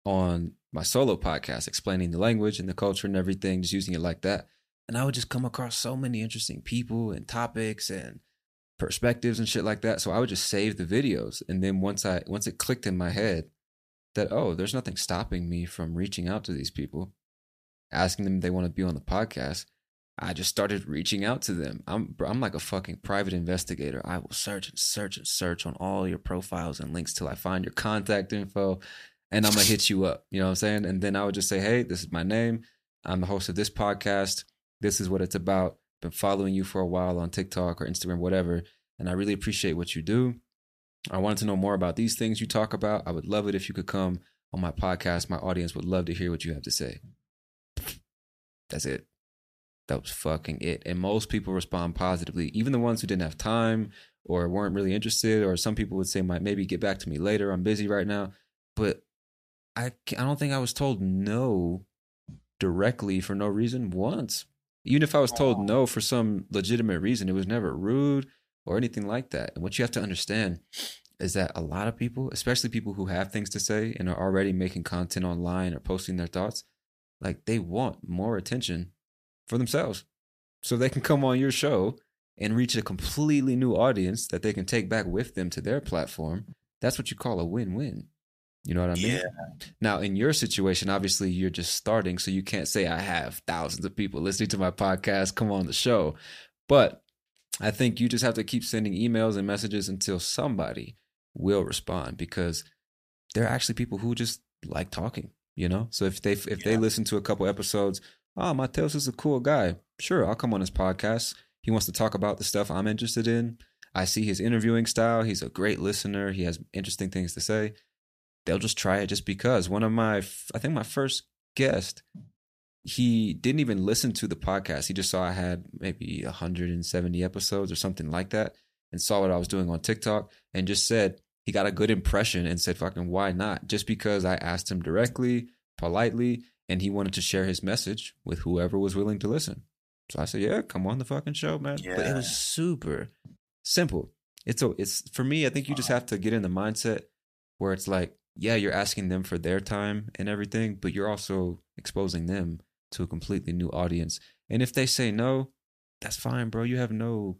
on my solo podcast, explaining the language and the culture and everything, just using it like that. And I would just come across so many interesting people and topics and perspectives and shit like that. So I would just save the videos. And then once I once it clicked in my head that, oh, there's nothing stopping me from reaching out to these people, asking them they want to be on the podcast. I just started reaching out to them. I'm I'm like a fucking private investigator. I will search and search and search on all your profiles and links till I find your contact info and I'm gonna hit you up. You know what I'm saying? And then I would just say, Hey, this is my name. I'm the host of this podcast. This is what it's about. Been following you for a while on TikTok or Instagram, whatever. And I really appreciate what you do. I wanted to know more about these things you talk about. I would love it if you could come on my podcast. My audience would love to hear what you have to say. That's it. That was fucking it. And most people respond positively, even the ones who didn't have time or weren't really interested, or some people would say, might maybe get back to me later. I'm busy right now. But I, I don't think I was told no directly for no reason once. Even if I was told no for some legitimate reason, it was never rude or anything like that. And what you have to understand is that a lot of people, especially people who have things to say and are already making content online or posting their thoughts, like they want more attention for themselves. So they can come on your show and reach a completely new audience that they can take back with them to their platform. That's what you call a win win. You know what I mean? Yeah. Now, in your situation, obviously you're just starting, so you can't say I have thousands of people listening to my podcast, come on the show. But I think you just have to keep sending emails and messages until somebody will respond because there are actually people who just like talking, you know? So if they if they listen to a couple episodes, oh, Matheus is a cool guy. Sure, I'll come on his podcast. He wants to talk about the stuff I'm interested in. I see his interviewing style. He's a great listener. He has interesting things to say they'll just try it just because. One of my, I think my first guest, he didn't even listen to the podcast. He just saw I had maybe 170 episodes or something like that and saw what I was doing on TikTok and just said he got a good impression and said, fucking, why not? Just because I asked him directly, politely, and he wanted to share his message with whoever was willing to listen. So I said, yeah, come on the fucking show, man. But it was super simple. It's a, it's for me. I think you just have to get in the mindset where it's like, yeah, you're asking them for their time and everything, but you're also exposing them to a completely new audience. And if they say no, that's fine, bro. You have no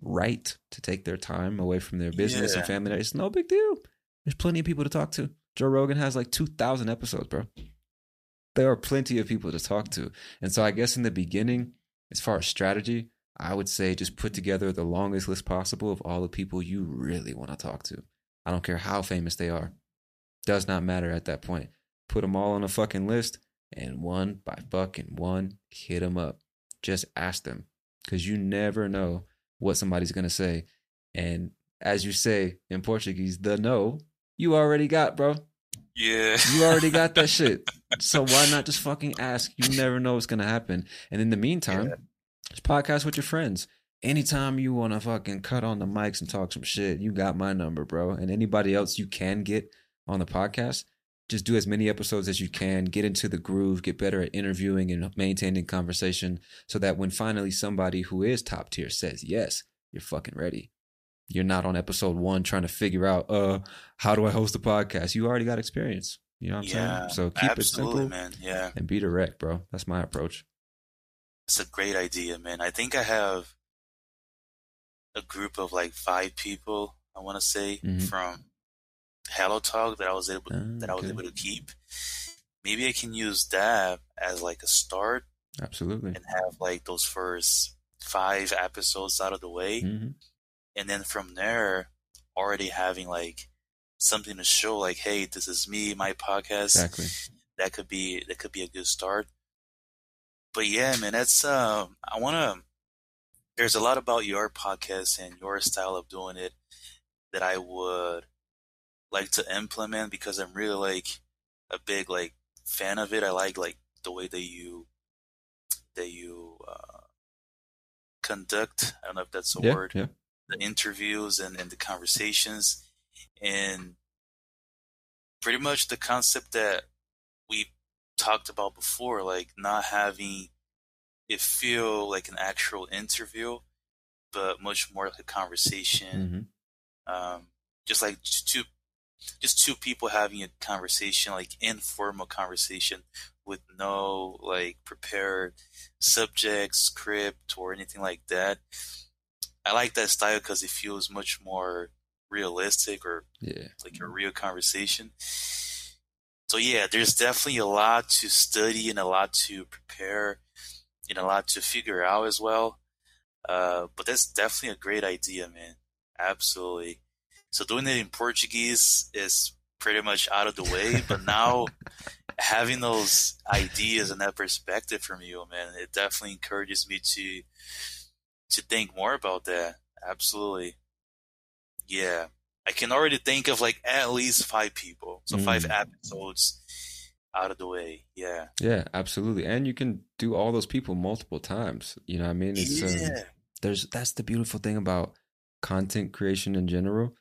right to take their time away from their business and family. It's no big deal. There's plenty of people to talk to. Joe Rogan has like 2,000 episodes, bro. There are plenty of people to talk to. And so I guess in the beginning, as far as strategy, I would say just put together the longest list possible of all the people you really want to talk to. I don't care how famous they are. Does not matter at that point. Put them all on a fucking list and one by fucking one, hit them up. Just ask them because you never know what somebody's going to say. And as you say in Portuguese, the no, you already got, bro. Yeah. You already got that shit. So why not just fucking ask? You never know what's gonna happen. And in the meantime, just podcast with your friends. Anytime you wanna fucking cut on the mics and talk some shit, you got my number, bro. And anybody else you can get on the podcast, just do as many episodes as you can, get into the groove, get better at interviewing and maintaining conversation so that when finally somebody who is top tier says yes, you're fucking ready. You're not on episode one trying to figure out, uh, how do I host a podcast? You already got experience. You know what I'm yeah. saying? So keep it simple man. Yeah. and be direct, bro. That's my approach. It's a great idea, man. I think I have a group of like five people. I want to say Mhm. from Hello Talk that I was able Ah, that I was able to keep. Maybe I can use that as like a start Absolutely. and have like those first five episodes out of the way, hmm and then from there, already having like something to show, like, hey, this is me, my podcast. Exactly. that could be that could be a good start. But yeah, man, that's uh, I want to. There's a lot about your podcast and your style of doing it that I would like to implement because I'm really like a big like fan of it. I like like the way that you that you uh, conduct. I don't know if that's a Yeah, word. yeah. The interviews and, and the conversations, and pretty much the concept that we talked about before, like not having it feel like an actual interview, but much more like a conversation. hmm Um, just like two, just two people having a conversation, like informal conversation with no like prepared subject, script, or anything like that. I like that style because it feels much more realistic or Yeah. like a real conversation. So yeah, there's definitely a lot to study and a lot to prepare and a lot to figure out as well. Uh, but that's definitely a great idea, man. Absolutely. So doing it in Portuguese is pretty much out of the way, but now having those ideas and that perspective from you, man, it definitely encourages me to to think more about that. Absolutely. Yeah. I can already think of like at least five people. So five Mm. episodes out of the way. Yeah. Yeah, absolutely. And you can do all those people multiple times. You know what I mean? It's um, there's that's the beautiful thing about content creation in general,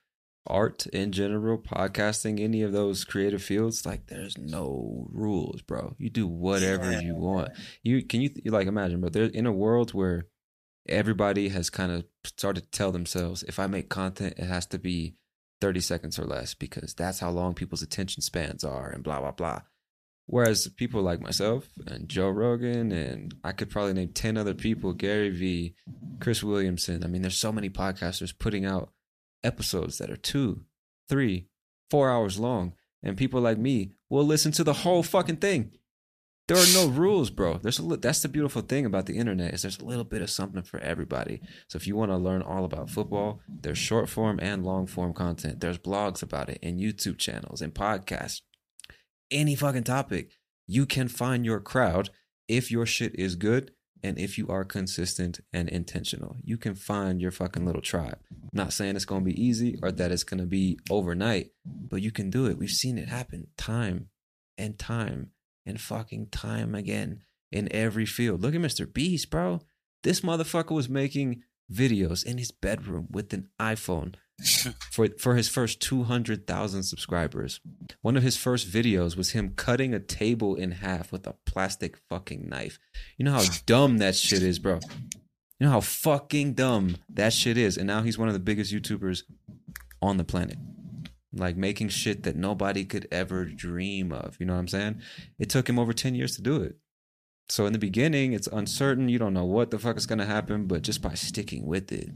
art in general, podcasting, any of those creative fields, like there's no rules, bro. You do whatever Yeah. you want. You can you, you like imagine, bro, there in a world where everybody has kind of started to tell themselves if I make content, it has to be 30 seconds or less because that's how long people's attention spans are and blah blah blah. Whereas people like myself and Joe Rogan and I could probably name 10 other people, Gary Vee, Chris Williamson. I mean, there's so many podcasters putting out episodes that are two, three, four hours long. And people like me will listen to the whole fucking thing. There are no rules, bro. There's a li- that's the beautiful thing about the internet is there's a little bit of something for everybody. So if you want to learn all about football, there's short form and long form content. There's blogs about it and YouTube channels and podcasts. Any fucking topic, you can find your crowd if your shit is good and if you are consistent and intentional. You can find your fucking little tribe. I'm not saying it's going to be easy or that it's going to be overnight, but you can do it. We've seen it happen time and time and fucking time again in every field. Look at Mr. Beast, bro. This motherfucker was making videos in his bedroom with an iPhone for for his first 200,000 subscribers. One of his first videos was him cutting a table in half with a plastic fucking knife. You know how dumb that shit is, bro. You know how fucking dumb that shit is. And now he's one of the biggest YouTubers on the planet. Like making shit that nobody could ever dream of. You know what I'm saying? It took him over 10 years to do it. So in the beginning, it's uncertain. You don't know what the fuck is going to happen, but just by sticking with it.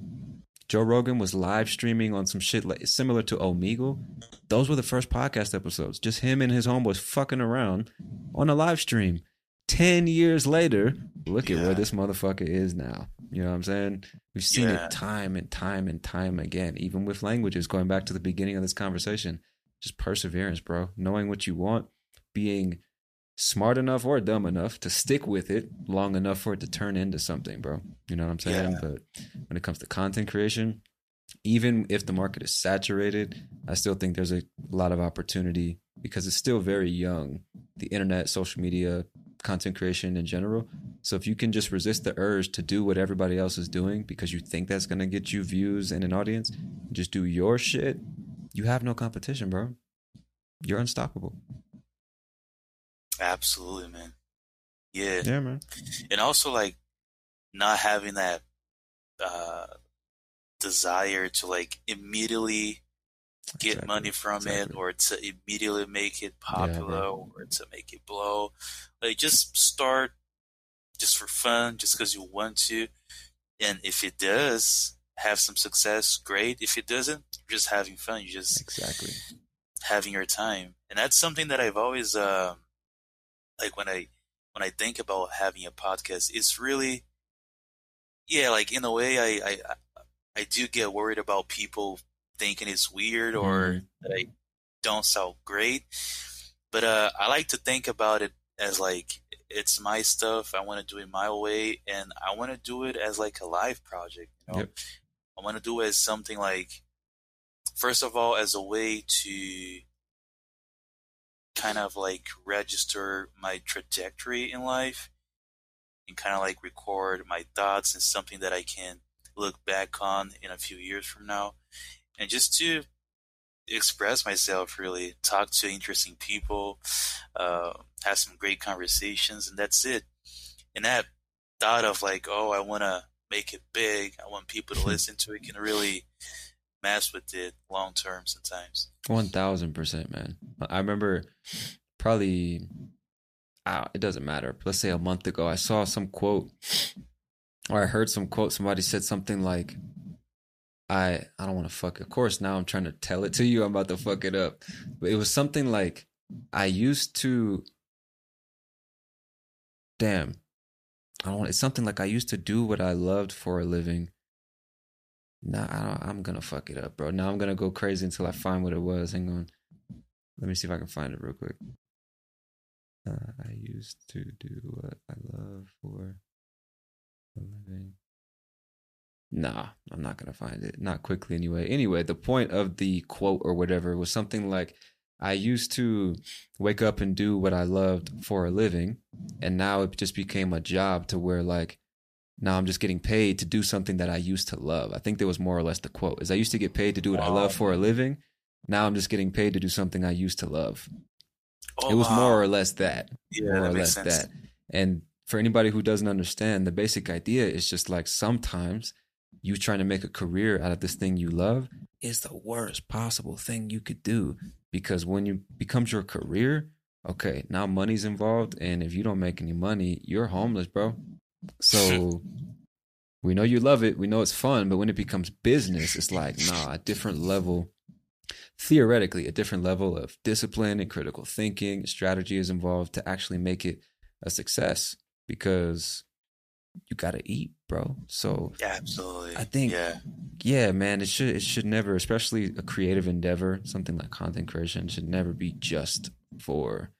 Joe Rogan was live streaming on some shit like similar to Omegle. Those were the first podcast episodes. Just him and his homeboys fucking around on a live stream. 10 years later, look at where this motherfucker is now. You know what I'm saying? We've seen Yeah. it time and time and time again, even with languages, going back to the beginning of this conversation. Just perseverance, bro. Knowing what you want, being smart enough or dumb enough to stick with it long enough for it to turn into something, bro. You know what I'm saying? Yeah. But when it comes to content creation, even if the market is saturated, I still think there's a lot of opportunity because it's still very young. The internet, social media, content creation in general. So if you can just resist the urge to do what everybody else is doing because you think that's going to get you views and an audience, just do your shit, you have no competition, bro. You're unstoppable. Absolutely, man. Yeah. Yeah, man. And also like not having that uh desire to like immediately get Exactly. money from it or to immediately make it popular bro. or to make it blow. Like just start just for fun, just because you want to. And if it does have some success, great. If it doesn't, you're just having fun. You're just Exactly. having your time. And that's something that I've always um like when I when I think about having a podcast, it's really yeah, like in a way I I I do get worried about people thinking it's weird or Mhm. that I don't sound great. But uh I like to think about it as like it's my stuff. I want to do it my way and I want to do it as like a live project, you know. Yep. I want to do it as something like first of all as a way to kind of like register my trajectory in life and kind of like record my thoughts and something that I can look back on in a few years from now. And just to express myself, really, talk to interesting people, uh, have some great conversations, and that's it. And that thought of like, oh, I want to make it big, I want people to listen to it, can really mess with it long term sometimes. One thousand percent, man. I remember probably uh, it doesn't matter. Let's say a month ago, I saw some quote or I heard some quote. Somebody said something like, "I I don't want to fuck." Of course, now I'm trying to tell it to you. I'm about to fuck it up, but it was something like, "I used to." Damn, I don't. It's something like I used to do what I loved for a living. Nah, I am gonna fuck it up, bro. Now I'm gonna go crazy until I find what it was. Hang on. Let me see if I can find it real quick. Uh, I used to do what I love for a living. Nah, I'm not gonna find it. Not quickly anyway. Anyway, the point of the quote or whatever was something like I used to wake up and do what I loved for a living, and now it just became a job to where like now I'm just getting paid to do something that I used to love. I think that was more or less the quote. Is I used to get paid to do what wow. I love for a living. Now I'm just getting paid to do something I used to love. Oh, it was wow. more or less that. Yeah, more or less sense. that. And for anybody who doesn't understand, the basic idea is just like sometimes you trying to make a career out of this thing you love is the worst possible thing you could do. Because when you becomes your career, okay, now money's involved and if you don't make any money, you're homeless, bro. So we know you love it, we know it's fun, but when it becomes business, it's like, nah, a different level theoretically a different level of discipline and critical thinking strategy is involved to actually make it a success. Because you gotta eat, bro. So yeah, absolutely. I think yeah. yeah, man, it should it should never, especially a creative endeavor, something like content creation, should never be just for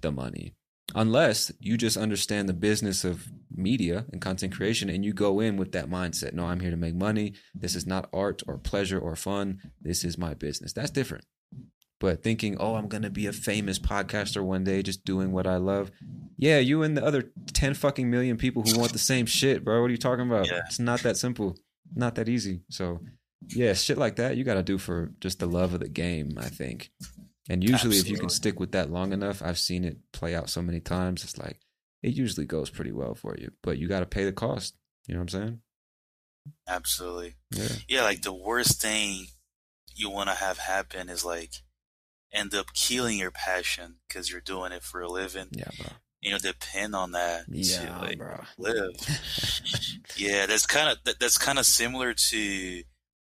the money unless you just understand the business of media and content creation and you go in with that mindset no i'm here to make money this is not art or pleasure or fun this is my business that's different but thinking oh i'm going to be a famous podcaster one day just doing what i love yeah you and the other 10 fucking million people who want the same shit bro what are you talking about yeah. it's not that simple not that easy so yeah shit like that you got to do for just the love of the game i think and usually, Absolutely. if you can stick with that long enough, I've seen it play out so many times. It's like it usually goes pretty well for you, but you got to pay the cost. You know what I'm saying? Absolutely. Yeah. Yeah. Like the worst thing you want to have happen is like end up killing your passion because you're doing it for a living. Yeah, bro. You know, depend on that yeah, to like bro. live. yeah, that's kind of that, that's kind of similar to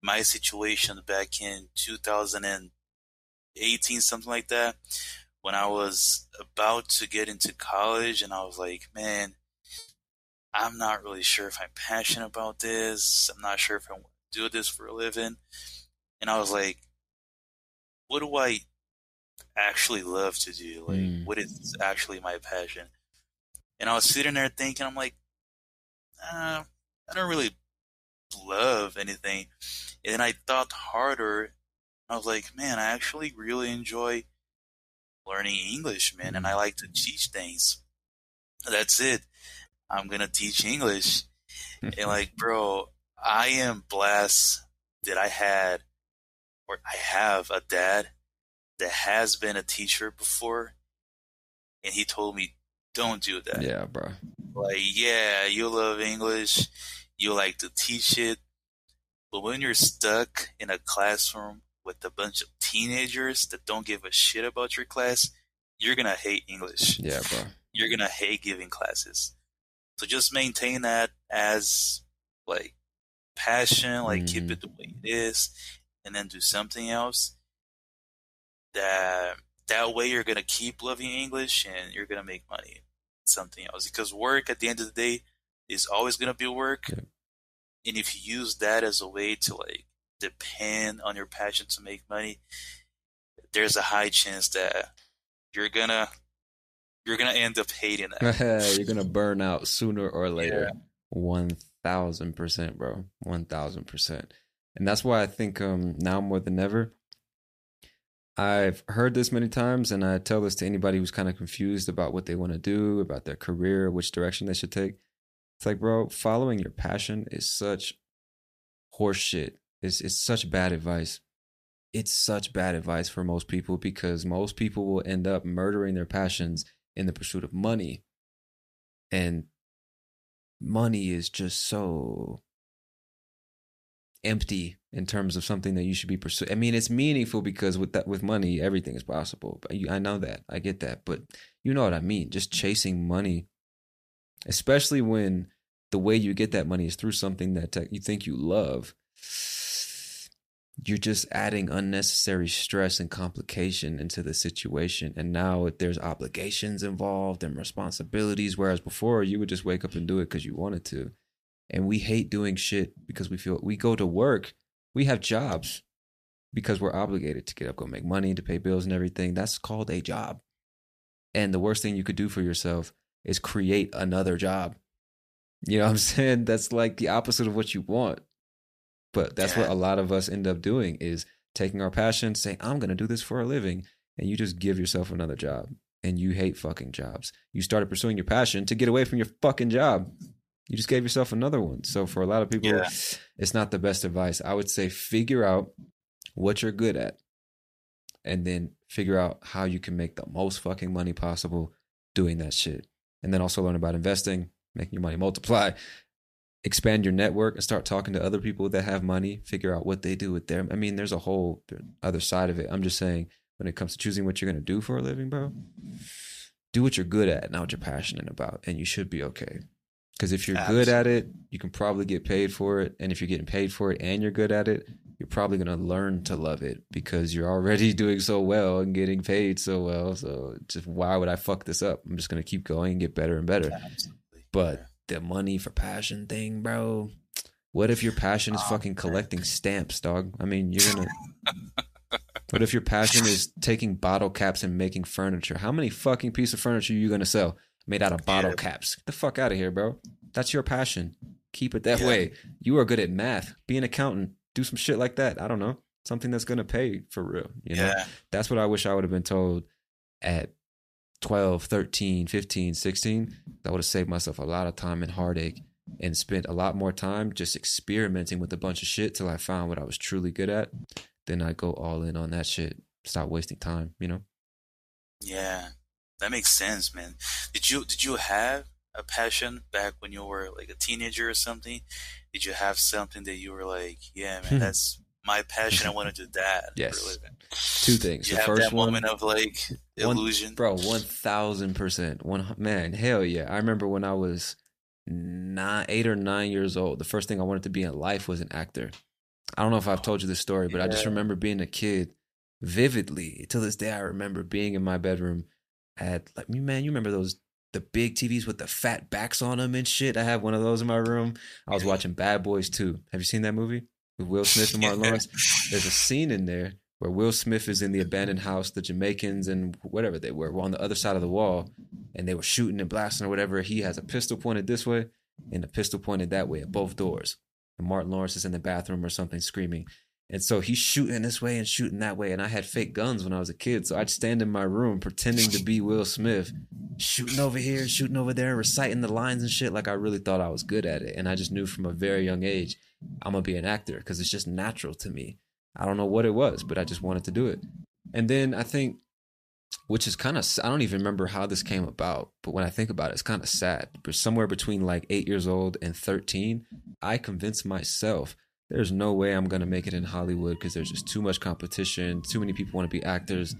my situation back in 2018, something like that, when I was about to get into college, and I was like, man, I'm not really sure if I'm passionate about this. I'm not sure if I want to do this for a living. And I was like, what do I actually love to do? Like, mm. what is actually my passion? And I was sitting there thinking, I'm like, uh, I don't really love anything. And then I thought harder I was like, man, I actually really enjoy learning English, man, and I like to teach things. That's it. I'm gonna teach English. and like, bro, I am blessed that I had or I have a dad that has been a teacher before and he told me don't do that. Yeah, bro. Like, yeah, you love English, you like to teach it, but when you're stuck in a classroom with a bunch of teenagers that don't give a shit about your class, you're gonna hate English. Yeah, bro. You're gonna hate giving classes. So just maintain that as like passion, like mm-hmm. keep it the way it is, and then do something else. That that way you're gonna keep loving English and you're gonna make money. Something else because work at the end of the day is always gonna be work, yeah. and if you use that as a way to like depend on your passion to make money, there's a high chance that you're gonna you're gonna end up hating that. you're gonna burn out sooner or later. One thousand percent, bro. One thousand percent. And that's why I think um now more than ever, I've heard this many times, and I tell this to anybody who's kind of confused about what they want to do, about their career, which direction they should take. It's like, bro, following your passion is such horseshit. It's it's such bad advice. It's such bad advice for most people because most people will end up murdering their passions in the pursuit of money. And money is just so empty in terms of something that you should be pursuing. I mean, it's meaningful because with that with money, everything is possible. But you, I know that. I get that. But you know what I mean? Just chasing money, especially when the way you get that money is through something that you think you love. You're just adding unnecessary stress and complication into the situation. And now there's obligations involved and responsibilities. Whereas before, you would just wake up and do it because you wanted to and we hate doing shit because we feel we go to work, we have jobs because we're obligated to get up, go make money, to pay bills and everything. That's called a job. And the worst thing you could do for yourself is create another job. You know what I'm saying? That's like the opposite of what you want. But that's what a lot of us end up doing is taking our passion, saying, I'm going to do this for a living. And you just give yourself another job and you hate fucking jobs. You started pursuing your passion to get away from your fucking job you just gave yourself another one. So for a lot of people, yeah. it's not the best advice. I would say figure out what you're good at and then figure out how you can make the most fucking money possible doing that shit. And then also learn about investing, making your money multiply, expand your network and start talking to other people that have money, figure out what they do with their I mean, there's a whole other side of it. I'm just saying when it comes to choosing what you're going to do for a living, bro, do what you're good at, not what you're passionate about, and you should be okay. Because if you're Absolutely. good at it, you can probably get paid for it. And if you're getting paid for it and you're good at it, you're probably going to learn to love it because you're already doing so well and getting paid so well. So just why would I fuck this up? I'm just going to keep going and get better and better. Absolutely. But the money for passion thing, bro. What if your passion is oh, fucking collecting stamps, dog? I mean, you're going to. What if your passion is taking bottle caps and making furniture? How many fucking pieces of furniture are you going to sell? Made out of bottle yeah. caps. Get the fuck out of here, bro. That's your passion. Keep it that yeah. way. You are good at math. Be an accountant. Do some shit like that. I don't know. Something that's gonna pay for real. You know? Yeah. That's what I wish I would have been told at 12, 13, 15, 16. That would have saved myself a lot of time and heartache and spent a lot more time just experimenting with a bunch of shit till I found what I was truly good at. Then I go all in on that shit. Stop wasting time, you know? Yeah that makes sense, man. Did you did you have a passion back when you were like a teenager or something? Did you have something that you were like, yeah, man, hmm. that's my passion. I want to do that. yes. Two things. You the first one, moment of like illusion, one, bro. One thousand percent. One man. Hell yeah. I remember when I was nine, eight or nine years old. The first thing I wanted to be in life was an actor. I don't know if I've told you this story, but yeah. I just remember being a kid vividly. To this day, I remember being in my bedroom had like me man, you remember those the big TVs with the fat backs on them and shit. I have one of those in my room. I was watching Bad Boys 2. Have you seen that movie with Will Smith and Martin Lawrence? There's a scene in there where Will Smith is in the abandoned house, the Jamaicans and whatever they were were on the other side of the wall, and they were shooting and blasting or whatever. He has a pistol pointed this way and a pistol pointed that way at both doors. And Martin Lawrence is in the bathroom or something screaming. And so he's shooting this way and shooting that way. And I had fake guns when I was a kid. So I'd stand in my room pretending to be Will Smith, shooting over here, shooting over there, reciting the lines and shit like I really thought I was good at it. And I just knew from a very young age, I'm going to be an actor because it's just natural to me. I don't know what it was, but I just wanted to do it. And then I think, which is kind of, I don't even remember how this came about, but when I think about it, it's kind of sad. But somewhere between like eight years old and 13, I convinced myself there's no way I'm gonna make it in Hollywood because there's just too much competition. Too many people want to be actors.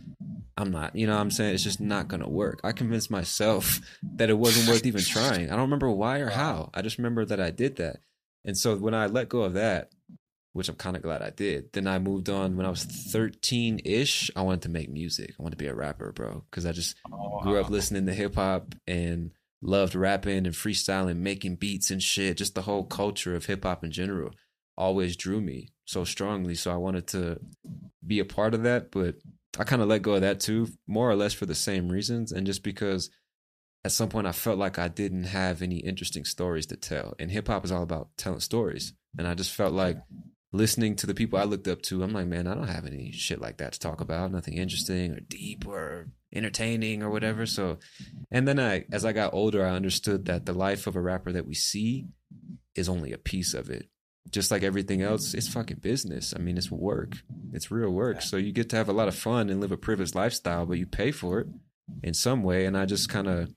I'm not, you know what I'm saying? It's just not gonna work. I convinced myself that it wasn't worth even trying. I don't remember why or how. I just remember that I did that. And so when I let go of that, which I'm kind of glad I did, then I moved on when I was 13 ish. I wanted to make music. I wanted to be a rapper, bro, because I just grew up oh. listening to hip hop and loved rapping and freestyling, making beats and shit, just the whole culture of hip hop in general always drew me so strongly. So I wanted to be a part of that, but I kind of let go of that too, more or less for the same reasons. And just because at some point I felt like I didn't have any interesting stories to tell. And hip hop is all about telling stories. And I just felt like listening to the people I looked up to, I'm like, man, I don't have any shit like that to talk about. Nothing interesting or deep or entertaining or whatever. So, and then I, as I got older, I understood that the life of a rapper that we see is only a piece of it. Just like everything else, it's fucking business. I mean, it's work. It's real work. So you get to have a lot of fun and live a privileged lifestyle, but you pay for it in some way. And I just kind of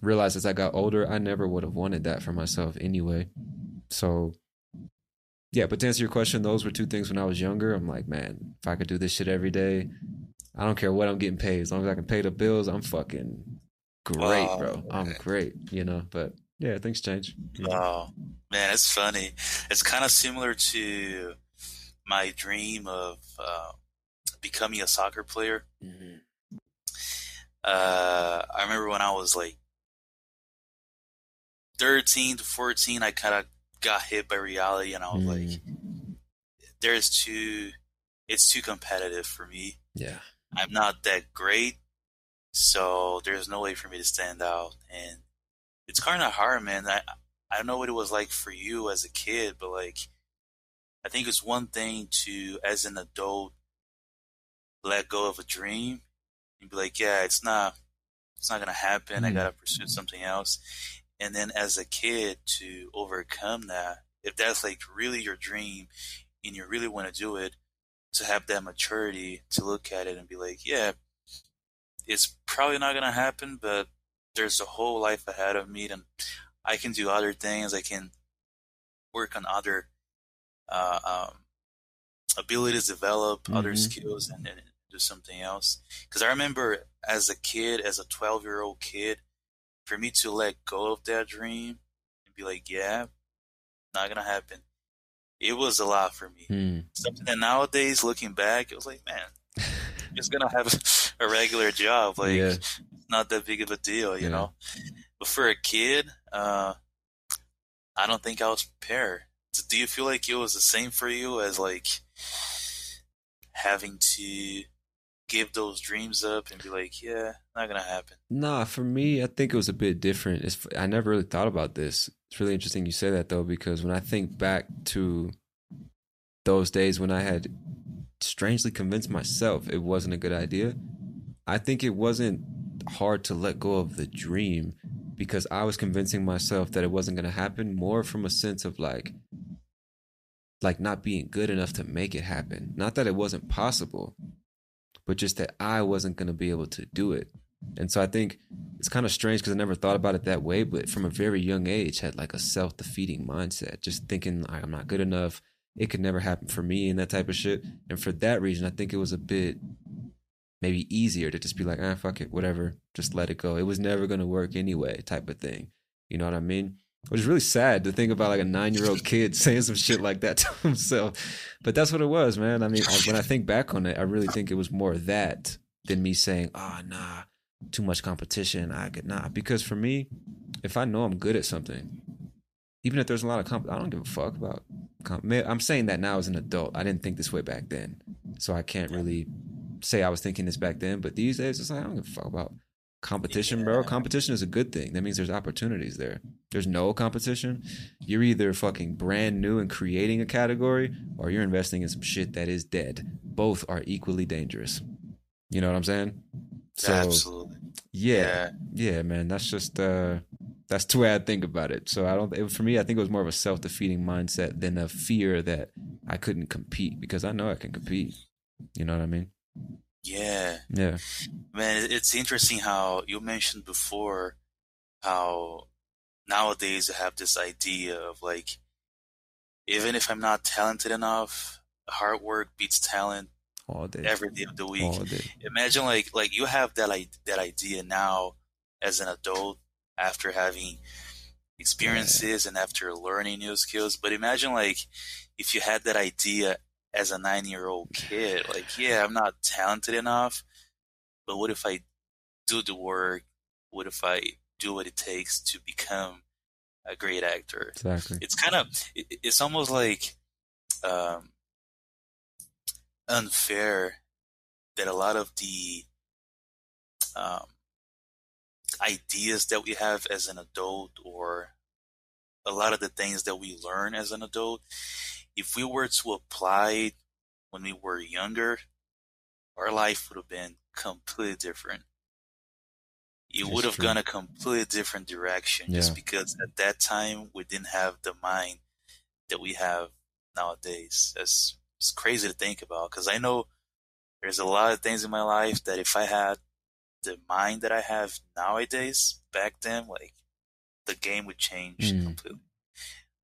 realized as I got older, I never would have wanted that for myself anyway. So yeah, but to answer your question, those were two things when I was younger. I'm like, man, if I could do this shit every day, I don't care what I'm getting paid. As long as I can pay the bills, I'm fucking great, Wow, bro. I'm great, you know. But yeah, things change. Wow, man, it's funny. It's kind of similar to my dream of uh, becoming a soccer player. Mhm. Uh, I remember when I was like 13 to 14, I kind of got hit by reality, and I was like, Mm, "There's too, it's too competitive for me. yeah, I'm not that great, so there's no way for me to stand out." And it's kind of hard, man. I I don't know what it was like for you as a kid, but like, I think it's one thing to, as an adult, let go of a dream and be like, "Yeah, it's not, it's not gonna happen. I Mm. gotta pursue something else." And then as a kid to overcome that, if that's like really your dream and you really want to do it, to have that maturity to look at it and be like, yeah, it's probably not going to happen, but there's a whole life ahead of me and I can do other things. I can work on other uh, um, abilities, develop other Mhm. skills and, and do something else. Because I remember as a kid, as a 12 year old kid, for me to let go of that dream and be like, yeah, not going to happen. It was a lot for me Mm. something that nowadays looking back it was like man just gonna have a regular job like Yeah. Not that big of a deal you Yeah. know but for a kid uh i don't think i was prepared do you feel like it was the same for you as like having to give those dreams up and be like yeah not gonna happen Nah, for me, I think it was a bit different. It's, I never really thought about this. It's really interesting you say that though, because when I think back to those days when I had strangely convinced myself it wasn't a good idea, I think it wasn't hard to let go of the dream because I was convincing myself that it wasn't going to happen more from a sense of like, like not being good enough to make it happen. Not that it wasn't possible, but just that I wasn't going to be able to do it. And so I think it's kind of strange because I never thought about it that way, but from a very young age had like a self defeating mindset, just thinking like, I'm not good enough. It could never happen for me and that type of shit. And for that reason, I think it was a bit maybe easier to just be like, ah, fuck it, whatever, just let it go. It was never going to work anyway, type of thing. You know what I mean? Which is really sad to think about like a nine year old kid saying some shit like that to himself. But that's what it was, man. I mean, when I think back on it, I really think it was more that than me saying, oh, nah, too much competition. I could not. Because for me, if I know I'm good at something, even if there's a lot of comp, I don't give a fuck about. Comp- I'm saying that now as an adult. I didn't think this way back then, so I can't really say I was thinking this back then. But these days, it's like I don't give a fuck about competition, bro. Competition is a good thing. That means there's opportunities there. There's no competition. You're either fucking brand new and creating a category, or you're investing in some shit that is dead. Both are equally dangerous. You know what I'm saying? So absolutely yeah, yeah, man. That's just uh that's the way I think about it. So I don't. It, for me, I think it was more of a self defeating mindset than a fear that I couldn't compete because I know I can compete. You know what I mean? Yeah Yeah. Man, it's interesting how you mentioned before how nowadays you have this idea of like, even if I'm not talented enough, hard work beats talent All day. every day of the week. All day. Imagine like like you have that like that idea now as an adult after having experiences and after learning new skills. But imagine like if you had that idea as a nine year old kid, like, yeah, I'm not talented enough, but what if I do the work? What if I do what it takes to become a great actor? Exactly. it's kind of it, it's almost like um, unfair that a lot of the um, ideas that we have as an adult or a lot of the things that we learn as an adult if we were to apply when we were younger, our life would have been completely different. It would have gone a completely different direction just because at that time we didn't have the mind that we have nowadays. That's it's crazy to think about because I know there's a lot of things in my life that if I had the mind that I have nowadays, back then, like the game would change Mm. completely.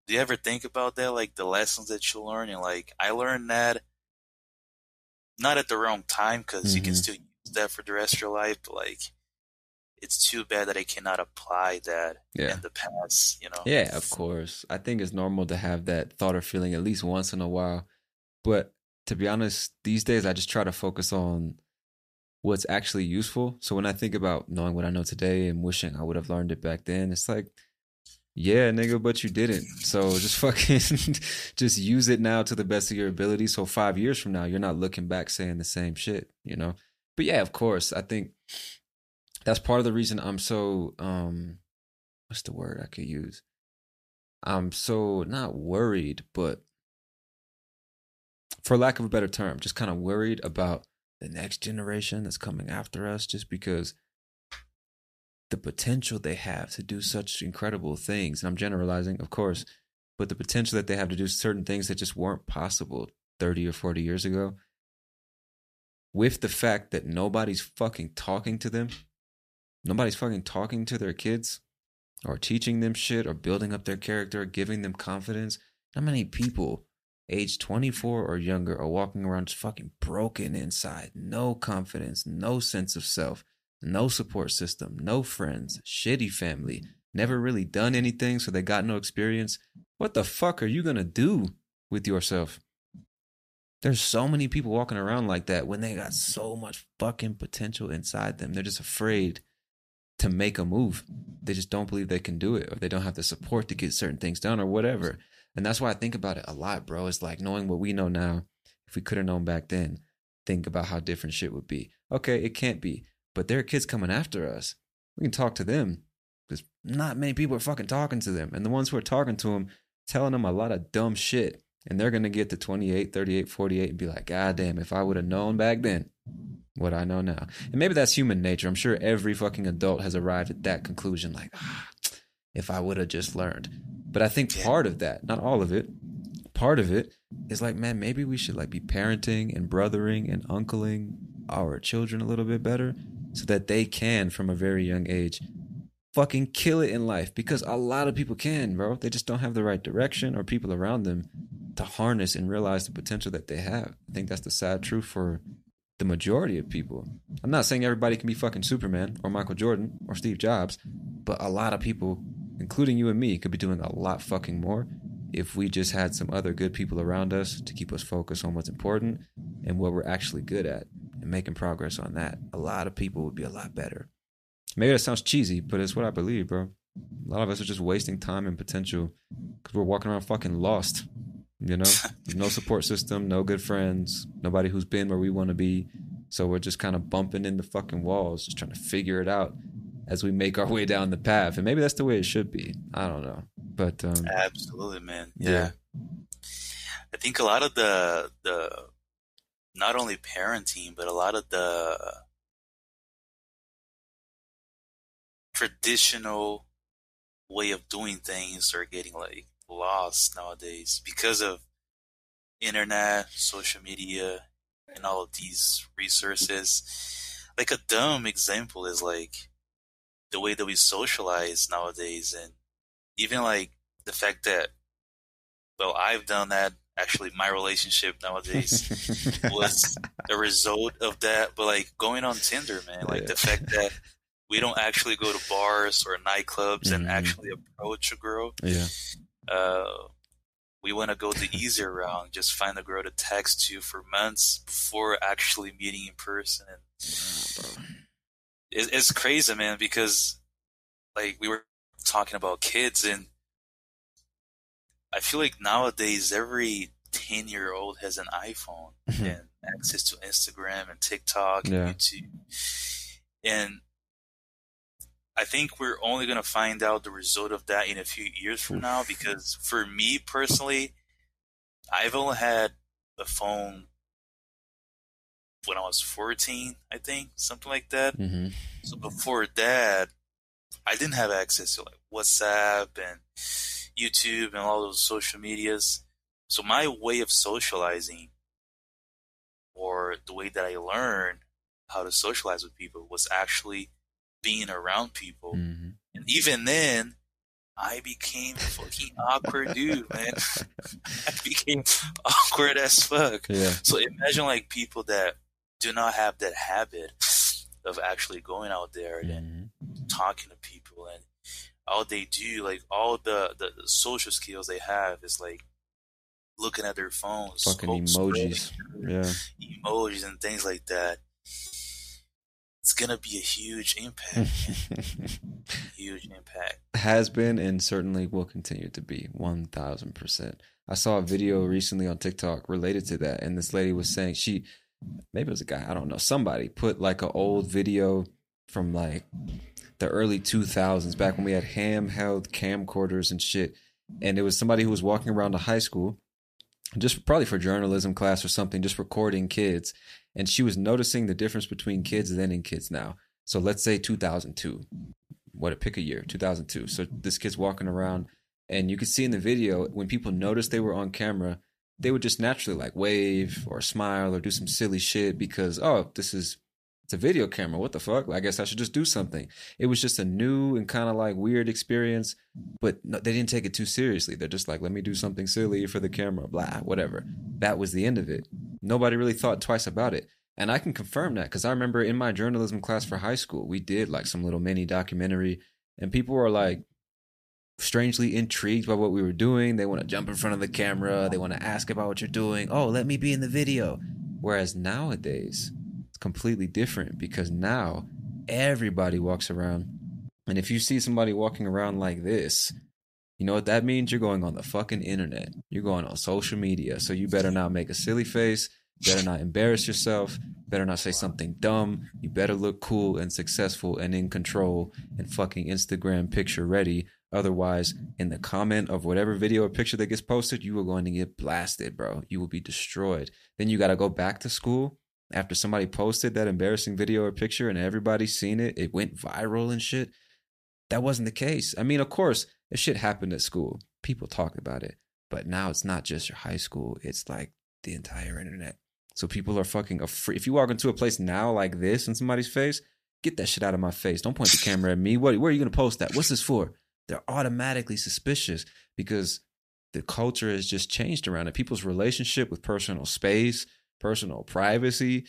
Do you ever think about that? Like the lessons that you learn, and like I learned that not at the wrong time because you can Mhm. still use that for the rest of your life, but like it's too bad that I cannot apply that Yeah. in the past. You know? Yeah, of course. I think it's normal to have that thought or feeling at least once in a while. But to be honest, these days I just try to focus on what's actually useful. So when I think about knowing what I know today and wishing I would have learned it back then, it's like, yeah, nigga, but you didn't. So just fucking just use it now to the best of your ability. So five years from now, you're not looking back saying the same shit, you know? But yeah, of course, I think that's part of the reason I'm so um what's the word I could use? I'm so not worried, but for lack of a better term, just kind of worried about the next generation that's coming after us just because the potential they have to do such incredible things. And I'm generalizing, of course, but the potential that they have to do certain things that just weren't possible 30 or 40 years ago. With the fact that nobody's fucking talking to them, nobody's fucking talking to their kids or teaching them shit or building up their character, or giving them confidence. How many people age 24 or younger are walking around just fucking broken inside? No confidence, no sense of self, no support system, no friends, shitty family, never really done anything, so they got no experience. What the fuck are you gonna do with yourself? There's so many people walking around like that when they got so much fucking potential inside them. They're just afraid to make a move. They just don't believe they can do it or they don't have the support to get certain things done or whatever. And that's why I think about it a lot, bro. It's like knowing what we know now. If we could have known back then, think about how different shit would be. Okay, it can't be, but there are kids coming after us. We can talk to them because not many people are fucking talking to them. And the ones who are talking to them, telling them a lot of dumb shit. And they're going to get to 28, 38, 48 and be like, God damn, if I would have known back then what I know now. And maybe that's human nature. I'm sure every fucking adult has arrived at that conclusion like, ah, if I would have just learned. But I think part of that, not all of it, part of it is like, man, maybe we should like be parenting and brothering and uncling our children a little bit better so that they can from a very young age fucking kill it in life because a lot of people can, bro. They just don't have the right direction or people around them to harness and realize the potential that they have. I think that's the sad truth for the majority of people. I'm not saying everybody can be fucking Superman or Michael Jordan or Steve Jobs, but a lot of people, including you and me, could be doing a lot fucking more if we just had some other good people around us to keep us focused on what's important and what we're actually good at and making progress on that. A lot of people would be a lot better. Maybe that sounds cheesy, but it's what I believe, bro. A lot of us are just wasting time and potential because we're walking around fucking lost. You know, There's no support system, no good friends, nobody who's been where we want to be. So we're just kind of bumping into fucking walls, just trying to figure it out as we make our way down the path. And maybe that's the way it should be. I don't know, but um, Absolutely, man. Yeah. Yeah. I think a lot of the the not only parenting, but a lot of the traditional way of doing things are getting like lost nowadays because of internet, social media, and all of these resources. Like a dumb example is like the way that we socialize nowadays and even like the fact that well I've done that actually my relationship nowadays was a result of that but like going on Tinder man like Yeah. the fact that we don't actually go to bars or nightclubs and Mhm. actually approach a girl yeah, uh we want to go the easier route just find a girl to text you for months before actually meeting in person and it, it's crazy, man, because like we were talking about kids, and I feel like nowadays every ten year old has an iPhone and access to Instagram and TikTok and Yeah. YouTube, and I think we're only gonna find out the result of that in a few years from now. Because for me personally, I've only had a phone when I was 14, I think, something like that. hmm So before that, I didn't have access to like WhatsApp and YouTube and all those social medias. So my way of socializing or the way that I learned how to socialize with people was actually being around people. hmm And even then, I became a fucking awkward dude, man. I became awkward as fuck. Yeah. So imagine like people that do not have that habit of actually going out there and Mhm. talking to people and all they do, like all the, the, the social skills they have is like looking at their phones, Fucking oh, emojis. Yeah. emojis and things like that. It's gonna be a huge impact, huge impact. has been and certainly will continue to be 1000%. I saw a video recently on TikTok related to that and this lady was saying she maybe it was a guy, I don't know, somebody put like an old video from like the early 2000s back when we had handheld camcorders and shit. And it was somebody who was walking around a high school just probably for journalism class or something just recording kids. And she was noticing the difference between kids then and kids now. So let's say 2002 what a pick a year 2002 so this kid's walking around and you could see in the video when people noticed they were on camera they would just naturally like wave or smile or do some silly shit because oh this is it's a video camera. What the fuck? I guess i should just do something. It was just a new and kind of like weird experience but no, they didn't take it too seriously. They're just like let me do something silly for the camera blah whatever. That was the end of it. Nobody really thought twice about it. And I can confirm that because I remember in my journalism class for high school, we did like some little mini documentary, and people were like strangely intrigued by what we were doing. They want to jump in front of the camera, they want to ask about what you're doing. Oh, let me be in the video. Whereas nowadays, completely different because now everybody walks around. And if you see somebody walking around like this, you know what that means? You're going on the fucking internet. You're going on social media. So you better not make a silly face. Better not embarrass yourself. Better not say something dumb. You better look cool and successful and in control and fucking Instagram picture ready. Otherwise, in the comment of whatever video or picture that gets posted, you are going to get blasted, bro. You will be destroyed. Then you got to go back to school after somebody posted that embarrassing video or picture and everybody seen it. It went viral and shit. That wasn't the case. I mean, of course, if shit happened at school, people talked about it. But now it's not just your high school, it's like the entire internet. So people are fucking afraid. If you walk into a place now like this in somebody's face, get that shit out of my face. Don't point the camera at me. What, where are you going to post that? What's this for? They're automatically suspicious because the culture has just changed around it. People's relationship with personal space, personal privacy,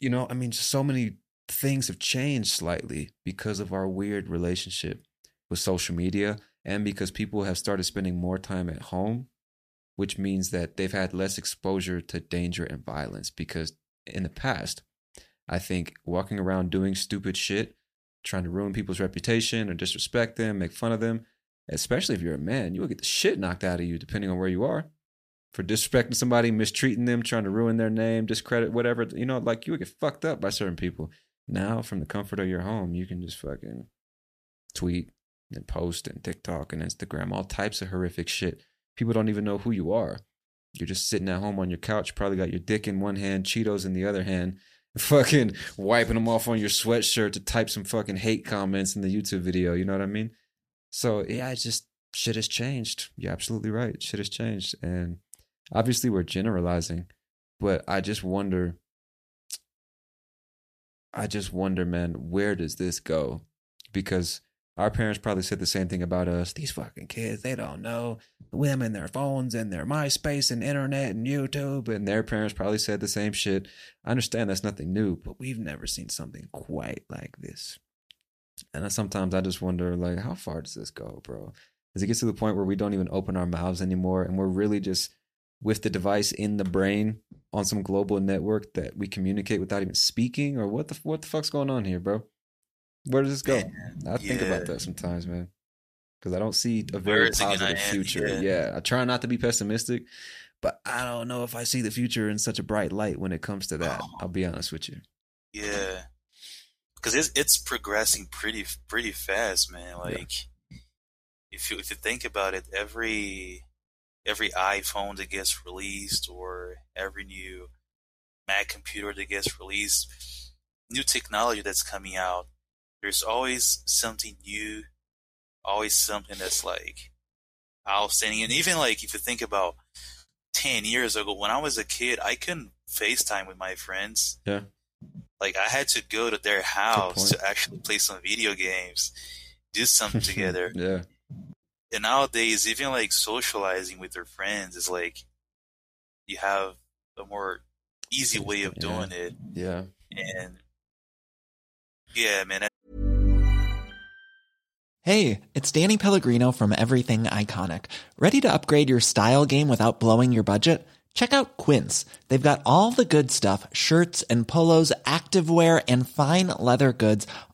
you know, I mean, just so many things have changed slightly because of our weird relationship with social media and because people have started spending more time at home which means that they've had less exposure to danger and violence because in the past i think walking around doing stupid shit trying to ruin people's reputation or disrespect them make fun of them especially if you're a man you will get the shit knocked out of you depending on where you are for disrespecting somebody mistreating them trying to ruin their name discredit whatever you know like you would get fucked up by certain people now from the comfort of your home you can just fucking tweet and post and tiktok and instagram all types of horrific shit people don't even know who you are. You're just sitting at home on your couch, probably got your dick in one hand, Cheetos in the other hand, fucking wiping them off on your sweatshirt to type some fucking hate comments in the YouTube video. You know what I mean? So yeah, it's just shit has changed. You're absolutely right. Shit has changed. And obviously we're generalizing, but I just wonder I just wonder, man, where does this go? Because our parents probably said the same thing about us. These fucking kids, they don't know them and their phones and their MySpace and internet and YouTube. And their parents probably said the same shit. I understand that's nothing new, but we've never seen something quite like this. And I, sometimes I just wonder, like, how far does this go, bro? Does it get to the point where we don't even open our mouths anymore and we're really just with the device in the brain on some global network that we communicate without even speaking? Or what the what the fuck's going on here, bro? Where does this go? Man, I think about that sometimes, man. Because I don't see a very positive future. Yeah. Yeah. I try not to be pessimistic, but I don't know if I see the future in such a bright light when it comes to that. Oh. I'll be honest with you. Yeah, because it's it's progressing pretty pretty fast, man. Like if you if you think about it, every every iPhone that gets released or every new Mac computer that gets released, new technology that's coming out, there's always something new, always something that's like outstanding. And even like if you think about 10 years ago, when I was a kid, I couldn't FaceTime with my friends. Yeah. Like I had to go to their house to actually play some video games, do something together. yeah. And nowadays, even like socializing with your friends is like you have a more easy way of doing it. Yeah. And yeah, man. Hey, it's Danny Pellegrino from Everything Iconic. Ready to upgrade your style game without blowing your budget? Check out Quince. They've got all the good stuff shirts and polos, activewear, and fine leather goods,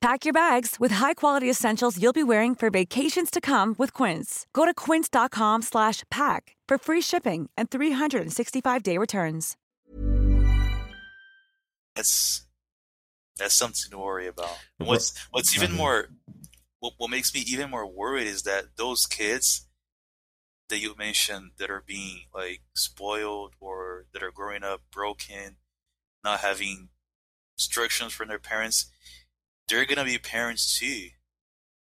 Pack your bags with high-quality essentials you'll be wearing for vacations to come with Quince. Go to quince.com slash pack for free shipping and 365-day returns. That's that's something to worry about. What's what's even uh-huh. more what, what makes me even more worried is that those kids that you mentioned that are being like spoiled or that are growing up broken, not having instructions from their parents, they're gonna be parents too.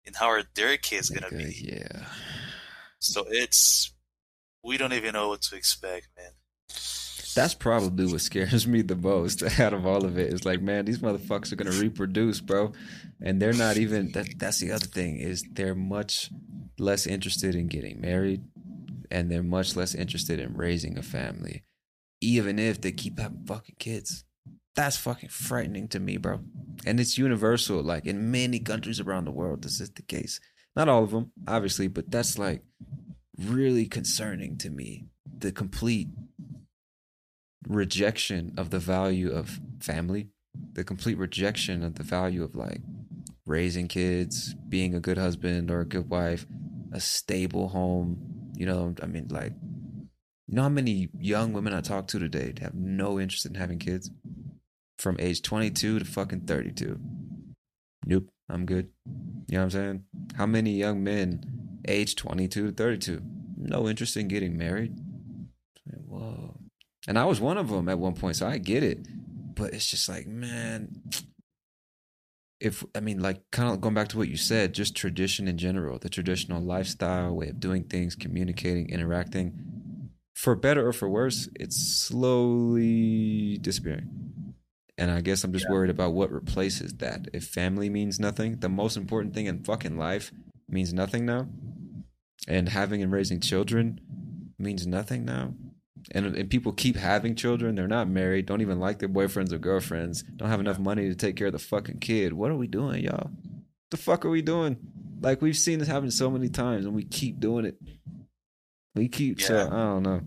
And how are their kids gonna Okay, be? Yeah. So it's we don't even know what to expect, man. That's probably what scares me the most out of all of it. it. Is like, man, these motherfuckers are gonna reproduce, bro, and they're not even. That, that's the other thing is they're much less interested in getting married, and they're much less interested in raising a family, even if they keep having fucking kids. That's fucking frightening to me, bro. And it's universal. Like in many countries around the world, this is the case. Not all of them, obviously, but that's like really concerning to me. The complete rejection of the value of family, the complete rejection of the value of like raising kids, being a good husband or a good wife, a stable home. You know, I mean, like, you know how many young women I talk to today have no interest in having kids from age 22 to fucking 32. Nope, I'm good. You know what I'm saying? How many young men age 22 to 32? No interest in getting married. Whoa. And I was one of them at one point, so I get it. But it's just like, man, if I mean, like, kind of going back to what you said, just tradition in general, the traditional lifestyle, way of doing things, communicating, interacting, for better or for worse, it's slowly disappearing. And I guess I'm just worried about what replaces that. If family means nothing, the most important thing in fucking life means nothing now, and having and raising children means nothing now. And, and people keep having children. They're not married. Don't even like their boyfriends or girlfriends. Don't have enough money to take care of the fucking kid. What are we doing, y'all? The fuck are we doing? Like we've seen this happen so many times, and we keep doing it. We keep. So Yeah. I don't know.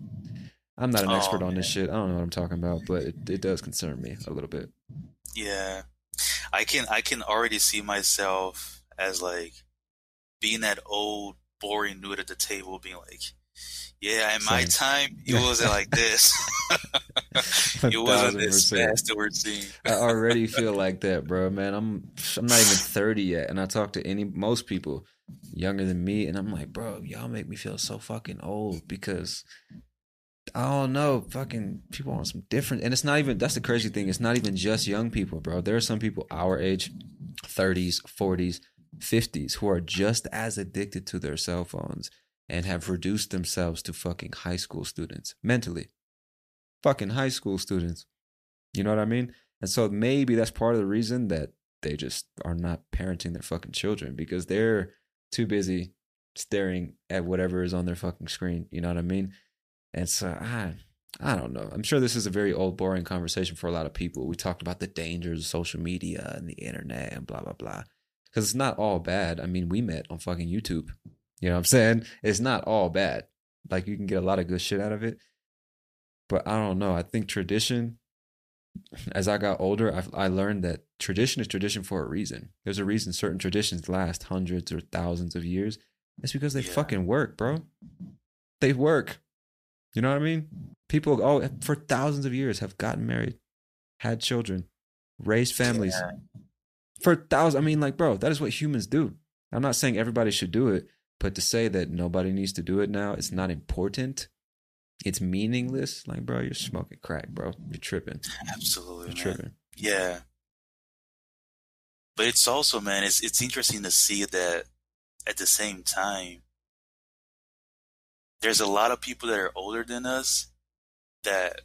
I'm not an Oh, expert on this shit. I don't know what I'm talking about, but it, it does concern me a little bit. Yeah. I can I can already see myself as like being that old boring dude at the table being like, Yeah, in my time it wasn't like this. it wasn't this 1000%. fast that we're seeing. I already feel like that, bro. Man, I'm I'm not even 30 yet, and I talk to any most people younger than me, and I'm like, bro, y'all make me feel so fucking old because I don't know. Fucking people want some different, and it's not even. That's the crazy thing. It's not even just young people, bro. There are some people our age, thirties, forties, fifties, who are just as addicted to their cell phones and have reduced themselves to fucking high school students mentally. Fucking high school students. You know what I mean? And so maybe that's part of the reason that they just are not parenting their fucking children because they're too busy staring at whatever is on their fucking screen. You know what I mean? And so uh, I I don't know. I'm sure this is a very old, boring conversation for a lot of people. We talked about the dangers of social media and the internet and blah blah blah. Because it's not all bad. I mean, we met on fucking YouTube. You know what I'm saying? It's not all bad. Like you can get a lot of good shit out of it. But I don't know. I think tradition as I got older, I, I learned that tradition is tradition for a reason. There's a reason certain traditions last hundreds or thousands of years. It's because they Yeah. fucking work, bro. They work. You know what I mean? People, oh, for thousands of years have gotten married, had children, raised families. Yeah. For thousands, I mean, like, bro, that is what humans do. I'm not saying everybody should do it, but to say that nobody needs to do it now, it's not important. It's meaningless. Like, bro, you're smoking crack, bro. You're tripping. Absolutely, You're man. tripping. Yeah. But it's also, man, it's it's interesting to see that at the same time, there's a lot of people that are older than us that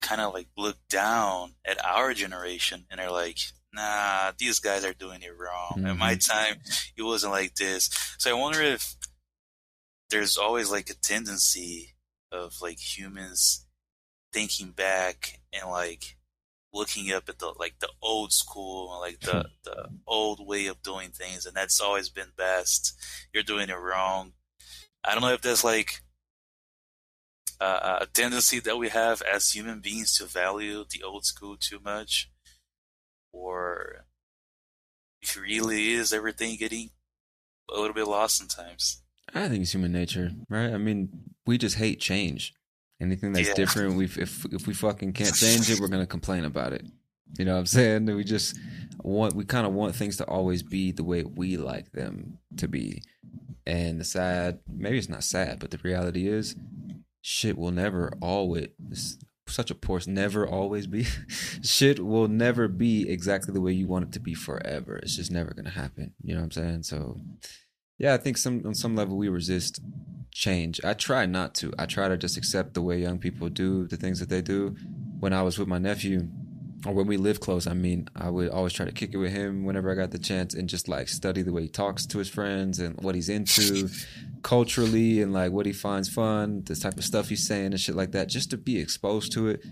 kind of like look down at our generation and are like, nah, these guys are doing it wrong. At my mm-hmm. time, it wasn't like this. So I wonder if there's always like a tendency of like humans thinking back and like looking up at the like the old school and like the hmm. the old way of doing things and that's always been best you're doing it wrong i don't know if there's like uh, a tendency that we have as human beings to value the old school too much or if it really is everything getting a little bit lost sometimes I think it's human nature, right? I mean, we just hate change. Anything that's Yeah. different, we if if we fucking can't change it, we're gonna complain about it. You know what I'm saying? We just want we kind of want things to always be the way we like them to be. And the sad, maybe it's not sad, but the reality is, shit will never always. Such a poor, never always be. shit will never be exactly the way you want it to be forever. It's just never gonna happen. You know what I'm saying? So, yeah, I think some on some level we resist change. I try not to. I try to just accept the way young people do the things that they do. When I was with my nephew, or when we live close, I mean, I would always try to kick it with him whenever I got the chance and just like study the way he talks to his friends and what he's into culturally and like what he finds fun, the type of stuff he's saying and shit like that, just to be exposed to it.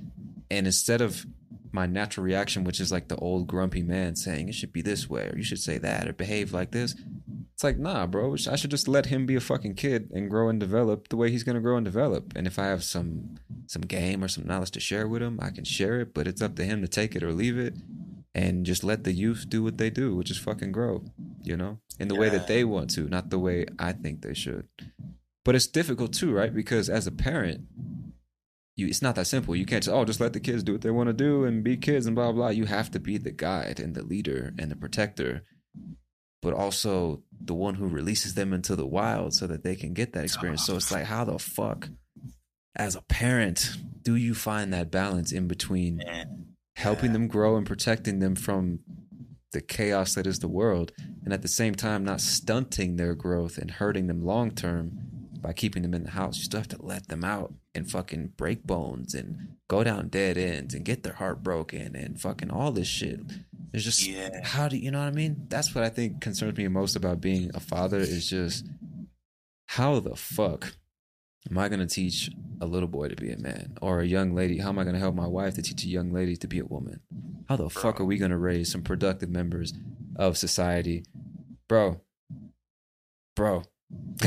And instead of my natural reaction, which is like the old grumpy man saying it should be this way or you should say that or behave like this, it's like, nah, bro. I should just let him be a fucking kid and grow and develop the way he's gonna grow and develop. And if I have some some game or some knowledge to share with him, I can share it. But it's up to him to take it or leave it, and just let the youth do what they do, which is fucking grow. You know, in the way that they want to, not the way I think they should. But it's difficult too, right? Because as a parent, you it's not that simple. You can't just oh just let the kids do what they want to do and be kids and blah blah. You have to be the guide and the leader and the protector, but also the one who releases them into the wild so that they can get that experience. So it's like how the fuck as a parent do you find that balance in between helping them grow and protecting them from the chaos that is the world and at the same time not stunting their growth and hurting them long term by keeping them in the house you still have to let them out and fucking break bones and go down dead ends and get their heart broken and fucking all this shit there's just Yeah. how do you know what i mean that's what i think concerns me most about being a father is just how the fuck am I going to teach a little boy to be a man or a young lady? How am I going to help my wife to teach a young lady to be a woman? How the fuck are we going to raise some productive members of society? Bro, bro.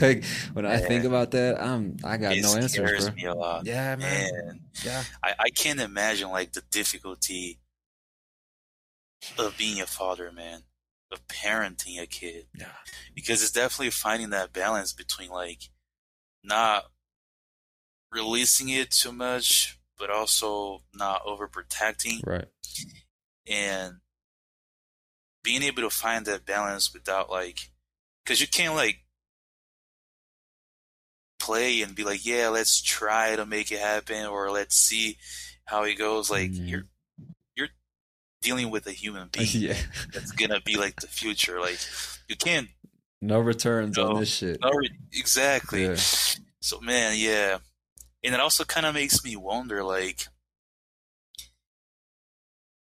like when I think about that, I'm I got it no answers, scares bro. me a lot Yeah, man. and Yeah. I, I can't imagine like the difficulty of being a father, man, of parenting a kid. Yeah. Because it's definitely finding that balance between like not releasing it too much, but also not overprotecting Right. and being able to find that balance without like, because you can't like play and be like, yeah, let's try to make it happen or let's see how it goes. Like Mhm. you're you're dealing with a human being yeah. that's gonna be like the future. Like you can't No returns on this shit. no, exactly. Yeah. So man, yeah. And it also kind of makes me wonder like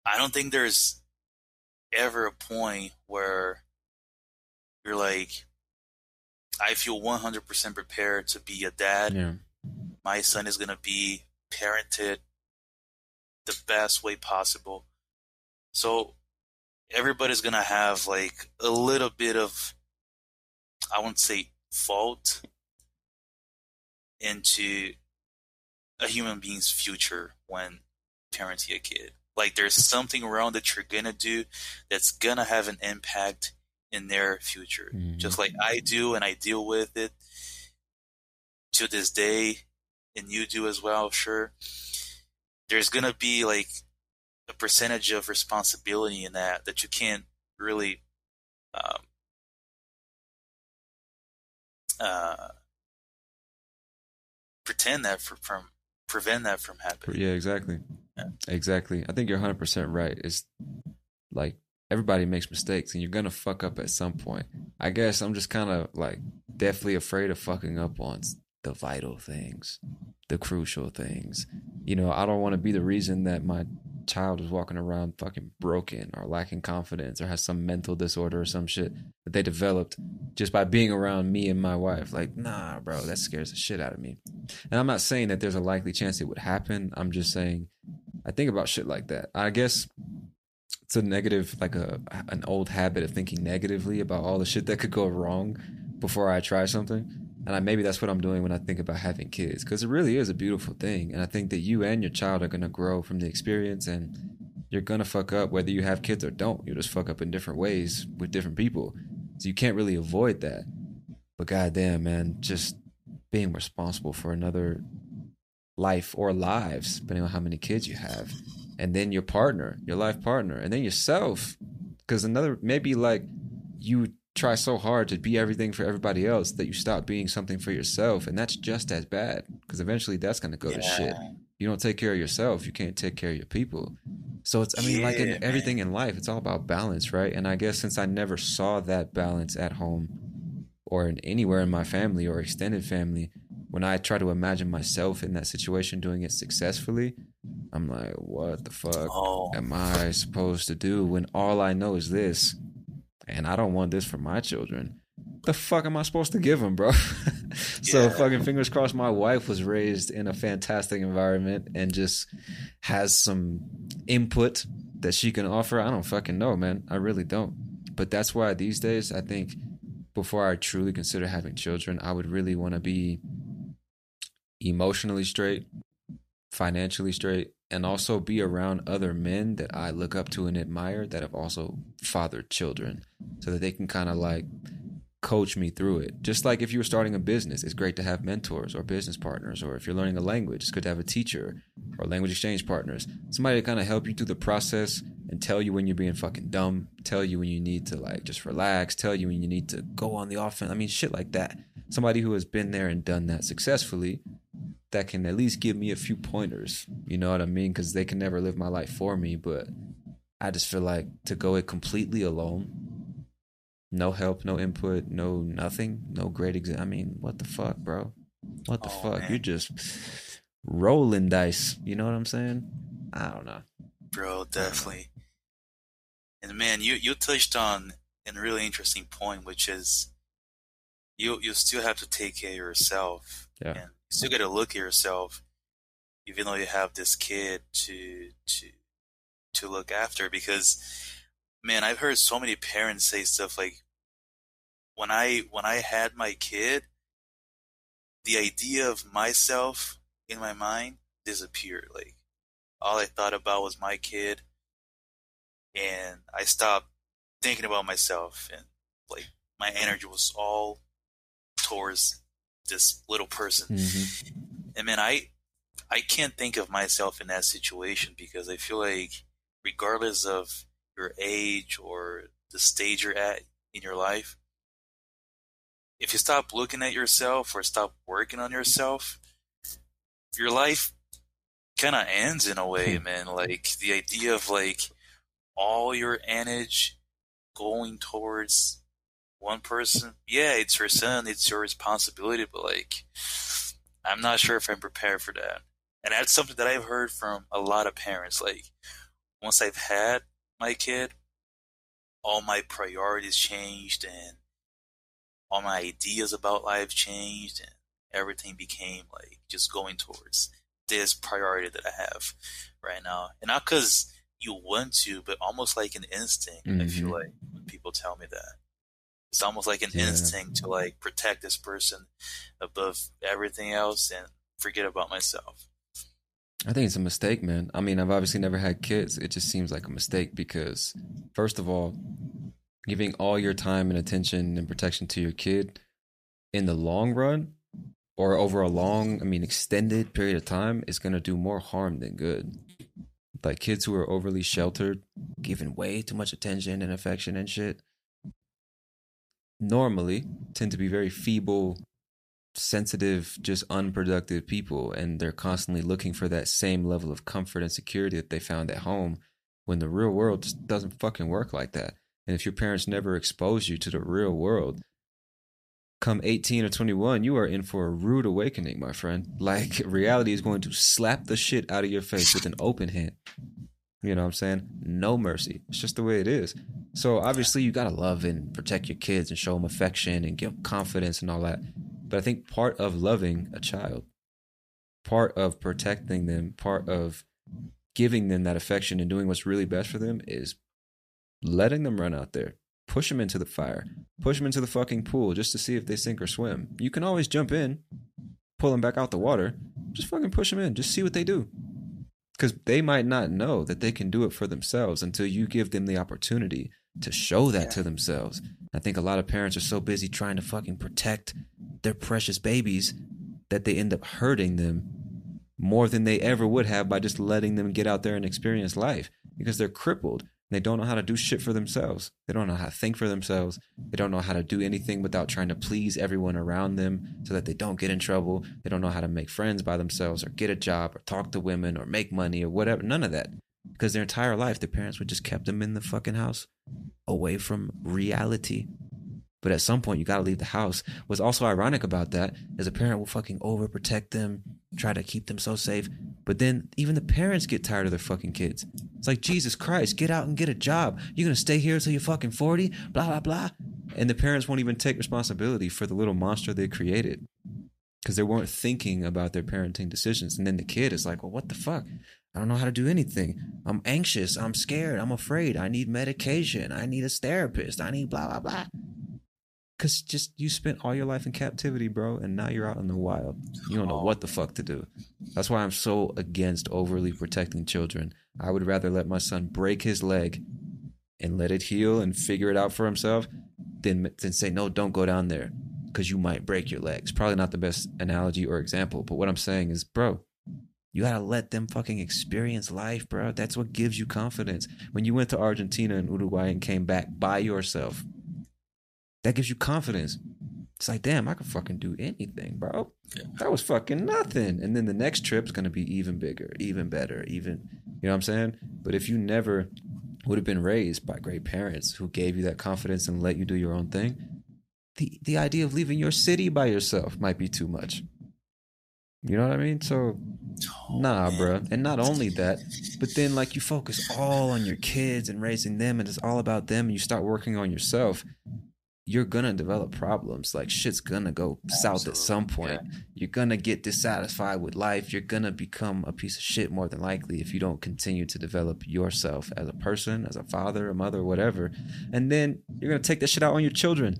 I don't think there's ever a point where you're like I feel 100% prepared to be a dad. Yeah. My son is going to be parented the best way possible. So everybody's going to have like a little bit of I won't say fault into a human being's future when parenting a kid. Like there's something wrong that you're gonna do that's gonna have an impact in their future. Mhm. Just like I do and I deal with it to this day and you do as well, sure. There's gonna be like a percentage of responsibility in that that you can't really um, uh, pretend that for, from prevent that from happening. Yeah, exactly. Yeah. Exactly. I think you're 100% right. It's like everybody makes mistakes and you're to fuck up at some point. I guess I'm just kind of like definitely afraid of fucking up on the vital things, the crucial things. You know, I don't want to be the reason that my child is walking around fucking broken or lacking confidence or has some mental disorder or some shit that they developed just by being around me and my wife. Like, nah, bro, that scares the shit out of me. And I'm not saying that there's a likely chance it would happen. I'm just saying I think about shit like that. I guess it's a negative, like a an old habit of thinking negatively about all the shit that could go wrong before I try something. And I, maybe that's what I'm doing when I think about having kids, because it really is a beautiful thing. And I think that you and your child are gonna grow from the experience, and you're gonna fuck up whether you have kids or don't. You'll just fuck up in different ways with different people, so you can't really avoid that. But goddamn, man, just being responsible for another life or lives, depending on how many kids you have, and then your partner, your life partner, and then yourself. Because another, maybe like you try so hard to be everything for everybody else that you stop being something for yourself, and that's just as bad. Because eventually that's gonna go to shit. You don't take care of yourself, you can't take care of your people. So it's, I mean, like Yeah, in everything in life, it's all about balance, right? And I guess since I never saw that balance at home or in anywhere in my family or extended family, when I try to imagine myself in that situation doing it successfully, I'm like, what the fuck Oh. am I supposed to do when all I know is this? And I don't want this for my children. The fuck am I supposed to give them, bro? so Yeah. fucking fingers crossed my wife was raised in a fantastic environment and just has some input that she can offer. I don't fucking know, man. I really don't. But that's why these days I think before I truly consider having children, I would really want to be emotionally straight, financially straight, and mm-hmm. also be around other men that I look up to and admire that have also fathered children so that they can kind of like coach me through it. Just like if you were starting a business, it's great to have mentors or business partners, or if you're learning a language, it's good to have a teacher or language exchange partners. Somebody to kind of help you through the process and tell you when you're being fucking dumb, tell you when you need to like just relax, tell you when you need to go on the offense. I mean, shit like that. Somebody who has been there and done that successfully that can at least give me a few pointers. You know what I mean? Because they can never live my life for me, but I just feel like to go it completely alone, no help, no input, no nothing, no great exam. I mean, what the fuck, bro? What the Oh, fuck? man. You're just rolling dice. You know what I'm saying? I don't know. bro, definitely. And man, you you touched on a really interesting point, which is you you still have to take care of yourself, Yeah. and still got to look at yourself, even though you have this kid to to to look after. Because, man, I've heard so many parents say stuff like, when I when I had my kid, the idea of myself in my mind disappeared. Like all I thought about was my kid, and I stopped thinking about myself, and like my energy was all towards this little person. Mhm. And man, I I can't think of myself in that situation because I feel like regardless of your age or the stage you're at in your life, if you stop looking at yourself or stop working on yourself, your life kind of ends in a way, man. Like the idea of like all your energy going towards one person. Yeah, it's your son, it's your responsibility, but like I'm not sure if I'm prepared for that. And that's something that I've heard from a lot of parents. Like once I've had my kid, all my priorities changed and all my ideas about life changed and everything became like just going towards this priority that I have right now. And not because you want to, but almost like an instinct. Mm-hmm. I feel mm-hmm. like when people tell me that. It's almost like an yeah. instinct to like protect this person above everything else and forget about myself. I think it's a mistake, man. I mean, I've obviously never had kids. It just seems like a mistake because, first of all, giving all your time and attention and protection to your kid in the long run or over a long, I mean, extended period of time is going to do more harm than good. Like kids who are overly sheltered, given way too much attention and affection and shit, normally tend to be very feeble, sensitive, just unproductive people. And they're constantly looking for that same level of comfort and security that they found at home when the real world just doesn't fucking work like that. And if your parents never expose you to the real world, come 18 or 21, you are in for a rude awakening, my friend. Like reality is going to slap the shit out of your face with an open hand. You know what I'm saying? No mercy. It's just the way it is. So obviously you got to love and protect your kids and show them affection and give them confidence and all that. But I think part of loving a child, part of protecting them, part of giving them that affection and doing what's really best for them is letting them run out there, push them into the fire, push them into the fucking pool just to see if they sink or swim. You can always jump in, pull them back out the water, just fucking push them in, just see what they do. Because they might not know that they can do it for themselves until you give them the opportunity to show that yeah. to themselves. I think a lot of parents are so busy trying to fucking protect their precious babies that they end up hurting them more than they ever would have by just letting them get out there and experience life because they're crippled they don't know how to do shit for themselves. They don't know how to think for themselves. They don't know how to do anything without trying to please everyone around them so that they don't get in trouble. They don't know how to make friends by themselves or get a job or talk to women or make money or whatever. None of that. Because their entire life, their parents would just kept them in the fucking house away from reality. But at some point, you got to leave the house. What's also ironic about that is a parent will fucking overprotect them, try to keep them so safe. But then even the parents get tired of their fucking kids. It's like, Jesus Christ, get out and get a job. You're to stay here until you're fucking 40, blah, blah, blah. And the parents won't even take responsibility for the little monster they created because they weren't thinking about their parenting decisions. And then the kid is like, well, what the fuck? I don't know how to do anything. I'm anxious. I'm scared. I'm afraid. I need medication. I need a therapist. I need blah, blah, blah. Cause just you spent all your life in captivity, bro, and now you're out in the wild. You don't know oh. what the fuck to do. That's why I'm so against overly protecting children. I would rather let my son break his leg and let it heal and figure it out for himself than than say no, don't go down there because you might break your legs. Probably not the best analogy or example, but what I'm saying is, bro, you gotta let them fucking experience life, bro. That's what gives you confidence. When you went to Argentina and Uruguay and came back by yourself, that gives you confidence. It's like, damn, I can fucking do anything, bro. Yeah. That was fucking nothing. And then the next trip's gonna be even bigger, even better, even you know what I'm saying? But if you never would have been raised by great parents who gave you that confidence and let you do your own thing, the the idea of leaving your city by yourself might be too much. You know what I mean? So oh, nah, man. bro. And not only that, but then like you focus all on your kids and raising them and it's all about them and you start working on yourself you're gonna develop problems. Like shit's gonna go south at some point. Yeah. You're gonna get dissatisfied with life. You're gonna become a piece of shit more than likely if you don't continue to develop yourself as a person, as a father, a mother, whatever. And then you're gonna take that shit out on your children.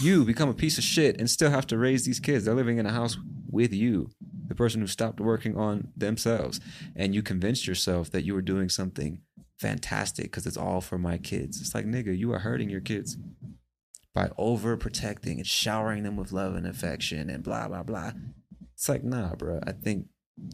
You become a piece of shit and still have to raise these kids. They're living in a house with you, the person who stopped working on themselves. And you convinced yourself that you were doing something fantastic because it's all for my kids. It's like, nigga, you are hurting your kids by overprotecting and showering them with love and affection and blah, blah, blah. It's like, nah, bro. I think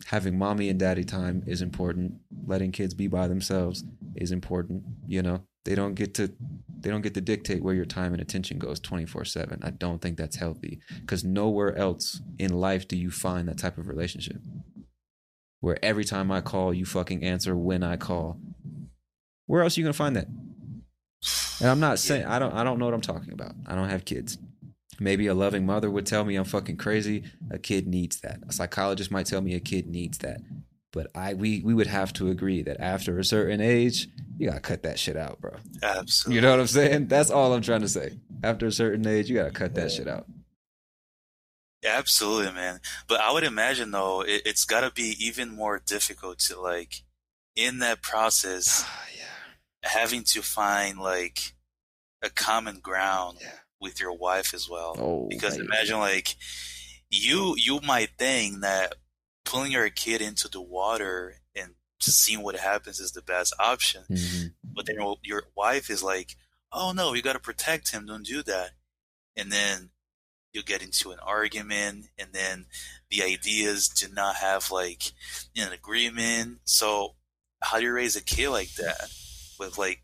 having mommy and daddy time is important. Letting kids be by themselves is important. You know, they don't get to They don't get to dictate where your time and attention goes 24 7. I don't think that's healthy because nowhere else in life do you find that type of relationship where every time I call, you fucking answer when I call. Where else are you going to find that? And I'm not saying I don't I don't know what I'm talking about. I don't have kids. Maybe a loving mother would tell me I'm fucking crazy. A kid needs that. A psychologist might tell me a kid needs that. But I we we would have to agree that after a certain age, you gotta cut that shit out, bro. Absolutely. You know what I'm saying? That's all I'm trying to say. After a certain age, you gotta cut that shit out. Absolutely, man. But I would imagine though, it, it's got to be even more difficult to like in that process, having to find like a common ground with your wife as well. Oh, because baby. imagine like you you might think that pulling your kid into the water and seeing what happens is the best option, Mhm. but then your- your wife is like, "Oh no, you got to protect him. Don't do that." And then you get into an argument, and then the ideas do not have like an agreement. So how do you raise a kid like that with like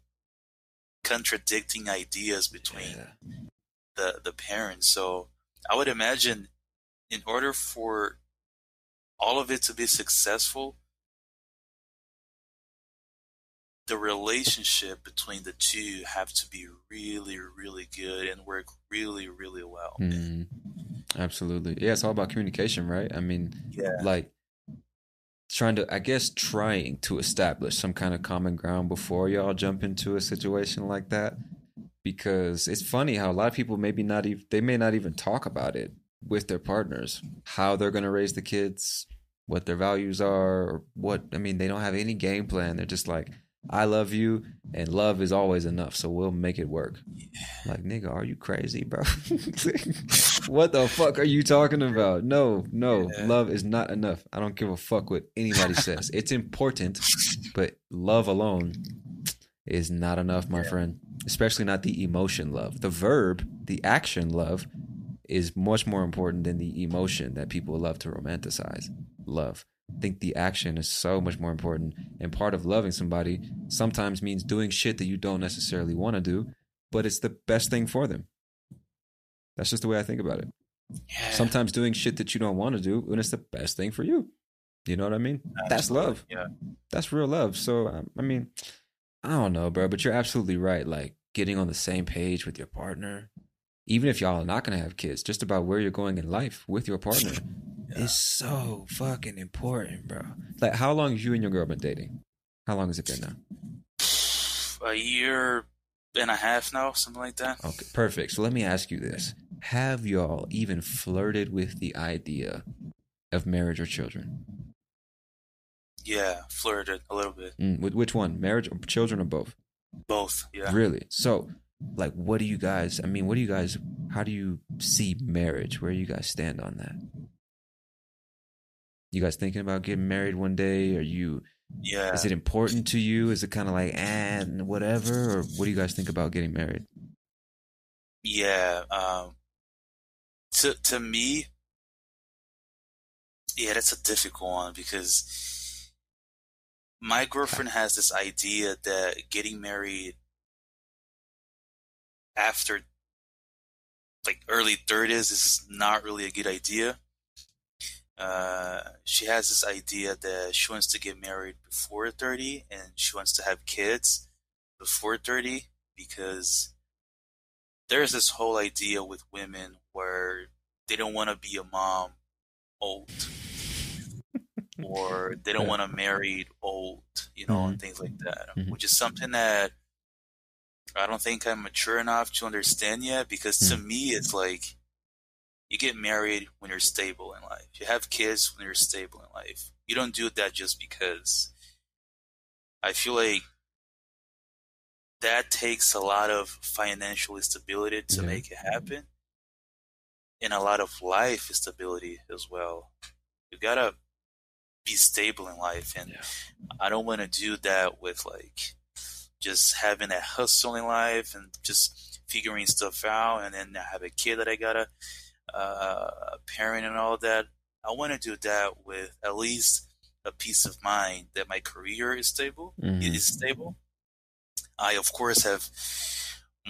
contradicting ideas between the the parents? So I would imagine, in order for all of it to be successful, the relationship between the two have to be really, really good and work really, really well. Mhm. Absolutely. Yeah, it's all about communication, right? I mean, Yeah. like trying to, I guess, trying to establish some kind of common ground before y'all jump into a situation like that. Because it's funny how a lot of people maybe not even, they may not even talk about it with their partners, how they're going to raise the kids, what their values are, or what, I mean, they don't have any game plan. They're just like, I love you, and love is always enough, so we'll make it work. Like, nigga, are you crazy, bro? what the fuck are you talking about? No, no, love is not enough. I don't give a fuck what anybody says. It's important, but love alone is not enough, my friend. Especially not the emotion love. The verb, the action love, is much more important than the emotion that people love to romanticize. Love. I think the action is so much more important. And part of loving somebody sometimes means doing shit that you don't necessarily want to do, but it's the best thing for them. That's just the way I think about it. Sometimes doing shit that you don't want to do when it's the best thing for you. You know what I mean? That's love. Yeah. That's real love. So, um, I mean, I don't know, bro, but you're absolutely right. Like getting on the same page with your partner, even if y'all are not going to have kids, just about where you're going in life with your partner is so fucking important, bro. Like, how long have you and your girl been dating? How long has it been now? A year and a half now, something like that. Okay, perfect. So let me ask you this. Have y'all even flirted with the idea of marriage or children? Yeah, flirted a little bit. Mm, with which one? Marriage or children or both? Both. Yeah. Really? So, like, what do you guys, I mean, what do you guys, how do you see marriage? Where do you guys stand on that? You guys thinking about getting married one day? Are you, Yeah. is it important to you? Is it kind of like, eh, whatever? Or what do you guys think about getting married? Yeah. Um, to to me, yeah, that's a difficult one because my girlfriend has this idea that getting married after like early 30s is not really a good idea. Uh, she has this idea that she wants to get married before 30 and she wants to have kids before 30 because there's this whole idea with women where they don't want to be a mom old or they don't want to marry old, you know, and mm-hmm. things like that, mm-hmm. which is something that I don't think I'm mature enough to understand yet because to mm. me it's like you get married when you're stable in life. You have kids when you're stable in life. You don't do that just because. I feel like that takes a lot of financial stability to Yeah. make it happen and a lot of life stability as well. You gotta be stable in life and I don't want to do that with like just having a hustle in life and just figuring stuff out and then I have a kid that I gotta uh, parent and all that. I want to do that with at least a peace of mind that my career is stable Mhm. is stable. I of course have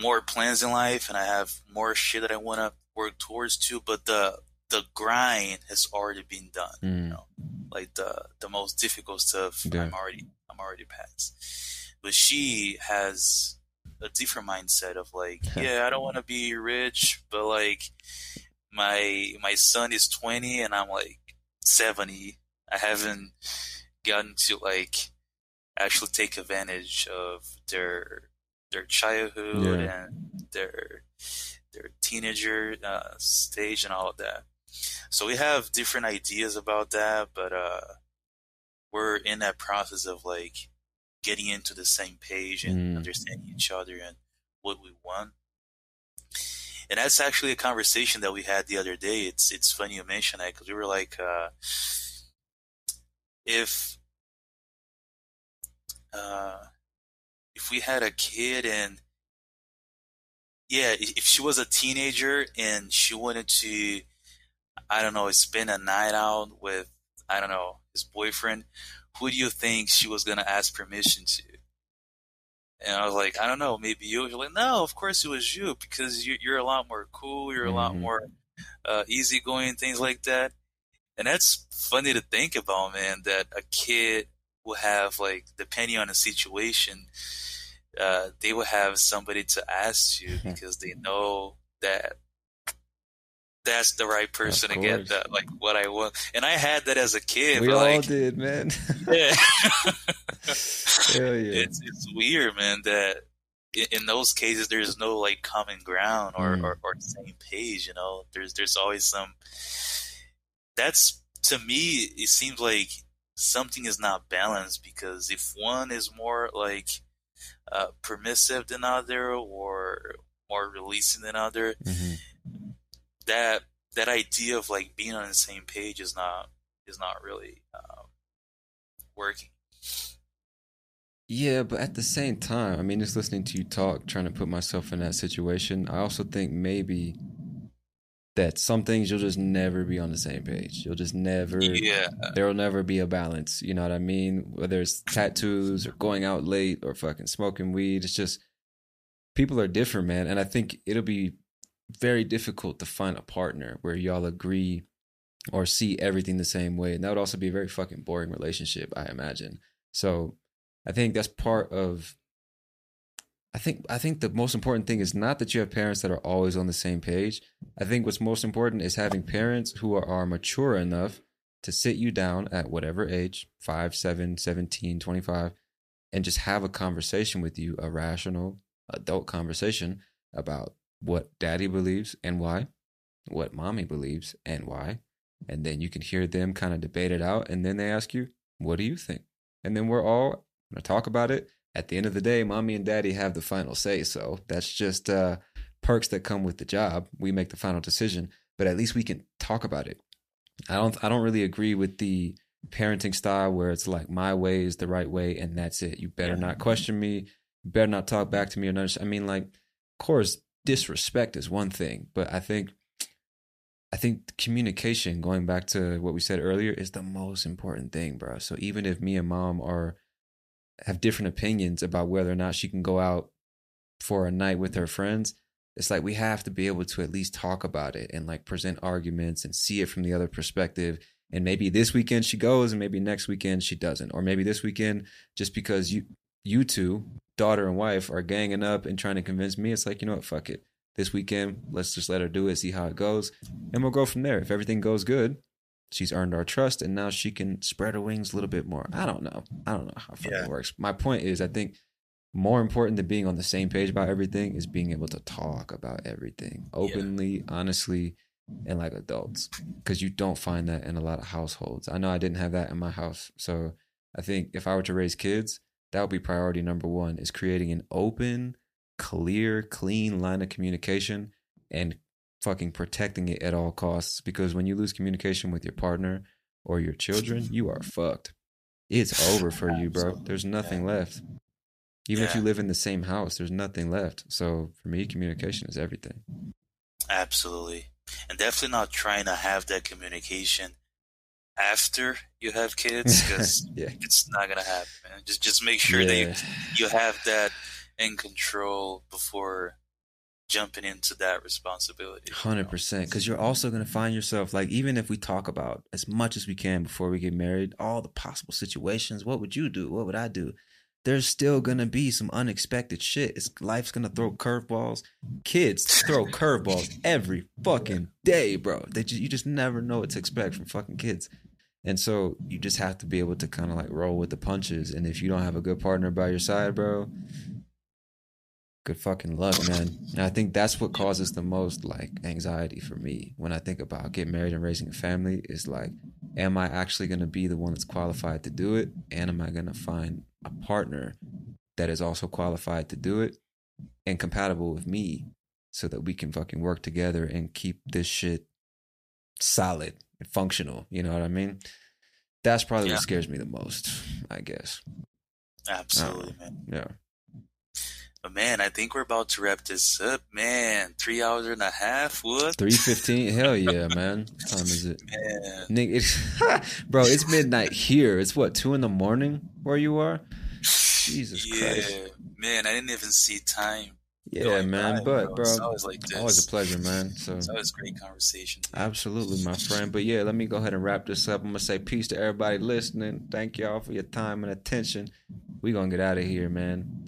more plans in life and I have more shit that I want to work towards too. But the the grind has already been done. You Mm. know, like the the most difficult stuff Yeah. I'm already I'm already past. But she has a different mindset of like, yeah, I don't want to be rich, but like my my son is 20 and I'm like 70. I haven't gotten to like actually take advantage of their their childhood Yeah. and their their teenager uh, stage and all of that. So we have different ideas about that, but uh, we're in that process of like getting into the same page and Mm. understanding each other and what we want. And that's actually a conversation that we had the other day. It's it's funny you mention that because we were like, uh, if uh, if we had a kid and yeah, if she was a teenager and she wanted to, I don't know, spend a night out with, I don't know, his boyfriend, who do you think she was gonna ask permission to? And I was like, I don't know, maybe you. You're like, no, of course it was you because you, you're a lot more cool. You're a lot Mhm. more uh, easygoing, things like that. And that's funny to think about, man. That a kid will have like, depending on the situation, uh, they will have somebody to ask you because they know that that's the right person to get that, like what I want. And I had that as a kid. we all like, did, man. yeah. Yeah. It's it's weird, man. That in, in those cases, there's no like common ground or, Mm. or or same page. You know, there's there's always some. That's to me, it seems like something is not balanced because if one is more like uh, permissive than other or more releasing than other, Mhm. That that idea of like being on the same page is not is not really um, working. Yeah, but at the same time, I mean, just listening to you talk, trying to put myself in that situation, I also think maybe that some things you'll just never be on the same page. You'll just never, Yeah. there'll never be a balance. You know what I mean? Whether it's tattoos or going out late or fucking smoking weed, it's just people are different, man. And I think it'll be very difficult to find a partner where y'all agree or see everything the same way. And that would also be a very fucking boring relationship, I imagine. So I think that's part of I think I think the most important thing is not that you have parents that are always on the same page. I think what's most important is having parents who are, are mature enough to sit you down at whatever age, 5, 7, 17, 25 and just have a conversation with you, a rational adult conversation about what daddy believes and why, what mommy believes and why. And then you can hear them kind of debate it out. And then they ask you, what do you think? And then we're all going to talk about it. At the end of the day, mommy and daddy have the final say. So that's just uh, perks that come with the job. We make the final decision, but at least we can talk about it. I don't. I don't really agree with the parenting style where it's like my way is the right way and that's it. You better not question me. You better not talk back to me or not. I mean, like, of course, disrespect is one thing, but I think I think communication, going back to what we said earlier, is the most important thing, bro. So even if me and mom are have different opinions about whether or not she can go out for a night with her friends, it's like we have to be able to at least talk about it and like present arguments and see it from the other perspective. And maybe this weekend she goes and maybe next weekend she doesn't. Or maybe this weekend, just because you you two, daughter and wife, are ganging up and trying to convince me, it's like, you know what, fuck it this weekend. Let's just let her do it, see how it goes, and we'll go from there. If everything goes good, she's earned our trust, and now she can spread her wings a little bit more. I don't know. I don't know how Yeah. it works. My point is, I think more important than being on the same page about everything is being able to talk about everything openly, honestly, and like adults, because you don't find that in a lot of households. I know I didn't have that in my house, so I think if I were to raise kids, that would be priority number one: is creating an open clear, clean line of communication and fucking protecting it at all costs. Because when you lose communication with your partner or your children, you are fucked. It's over for you, bro. There's nothing left. Even if you live in the same house, there's nothing left. So for me, communication is everything. Absolutely. And definitely not trying to have that communication after you have kids because Yeah. it's not gonna happen. man. Just just make sure that you, you have that in control before jumping into that responsibility. Hundred percent, because you're also gonna find yourself like, even if we talk about as much as we can before we get married, all the possible situations. What would you do? What would I do? There's still gonna be some unexpected shit. It's life's gonna throw curveballs. Kids throw curveballs every fucking day, bro. They just, you just never know what to expect from fucking kids. And so you just have to be able to kind of like roll with the punches. And if you don't have a good partner by your side, bro, good fucking luck, man. And I think that's what causes the most like anxiety for me when I think about getting married and raising a family. Is like, am I actually gonna be the one that's qualified to do it? And am I gonna find a partner that is also qualified to do it and compatible with me so that we can fucking work together and keep this shit solid and functional. You know what I mean? That's probably Yeah. what scares me the most, I guess. Absolutely, man. Um, yeah. But man, I think we're about to wrap this up, man. Three hours and a half. What? Three fifteen. Hell yeah, man. What time is it? Man. Nigga, it's, bro, it's midnight here. It's what two in the morning where you are. Jesus yeah, Christ. man. I didn't even see time. Yeah, going man. but bro, It's always like this. always a pleasure, man. So It's always great conversation. Absolutely, my friend. But yeah, let me go ahead and wrap this up. I'm gonna say peace to everybody listening. Thank y'all for your time and attention. We gonna get out of here, man.